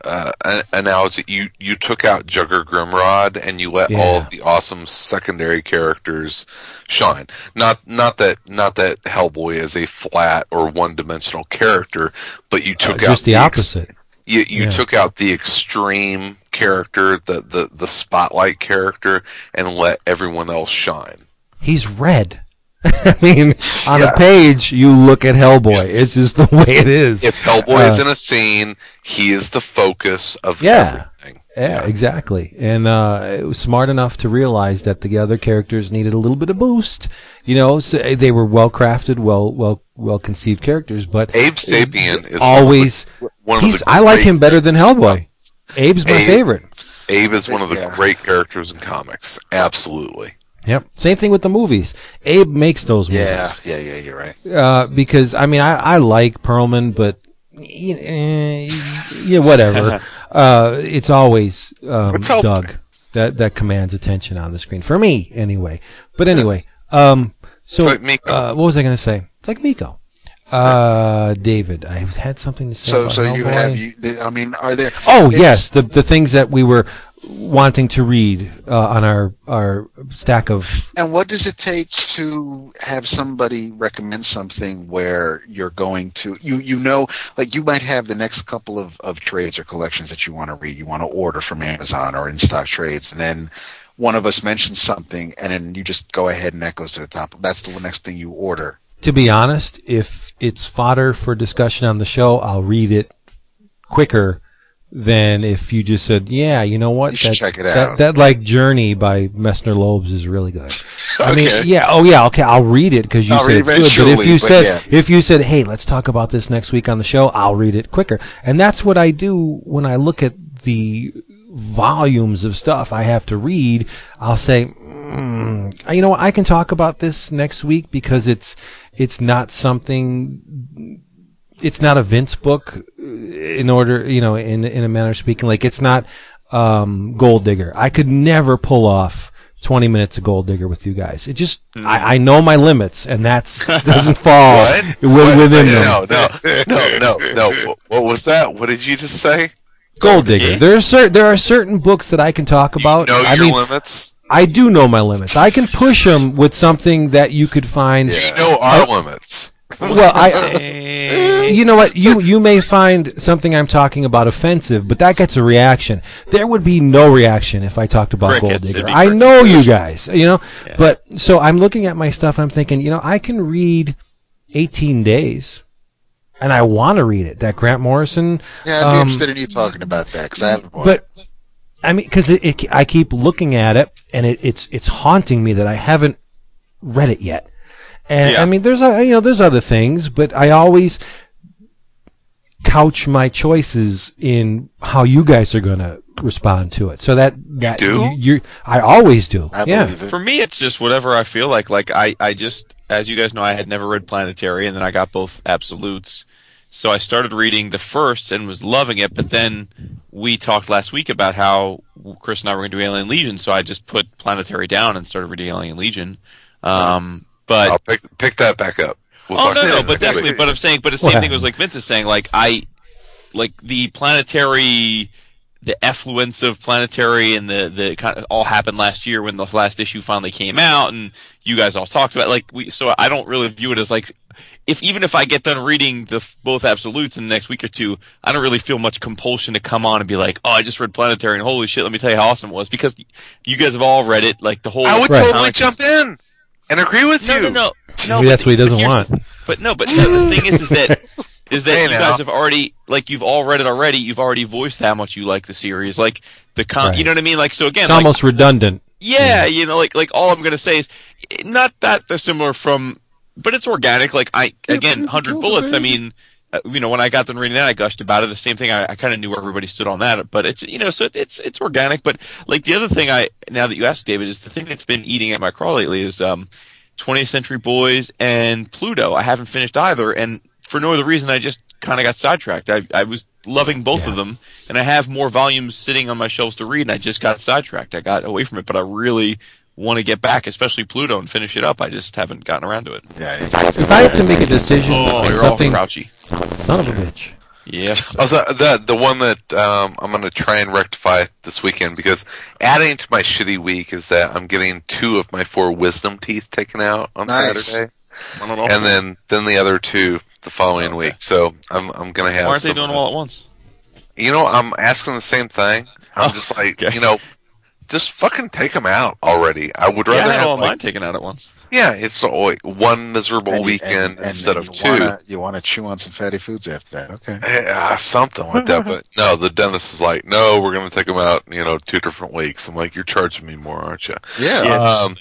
uh, analogy. You you took out Jugger Grimrod and you let all of the awesome secondary characters shine. Not not that not that Hellboy is a flat or one dimensional character, but you took out Uh, just the ex- opposite. you you Yeah. took out the extreme character, the, the the spotlight character, and let everyone else shine. He's red. I mean, on a page, you look at Hellboy. Yes. It's just the way it is. If Hellboy is Uh, in a scene, he is the focus of Yeah. everything. Yeah, exactly. And uh, it was smart enough to realize that the other characters needed a little bit of boost. You know, so they were well crafted, well, well, well conceived characters. But Abe Sapien is always, one of he's. the I like him better than Hellboy. Abe's my Abe- favorite. Abe is one of the Yeah. great characters in comics. Absolutely. Yep. Same thing with the movies. Abe makes those movies. yeah, yeah, yeah, you're right. uh, because I mean I, I like Perlman, but eh, yeah, whatever. uh, it's always um, Doug that that commands attention on the screen for me anyway. But anyway, um, so like Miko. uh, what was I going to say? It's like Miko. Uh, David, I had something to say So, so you have you. I mean, are there? Oh yes, the the things that we were wanting to read uh, on our our stack of And what does it take to have somebody recommend something where you're going to you you know like you might have the next couple of, of trades or collections that you want to read, you want to order from Amazon or in stock trades, and then one of us mentions something and then you just go ahead and that goes to the top. That's the next thing you order. to be honest, if it's fodder for discussion on the show, I'll read it quicker than if you just said, "Yeah, you know what? You should check it that, out." That like Journey by Messner-Loebs is really good. I mean, yeah, oh yeah, okay, I'll read it because you I'll said it's good. But if you but said yeah. if you said, "Hey, let's talk about this next week on the show," I'll read it quicker. And that's what I do when I look at the volumes of stuff I have to read. I'll say, mm, you know, what, I can talk about this next week because it's it's not something it's not a Vince book uh, in order, you know, in in a manner of speaking. Like it's not um, Gold Digger. I could never pull off 20 minutes of Gold Digger with you guys. It just I, I know my limits, and that's doesn't fall What? wi- What? within no, them. no, no, no, no. What was that? What did you just say? Gold Digger. There are certain there are certain books that I can talk about. You know I your mean, limits. I do know my limits. I can push them with something that you could find. You know our limits. Well, I, you know what? You you may find something I'm talking about offensive, but that gets a reaction. There would be no reaction if I talked about Gold Digger. I know you guys, you know, but so I'm looking at my stuff and I'm thinking, you know, I can read 18 days, and I want to read it. That Grant Morrison, Yeah, I'd be um, interested in you talking about that because I haven't bought but I mean, because it, it, I keep looking at it, and it, it's it's haunting me that I haven't read it yet. And Yeah. I mean, there's a, you know there's other things, but I always couch my choices in how you guys are going to respond to it. So that that do? you, you're, I always do. I yeah. believe it. For me, it's just whatever I feel like. Like I, I just, as you guys know, I had never read Planetary, and then I got both absolutes. So I started reading the first and was loving it. But then we talked last week about how Chris and I were going to do Alien Legion, so I just put Planetary down and started reading Alien Legion. Um, but I'll pick pick that back up. We'll oh talk no, no, but next definitely. week. But I'm saying, but it's the What same thing was like Vince is saying. Like I, like the planetary, the effluence of planetary and the the kind of all happened last year when the last issue finally came out and you guys all talked about it. like we so I don't really view it as like if even if I get done reading the both absolutes in the next week or two, I don't really feel much compulsion to come on and be like, "Oh, I just read Planetary and holy shit, let me tell you how awesome it was." Because you guys have all read it, like the whole. I would Right. totally jump in and agree with No, you. no, no, no. Maybe that's what he doesn't want. But no, but no, the thing is, is that is that Hey, you now. guys have already like you've all read it already. You've already voiced how much you like the series, like the com. Right. You know what I mean? Like so again, It's like, almost redundant. yeah, you know, like like all I'm gonna say is eh, not that dissimilar from, but it's organic. Like I again, hundred bullets. I mean, you know, when I got done reading that, I gushed about it. The same thing. I, I kind of knew where everybody stood on that, but it's you know, so it, it's it's organic. But like the other thing, I now that you asked, David, is the thing that's been eating at my craw lately is um, 20th Century Boys and Pluto. I haven't finished either, and for no other reason, I just kind of got sidetracked. I I was loving both Yeah. of them, and I have more volumes sitting on my shelves to read, and I just got sidetracked. I got away from it, but I really want to get back, especially Pluto, and finish it up. I just haven't gotten around to it. Yeah, If I have to make a decision Oh, you're all something, grouchy. son of a bitch. Yes. Also, the the one that um, I'm going to try and rectify this weekend because adding to my shitty week is that I'm getting two of my four wisdom teeth taken out on Nice. Saturday, and then then the other two the following Okay. week. So I'm I'm going to have. why aren't they doing them all at once? You know, I'm asking the same thing. I'm Oh, just like, okay. you know, just fucking take them out already. I would Yeah, I rather had have all like, mine taken out at once. yeah, it's like one miserable and you- weekend and- and instead you of two. Wanna, you want to chew on some fatty foods after that? Okay. Yeah, something like that. But no, the dentist is like, no, we're going to take them out, you know, two different weeks. I'm like, you're charging me more, aren't you? Yeah. Um,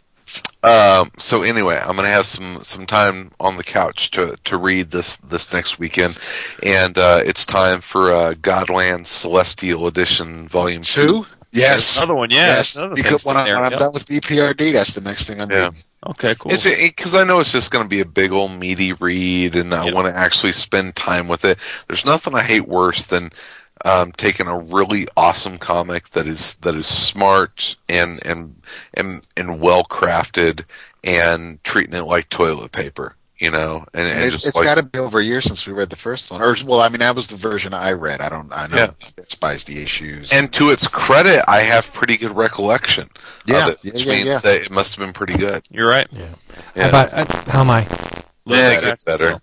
um, so anyway, I'm gonna have some some time on the couch to to read this this next weekend, and uh, it's time for uh, Godland Celestial Edition Volume Two? Yes. Another one, yeah. yes. Another Because when, I, there, when I'm yeah. done with BPRD, that's the next thing I'm Yeah. reading. Okay, cool. It's because I know it's just going to be a big old meaty read, and I Yep. want to actually spend time with it. There's nothing I hate worse than um, taking a really awesome comic that is that is smart and and and and well crafted, and treating it like toilet paper, you know, and, and And it, just it's like got to be over a year since we read the first one. Or, well, I mean, that was the version I read. I don't, I know Yeah. I despise the issues. And to its credit, I have pretty good recollection Yeah, of it, yeah, which yeah, means yeah. that it must have been pretty good. You're right. Yeah. I buy, I, how am I? Little Yeah, it gets better. still.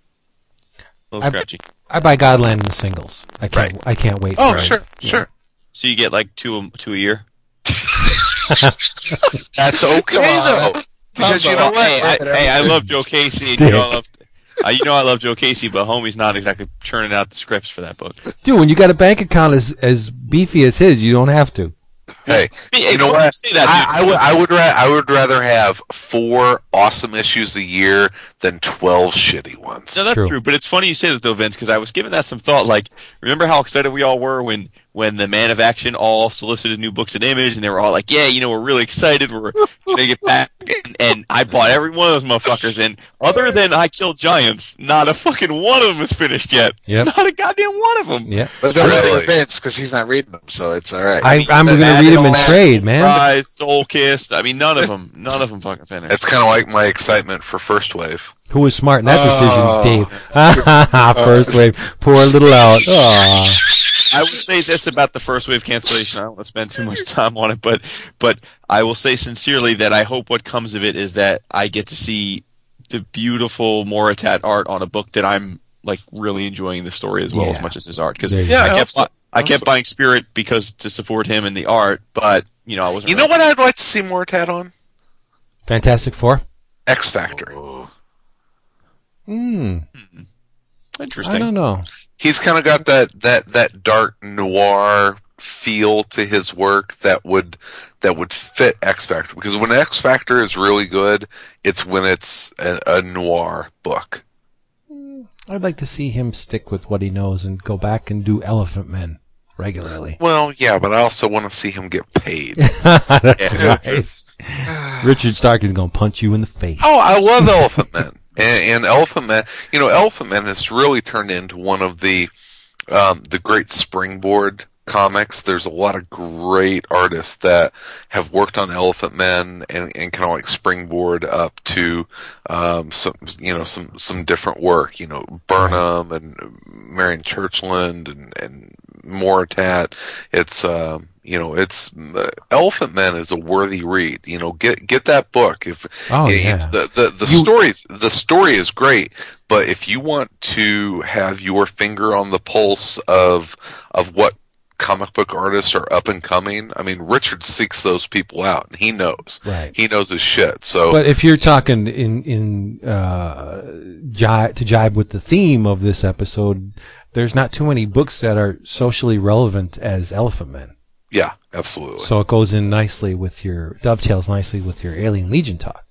Little I- scratchy. I buy Godland in the singles. I can't. I can't wait. Oh, for it. sure, sure. So you get like two a- two a year. That's okay though, because you know what? Hey, I, hey, I love Joe Casey. And you know I love. Uh, you know I love Joe Casey, but homie's not exactly churning out the scripts for that book. Dude, when you got a bank account as as beefy as his, you don't have to. Hey, Hey, you know funny what? Say that, I, I would, I would, ra- I would rather have four awesome issues a year than twelve shitty ones. No, that's True. true. But it's funny you say that though, Vince, because I was giving that some thought. Like, remember how excited we all were when when the Man of Action all solicited new books and Image, and they were all like, "Yeah, you know, we're really excited. We're gonna get back." And, and I bought every one of those motherfuckers. And other than I Killed Giants, not a fucking one of them is finished yet. Yep. Not a goddamn one of them. Yeah. But don't Really? it Vince because he's not reading them, so it's all right. I, I'm going to read them in trade, man. Rise, Soul Kissed. I mean, none of them. None of them fucking finished. It's kind of like my excitement for First Wave. Who was smart in that Oh. decision, Dave? First uh, wave, poor little out. Aw. I will say this about the first wave cancellation. I don't want to spend too much time on it, but but I will say sincerely that I hope what comes of it is that I get to see the beautiful Moritat art on a book that I'm like really enjoying the story as well Yeah. as much as his art. Because There you go. I Yeah, I kept so. I kept so. buying Spirit because to support him and the art, but you know I wasn't. You know what I'd like to see Moritat on? Fantastic Four. X Factor. Oh. Hmm. Hmm. Hmm. I don't know. He's kind of got that that that dark noir feel to his work that would that would fit X Factor because when X Factor is really good, it's when it's a, a noir book. I'd like to see him stick with what he knows and go back and do Elephantmen regularly. Well, yeah, but I also want to see him get paid. That's Yeah. nice. Richard Stark is going to punch you in the face. Oh, I love Elephantmen. And, and Elephantmen, you know, Elephantmen has really turned into one of the um, the great springboard comics. There's a lot of great artists that have worked on Elephantmen and, and kind of like springboard up to um, some, you know, some some different work. You know, Burnham and Marian Churchland and and Moritat. It's um, you know, it's uh, Elephantmen is a worthy read. You know, get get that book. If Oh, you- yeah. the the, the You- stories the story is great, but if you want to have your finger on the pulse of of what comic book artists are up and coming, I mean, Richard seeks those people out, and he knows. Right. He knows his shit. So But if you're talking in in uh, ji- to jibe with the theme of this episode, there's not too many books that are socially relevant as Elephantmen. Yeah, absolutely. So it goes in nicely with your dovetails nicely with your Alien Legion talk.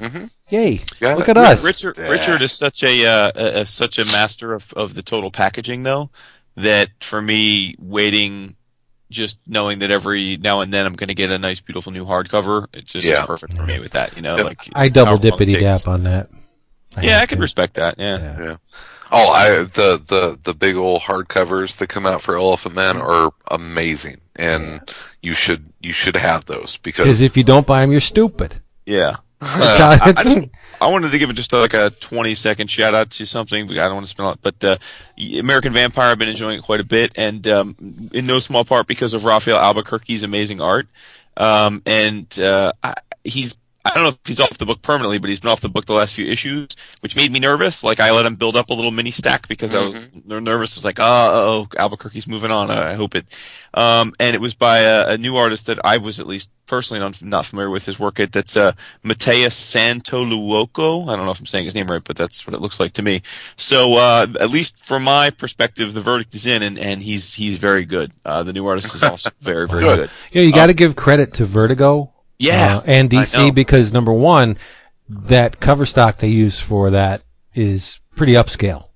hmm Yay! Yeah, Look at us. Richard Yeah. Richard is such a, uh, a, a such a master of, of the total packaging though that for me waiting just knowing that every now and then I'm going to get a nice beautiful new hardcover it's just Yeah. perfect for me with that you know Yep. like I double however long it dippity takes. dap on that. yeah I can to. respect that yeah, Yeah. Yeah. Oh, I the the the big old hardcovers that come out for Elephantmen are amazing, and you should you should have those Because because if you don't buy them, you're stupid. yeah. That's Uh, how I, I it's- just I wanted to give it just like a 20 second shout out to something. but I don't want to spend a lot, but uh, American Vampire I've been enjoying it quite a bit, and um, in no small part because of Rafael Albuquerque's amazing art. Um, and uh, I, he's I don't know if he's off the book permanently, but he's been off the book the last few issues, which made me nervous. Like I let him build up a little mini stack because I was ner- nervous. I was like, oh, oh, Albuquerque's moving on. I hope it. Um, and it was by a, a new artist that I was at least personally not, not familiar with his work. It that's uh, Mateus Santolouco. I don't know if I'm saying his name right, but that's what it looks like to me. So uh, at least from my perspective, the verdict is in, and, and he's he's very good. Uh, the new artist is also very very Good. good. You know, you got to give credit to Vertigo. Yeah, uh, and DC because number one, that cover stock they use for that is pretty upscale,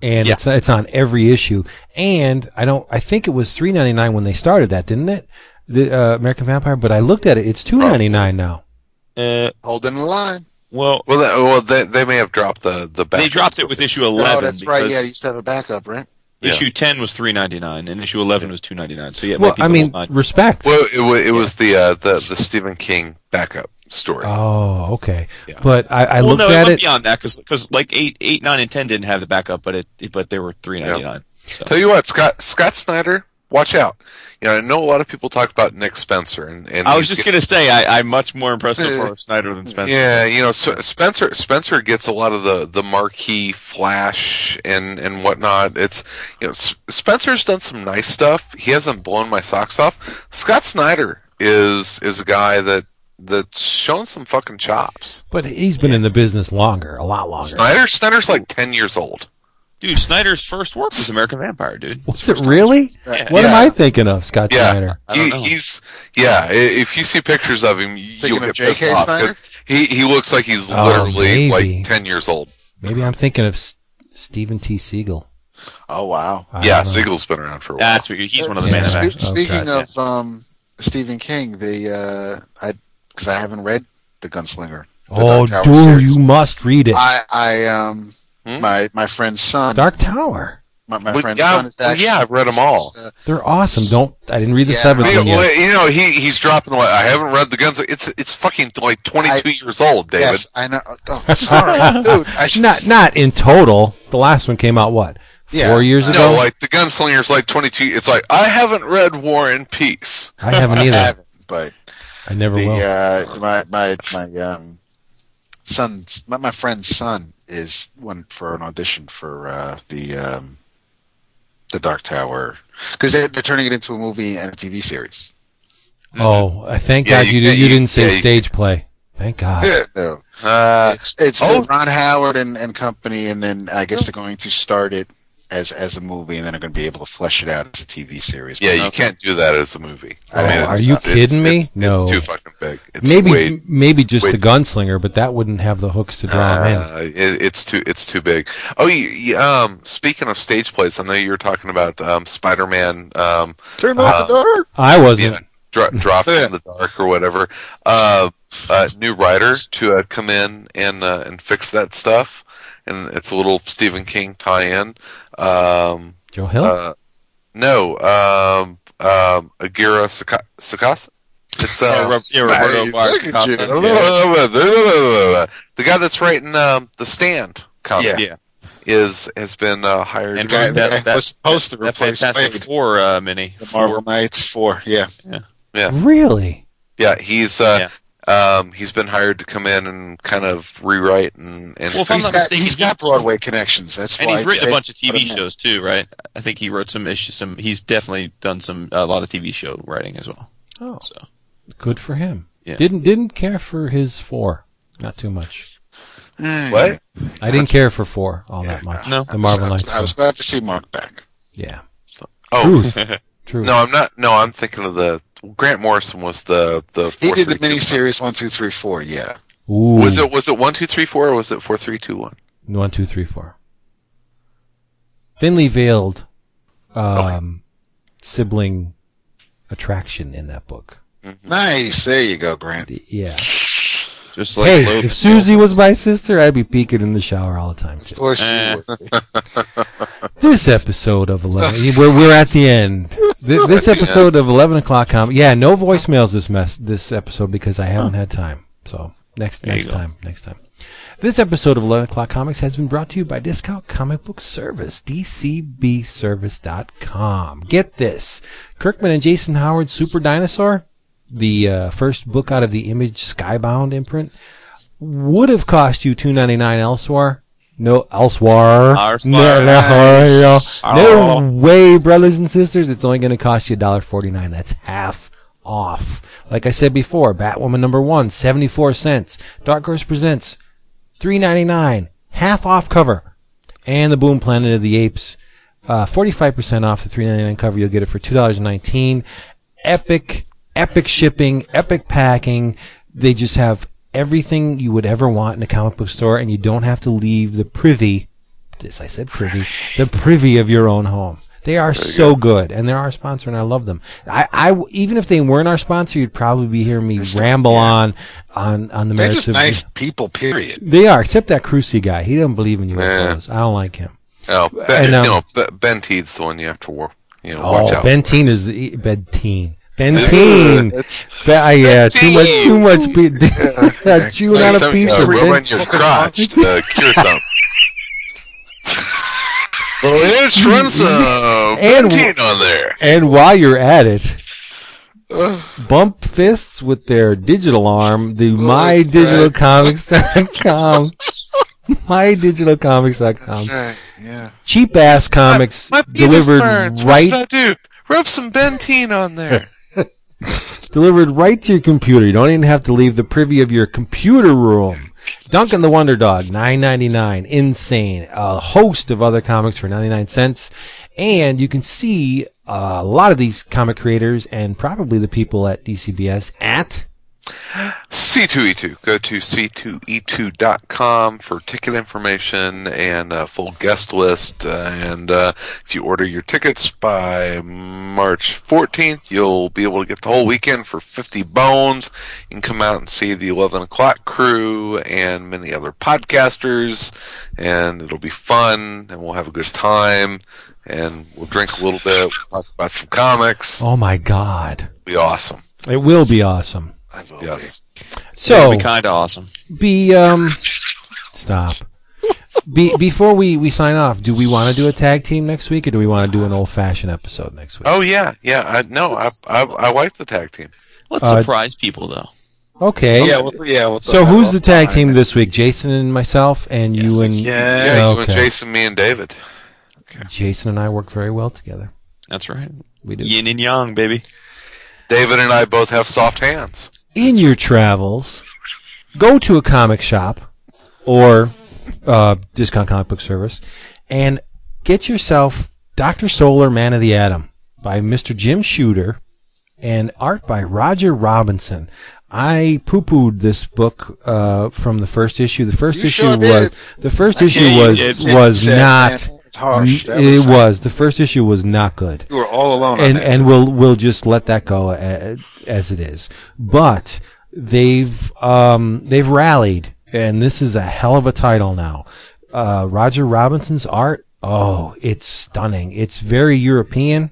and Yeah. it's it's on every issue. And I don't, I think it was three ninety nine when they started that, didn't it? The uh, American Vampire, but I looked at it; it's two ninety nine now. Uh, Holding the line. well, well, that, well, they, they may have dropped the the. they dropped it with issue Oh, eleven. that's right. Yeah, you used to have a backup, right? Yeah. Issue ten was three ninety nine, and issue eleven was two ninety nine. So yeah, Well, I mean, whole respect. Well, it, wa- it was the uh, the the Stephen King backup story. Oh, okay. Yeah. But I, I well, looked no, it at went it. beyond that because like eight, eight, nine, and ten didn't have the backup, but it but they were three ninety nine. So Tell you what, Scott Scott Snyder, watch out. You know, I know a lot of people talk about Nick Spencer, and, and I was just gonna say I, I'm much more impressed so far with Snyder than Spencer. Yeah, you know, so Spencer Spencer gets a lot of the the marquee flash and and whatnot. It's you know, S- Spencer's done some nice stuff. He hasn't blown my socks off. Scott Snyder is is a guy that that's shown some fucking chops. But he's been in the business longer, a lot longer. Snyder Snyder's like ten years old. Dude, Snyder's first work was American Vampire, dude. Was it really? Yeah. What am I thinking of, Scott Yeah, Snyder? I he, he's yeah. If you see pictures of him, you'll get J.K. pissed off. 'cause Snyder? He he looks like he's Oh, literally maybe. like ten years old. Maybe I'm thinking of S- Steven T. Seagle. Oh wow. I yeah. Seagle's been around for a while. That's what he's one of the Yeah. man Spe- action. Speaking Okay. of um, Stephen King, the uh, I because I haven't read The Gunslinger. the Oh, dude, series. you must read it. I I um Hmm? my my friend's son. Dark Tower. my, my Well, friend's yeah, son is well, actually. yeah, I've read them all. Uh, They're awesome. Don't I didn't read the Yeah, seventh You one know, yet. you know, he he's dropping. What I haven't read the guns. It's it's fucking like twenty two years old, David. yes, I know. Oh, sorry, dude. I should, Not not in total. The last one came out what? Yeah. Four years ago. No, like the gunslinger's like twenty two. It's like I haven't read War and Peace. I haven't I either. haven't, but I never the will. uh, my my my um son's my, my friend's son is went for an audition for uh, the um the Dark Tower because they're, they're turning it into a movie and a TV series. oh, I thank Yeah, God you you, you, you- didn't say yeah, you- stage play. Thank God. no, Uh, it's it's oh. Ron Howard and, and company, and then I guess they're going to start it as as a movie, and then they're going to be able to flesh it out as a TV series. yeah, you Okay. can't do that as a movie. Oh, it's- are you it's- kidding me? It's, No. it's too fucking big. It's maybe way- maybe just way- the gunslinger, but that wouldn't have the hooks to draw him in. Uh, it, it's too it's too big. Oh, you, you, um, speaking of stage plays, I know you were talking about um, Spider-Man. Um, Turn off off the dark. I wasn't. yeah, dro- drop in the dark or whatever. Uh, uh, new writer to uh, come in and uh, and fix that stuff, and it's a little Stephen King tie-in. Um, Joe Hill. uh, no, um, um, Aguirre Saka- Sacasa. It's Yeah, uh, Rob- yeah, Roberto Nice. Marx Look at you. Acosta. Yeah. the guy that's writing um, the Stand comic. Yeah. Yeah. is has been uh, hired. And The guy, that- that- was supposed to That replace Fantastic Waid. Four uh, mini. The Marvel Knights four. Yeah. yeah, Really? yeah, he's uh, um, he's been hired to come in and kind of rewrite and and Well, if I'm not got, mistaken, he's got Broadway connections. That's And why. he's written a bunch of TV shows too, right? I think he wrote some issues. Some he's definitely done some a lot of TV show writing as well. Oh, So good for him. Yeah. Didn't didn't care for his four. Not too much. Mm, what? I didn't care for four all that much. No. The Marvel I was, Knights. I was glad to see Mark back. yeah. Oh Truth. Truth. no, I'm not. No, I'm thinking of the Grant Morrison was the the. He did the three, two, miniseries one, two, three, four. Yeah. Ooh. Was it was it one two three four or was it four three two one? One, two, three, four. Thinly veiled um, sibling attraction in that book. Nice. There you go, Grant. The- Yeah. just like hey, Logan. if Susie was my sister, I'd be peeking in the shower all the time. Of course Eh. you would. This episode of eleven, we're we're at the end. Th- This episode of eleven o'clock com. Yeah, no voicemails this mess this episode because I haven't had time. So next There next time, next time. This episode of 11 O'Clock Comics has been brought to you by Discount Comic Book Service, DCBService.com. Get this. Kirkman and Jason Howard's Super Dinosaur, the uh, first book out of the Image Skybound imprint, would have cost you two ninety nine elsewhere. No, elsewhere. Elsewhere. No, no, Oh. no way, brothers and sisters. It's only going to cost you $1.49. That's half off. Like I said before, Batwoman number one, 74 cents. Dark Horse Presents, three ninety nine, half off cover, and the Boom Planet of the Apes, uh, five percent off the three ninety nine cover. You'll get it for two dollars nineteen. Epic, epic shipping, epic packing. They just have everything you would ever want in a comic book store, and you don't have to leave the privy. This I said privy, the privy of your own home. They are so good, and they're our sponsor, and I love them. I, I, even if they weren't our sponsor, you'd probably be hearing me ramble on, on, on the They're merits just of. nice people, period. They are, except that Crucy guy. He doesn't believe in Yeah. UFOs. I don't like him. Oh, ben, And, um, you know, Ben Teed's the one you have to war, you know, watch Oh, out. Benteen is the Benteen. Benteen. Be- uh, yeah, too much, too much. Pe- chewing Like on a some- piece uh, of rub on Benteen. your crotch to cure something. Let's run some And- Benteen on there. And while you're at it, bump fists with their digital arm, the mydigitalcomics.com. mydigitalcomics.com. Right, yeah. Cheap ass comics My penis delivered burns. What right should I do? Rub some Benteen on there. Delivered right to your computer. You don't even have to leave the privy of your computer room. Duncan the Wonder Dog, nine ninety nine, insane. A host of other comics for ninety nine cents, and you can see uh, a lot of these comic creators and probably the people at DCBS at C2E2. Go to c2e2.com for ticket information and a full guest list. And uh, if you order your tickets by March 14th, you'll be able to get the whole weekend for 50 bones. You can come out and see the 11 o'clock crew and many other podcasters. And it'll be fun and we'll have a good time. And we'll drink a little bit, we'll talk about some comics. oh my god, It'll be awesome. it will be awesome. I will Yes. So It'll be kind of awesome. be um stop be, before we, we sign off do we want to do a tag team next week or do we want to do an old fashioned episode next week Oh yeah, yeah. I, no, I, I I like the tag team. Let's Uh, surprise people though. okay be. Yeah, well, yeah. We'll so who's the tag team this week jason and myself and you and Yeah. Yeah, you and. Jason, me, and David. jason and i work very well together That's right. we do Yin and yang, baby. David and I both have soft hands. In your travels go to a comic shop or uh, discount comic book service and get yourself dr solar man of the atom by mr jim shooter and art by roger robinson. I poo-pooed this book uh, from the first issue. The first You issue sure was the first I issue was was not harsh. That it was- was the first issue was not good You were all alone. and and we'll we'll just let that go a- as it is. But they've um, they've rallied, and this is a hell of a title now. Uh, Roger Robinson's art, oh, it's stunning. It's very European,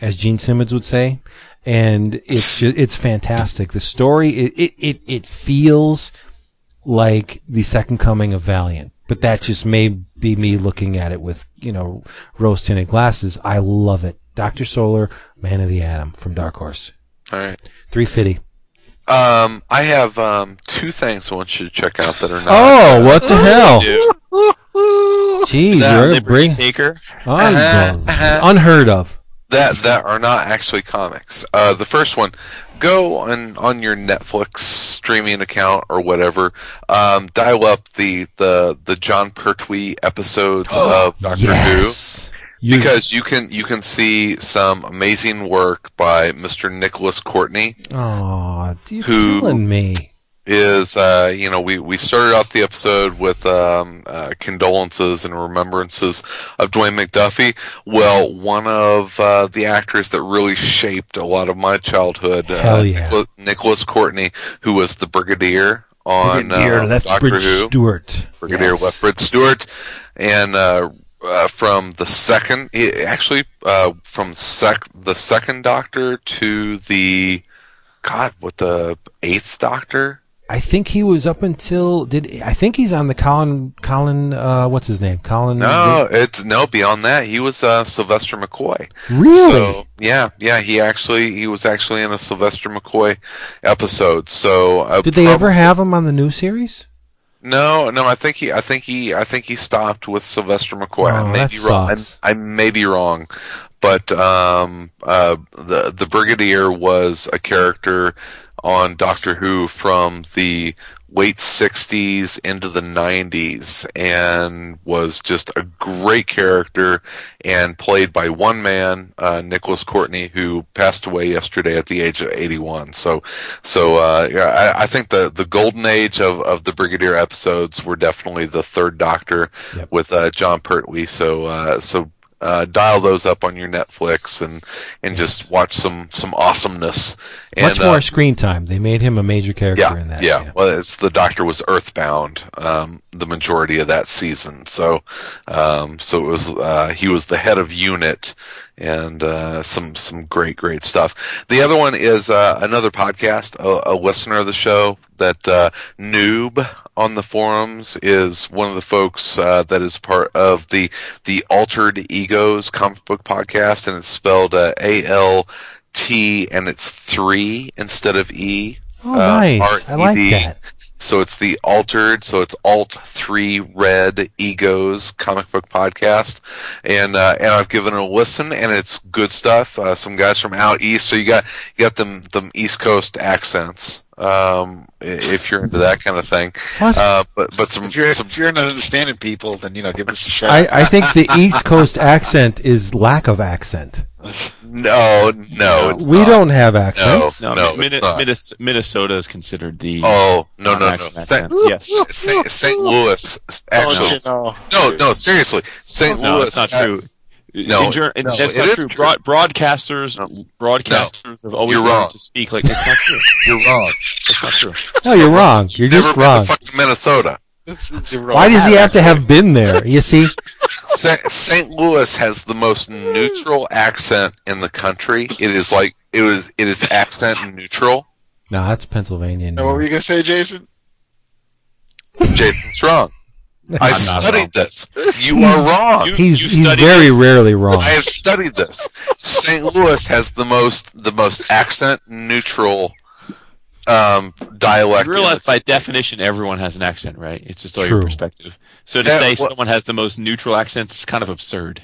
as Gene Simmons would say, and it's ju- it's fantastic. The story it it it, it feels like the second coming of Valiant. But that just may be me looking at it with you know rose tinted glasses. I love it. Doctor Solar, Man of the Atom from Dark Horse, All right. three fifty. Um, I have um, two things I want you to check out that are not. Oh, what the hell? Jeez, is that you're Liberty bring Taker? Unbelievable. Uh-huh. unheard of. that that are not actually comics. Uh, the first one, go on on your Netflix streaming account or whatever. Um, dial up the the the Jon Pertwee episodes of Doctor Who Yes. You- because you can you can see some amazing work by Mr. Nicholas Courtney. Aw, you're Who- killing me. Is uh, you know we, we started off the episode with um, uh, condolences and remembrances of Dwayne McDuffie. Well, one of uh, the actors that really shaped a lot of my childhood, uh, yeah. Nicholas, Nicholas Courtney, who was the Brigadier on Brigadier uh, Lethbridge Doctor Who, Stewart. Brigadier Yes. Lethbridge Stewart, and uh, uh, from the second, actually uh, from sec the second Doctor to the God, what the eighth Doctor. I think he was up until did I think he's on the Colin Colin uh what's his name? Colin No, it's no beyond that. He was uh, Sylvester McCoy. Really? So yeah, yeah. He actually he was actually in a Sylvester McCoy episode. So uh, did they prob- ever have him on the new series? No, no. I think he I think he I think he stopped with Sylvester McCoy. I Oh, may that be wrong. I, sucks. I may be wrong, but um, uh, the the Brigadier was a character on Doctor Who from the late 60s into the 90s and was just a great character and played by one man, uh, Nicholas Courtney, who passed away yesterday at the age of 81. So, so, uh, yeah, I, I think the, the golden age of, of the Brigadier episodes were definitely the third Doctor Yep. with, uh, Jon Pertwee. So, uh, so, uh, dial those up on your Netflix and, and just watch some, some awesomeness. And, Much more uh, screen time. They made him a major character yeah, in that. yeah. Well, it's the Doctor was Earthbound um, the majority of that season, so um, so it was uh, he was the head of unit and uh, some some great great stuff. The other one is uh, another podcast, a, a listener of the show that uh, Noob on the forums is one of the folks uh, that is part of the the Altered Egos comic book podcast, and it's spelled uh, A L T and it's three instead of E. Oh, Uh, nice. I like that. So it's the altered, so it's alt three red egos comic book podcast, and uh, and I've given it a listen, and it's good stuff. Uh, some guys from out east, so you got you got them them East Coast accents. Um, if you're into that kind of thing, uh, but but some, If you're, some if you're not understanding people, then you know, give us a shot. I, I think the East Coast accent is lack of accent. no no it's we not. don't have accents. No, No, Min- it's not. Minnes- Minnesota is considered the Oh no no no St. Yes. St. St. Louis actually Oh, no no seriously St. No, Louis it's not uh, true. No, In ger- it's- no, that's not is true. true. Broad- broadcasters, broadcasters have always You're learned wrong. to speak like it's not true. You're wrong. It's not true. No, you're wrong. You're Never just been wrong. to fucking Minnesota. Why does he have to have been there? You see? St. St. Louis has the most neutral accent in the country. It is like it was. It is accent neutral. No, that's Pennsylvania. New Now, what were you gonna say, Jason? Jason's wrong. I not studied this. You are wrong. You- He's you he's very this? rarely wrong. I have studied this. St. Louis has the most the most accent neutral um, dialect. You realize by definition everyone has an accent, right? It's just all True. your perspective. So to Yeah, say well- someone has the most neutral accent is kind of absurd.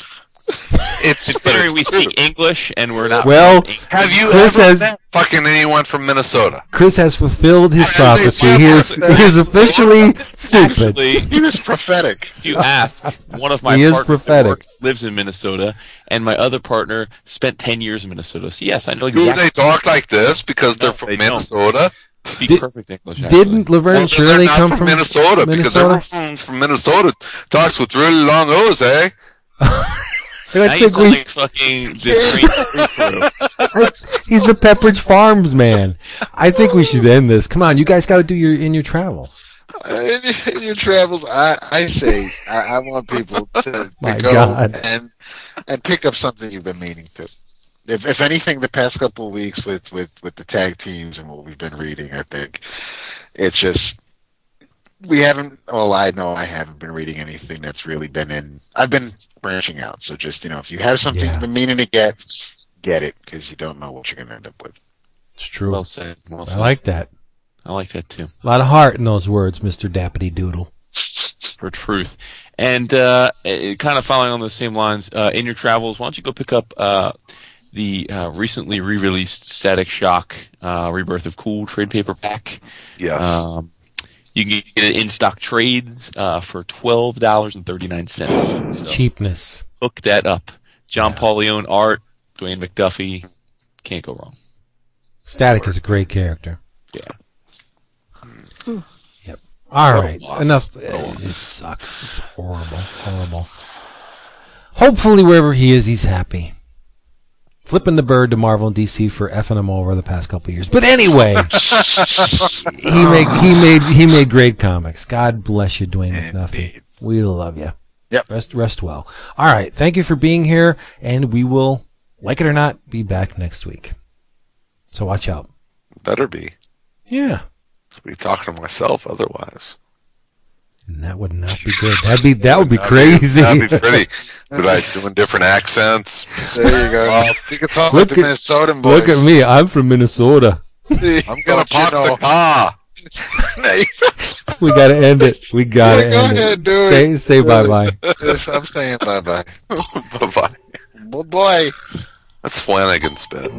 It's Considering we speak English and we're not. Well, Have you Chris ever has- met fucking anyone from Minnesota? Chris has fulfilled his I- I prophecy. say He is he is officially stupid. Actually, He was prophetic. since you ask, one of my He is partners prophetic. lives in Minnesota, and my other partner spent ten years in Minnesota. So yes, I know Do they talk like this because they're No, from they don't. Minnesota? speak Did- perfect English. Actually. Didn't Laverne Well, and then Shirley not come from, from Minnesota, because everyone from, from Minnesota talks with really long O's, eh? I you think sound we, like fucking this he's the Pepperidge Farms man. I think we should end this. Come on, you guys got to do your in your travels. Uh, in, your- in your travels, I, I say I, I want people to, to My go God. and and pick up something you've been meaning to. If if anything, the past couple of weeks with with with the tag teams and what we've been reading, I think it's just we haven't. Well, I know I haven't been reading anything that's really been in. I've been branching out. So just you know, if you have something Yeah. you've been meaning to get, get it because you don't know what you're going to end up with. It's true. Well said. Well said. I like that. I like that too. A lot of heart in those words, Mr. Dappity Doodle. for truth. And uh, eh, kind of following on the same lines, uh, in your travels, why don't you go pick up uh, the uh, recently re-released Static Shock uh, Rebirth of Cool trade paperback? Yes. Um, you can get it in stock trades uh, for twelve dollars and thirty nine cents. So Cheapness. hook that up. John Yeah. Paulione art, Dwayne McDuffie, can't go wrong. Static is a great character. Yeah. Yep. All What right. Enough. What a loss. This sucks. It's horrible. Horrible. Hopefully, wherever he is, he's happy. Flipping the bird to Marvel and DC for effing him over the past couple of years. But anyway, he made he made he made great comics. God bless you, Dwayne McDuffie. Indeed. We love you. Yep. Rest rest well. All right. Thank you for being here, and we will, like it or not, be back next week. So watch out. Better be. Yeah. I'll be talking to myself otherwise. And that would not be good. That'd be that would be crazy. That'd be pretty. But I doing different accents. There you go. you can talk Look with at- Minnesotan boys. Look at me. I'm from Minnesota. I'm gonna park the car. We gotta end it. We gotta Yeah, go end ahead, it. do it. say say bye bye. I'm saying bye bye. bye bye. Well, boy. That's Flanagan's bit.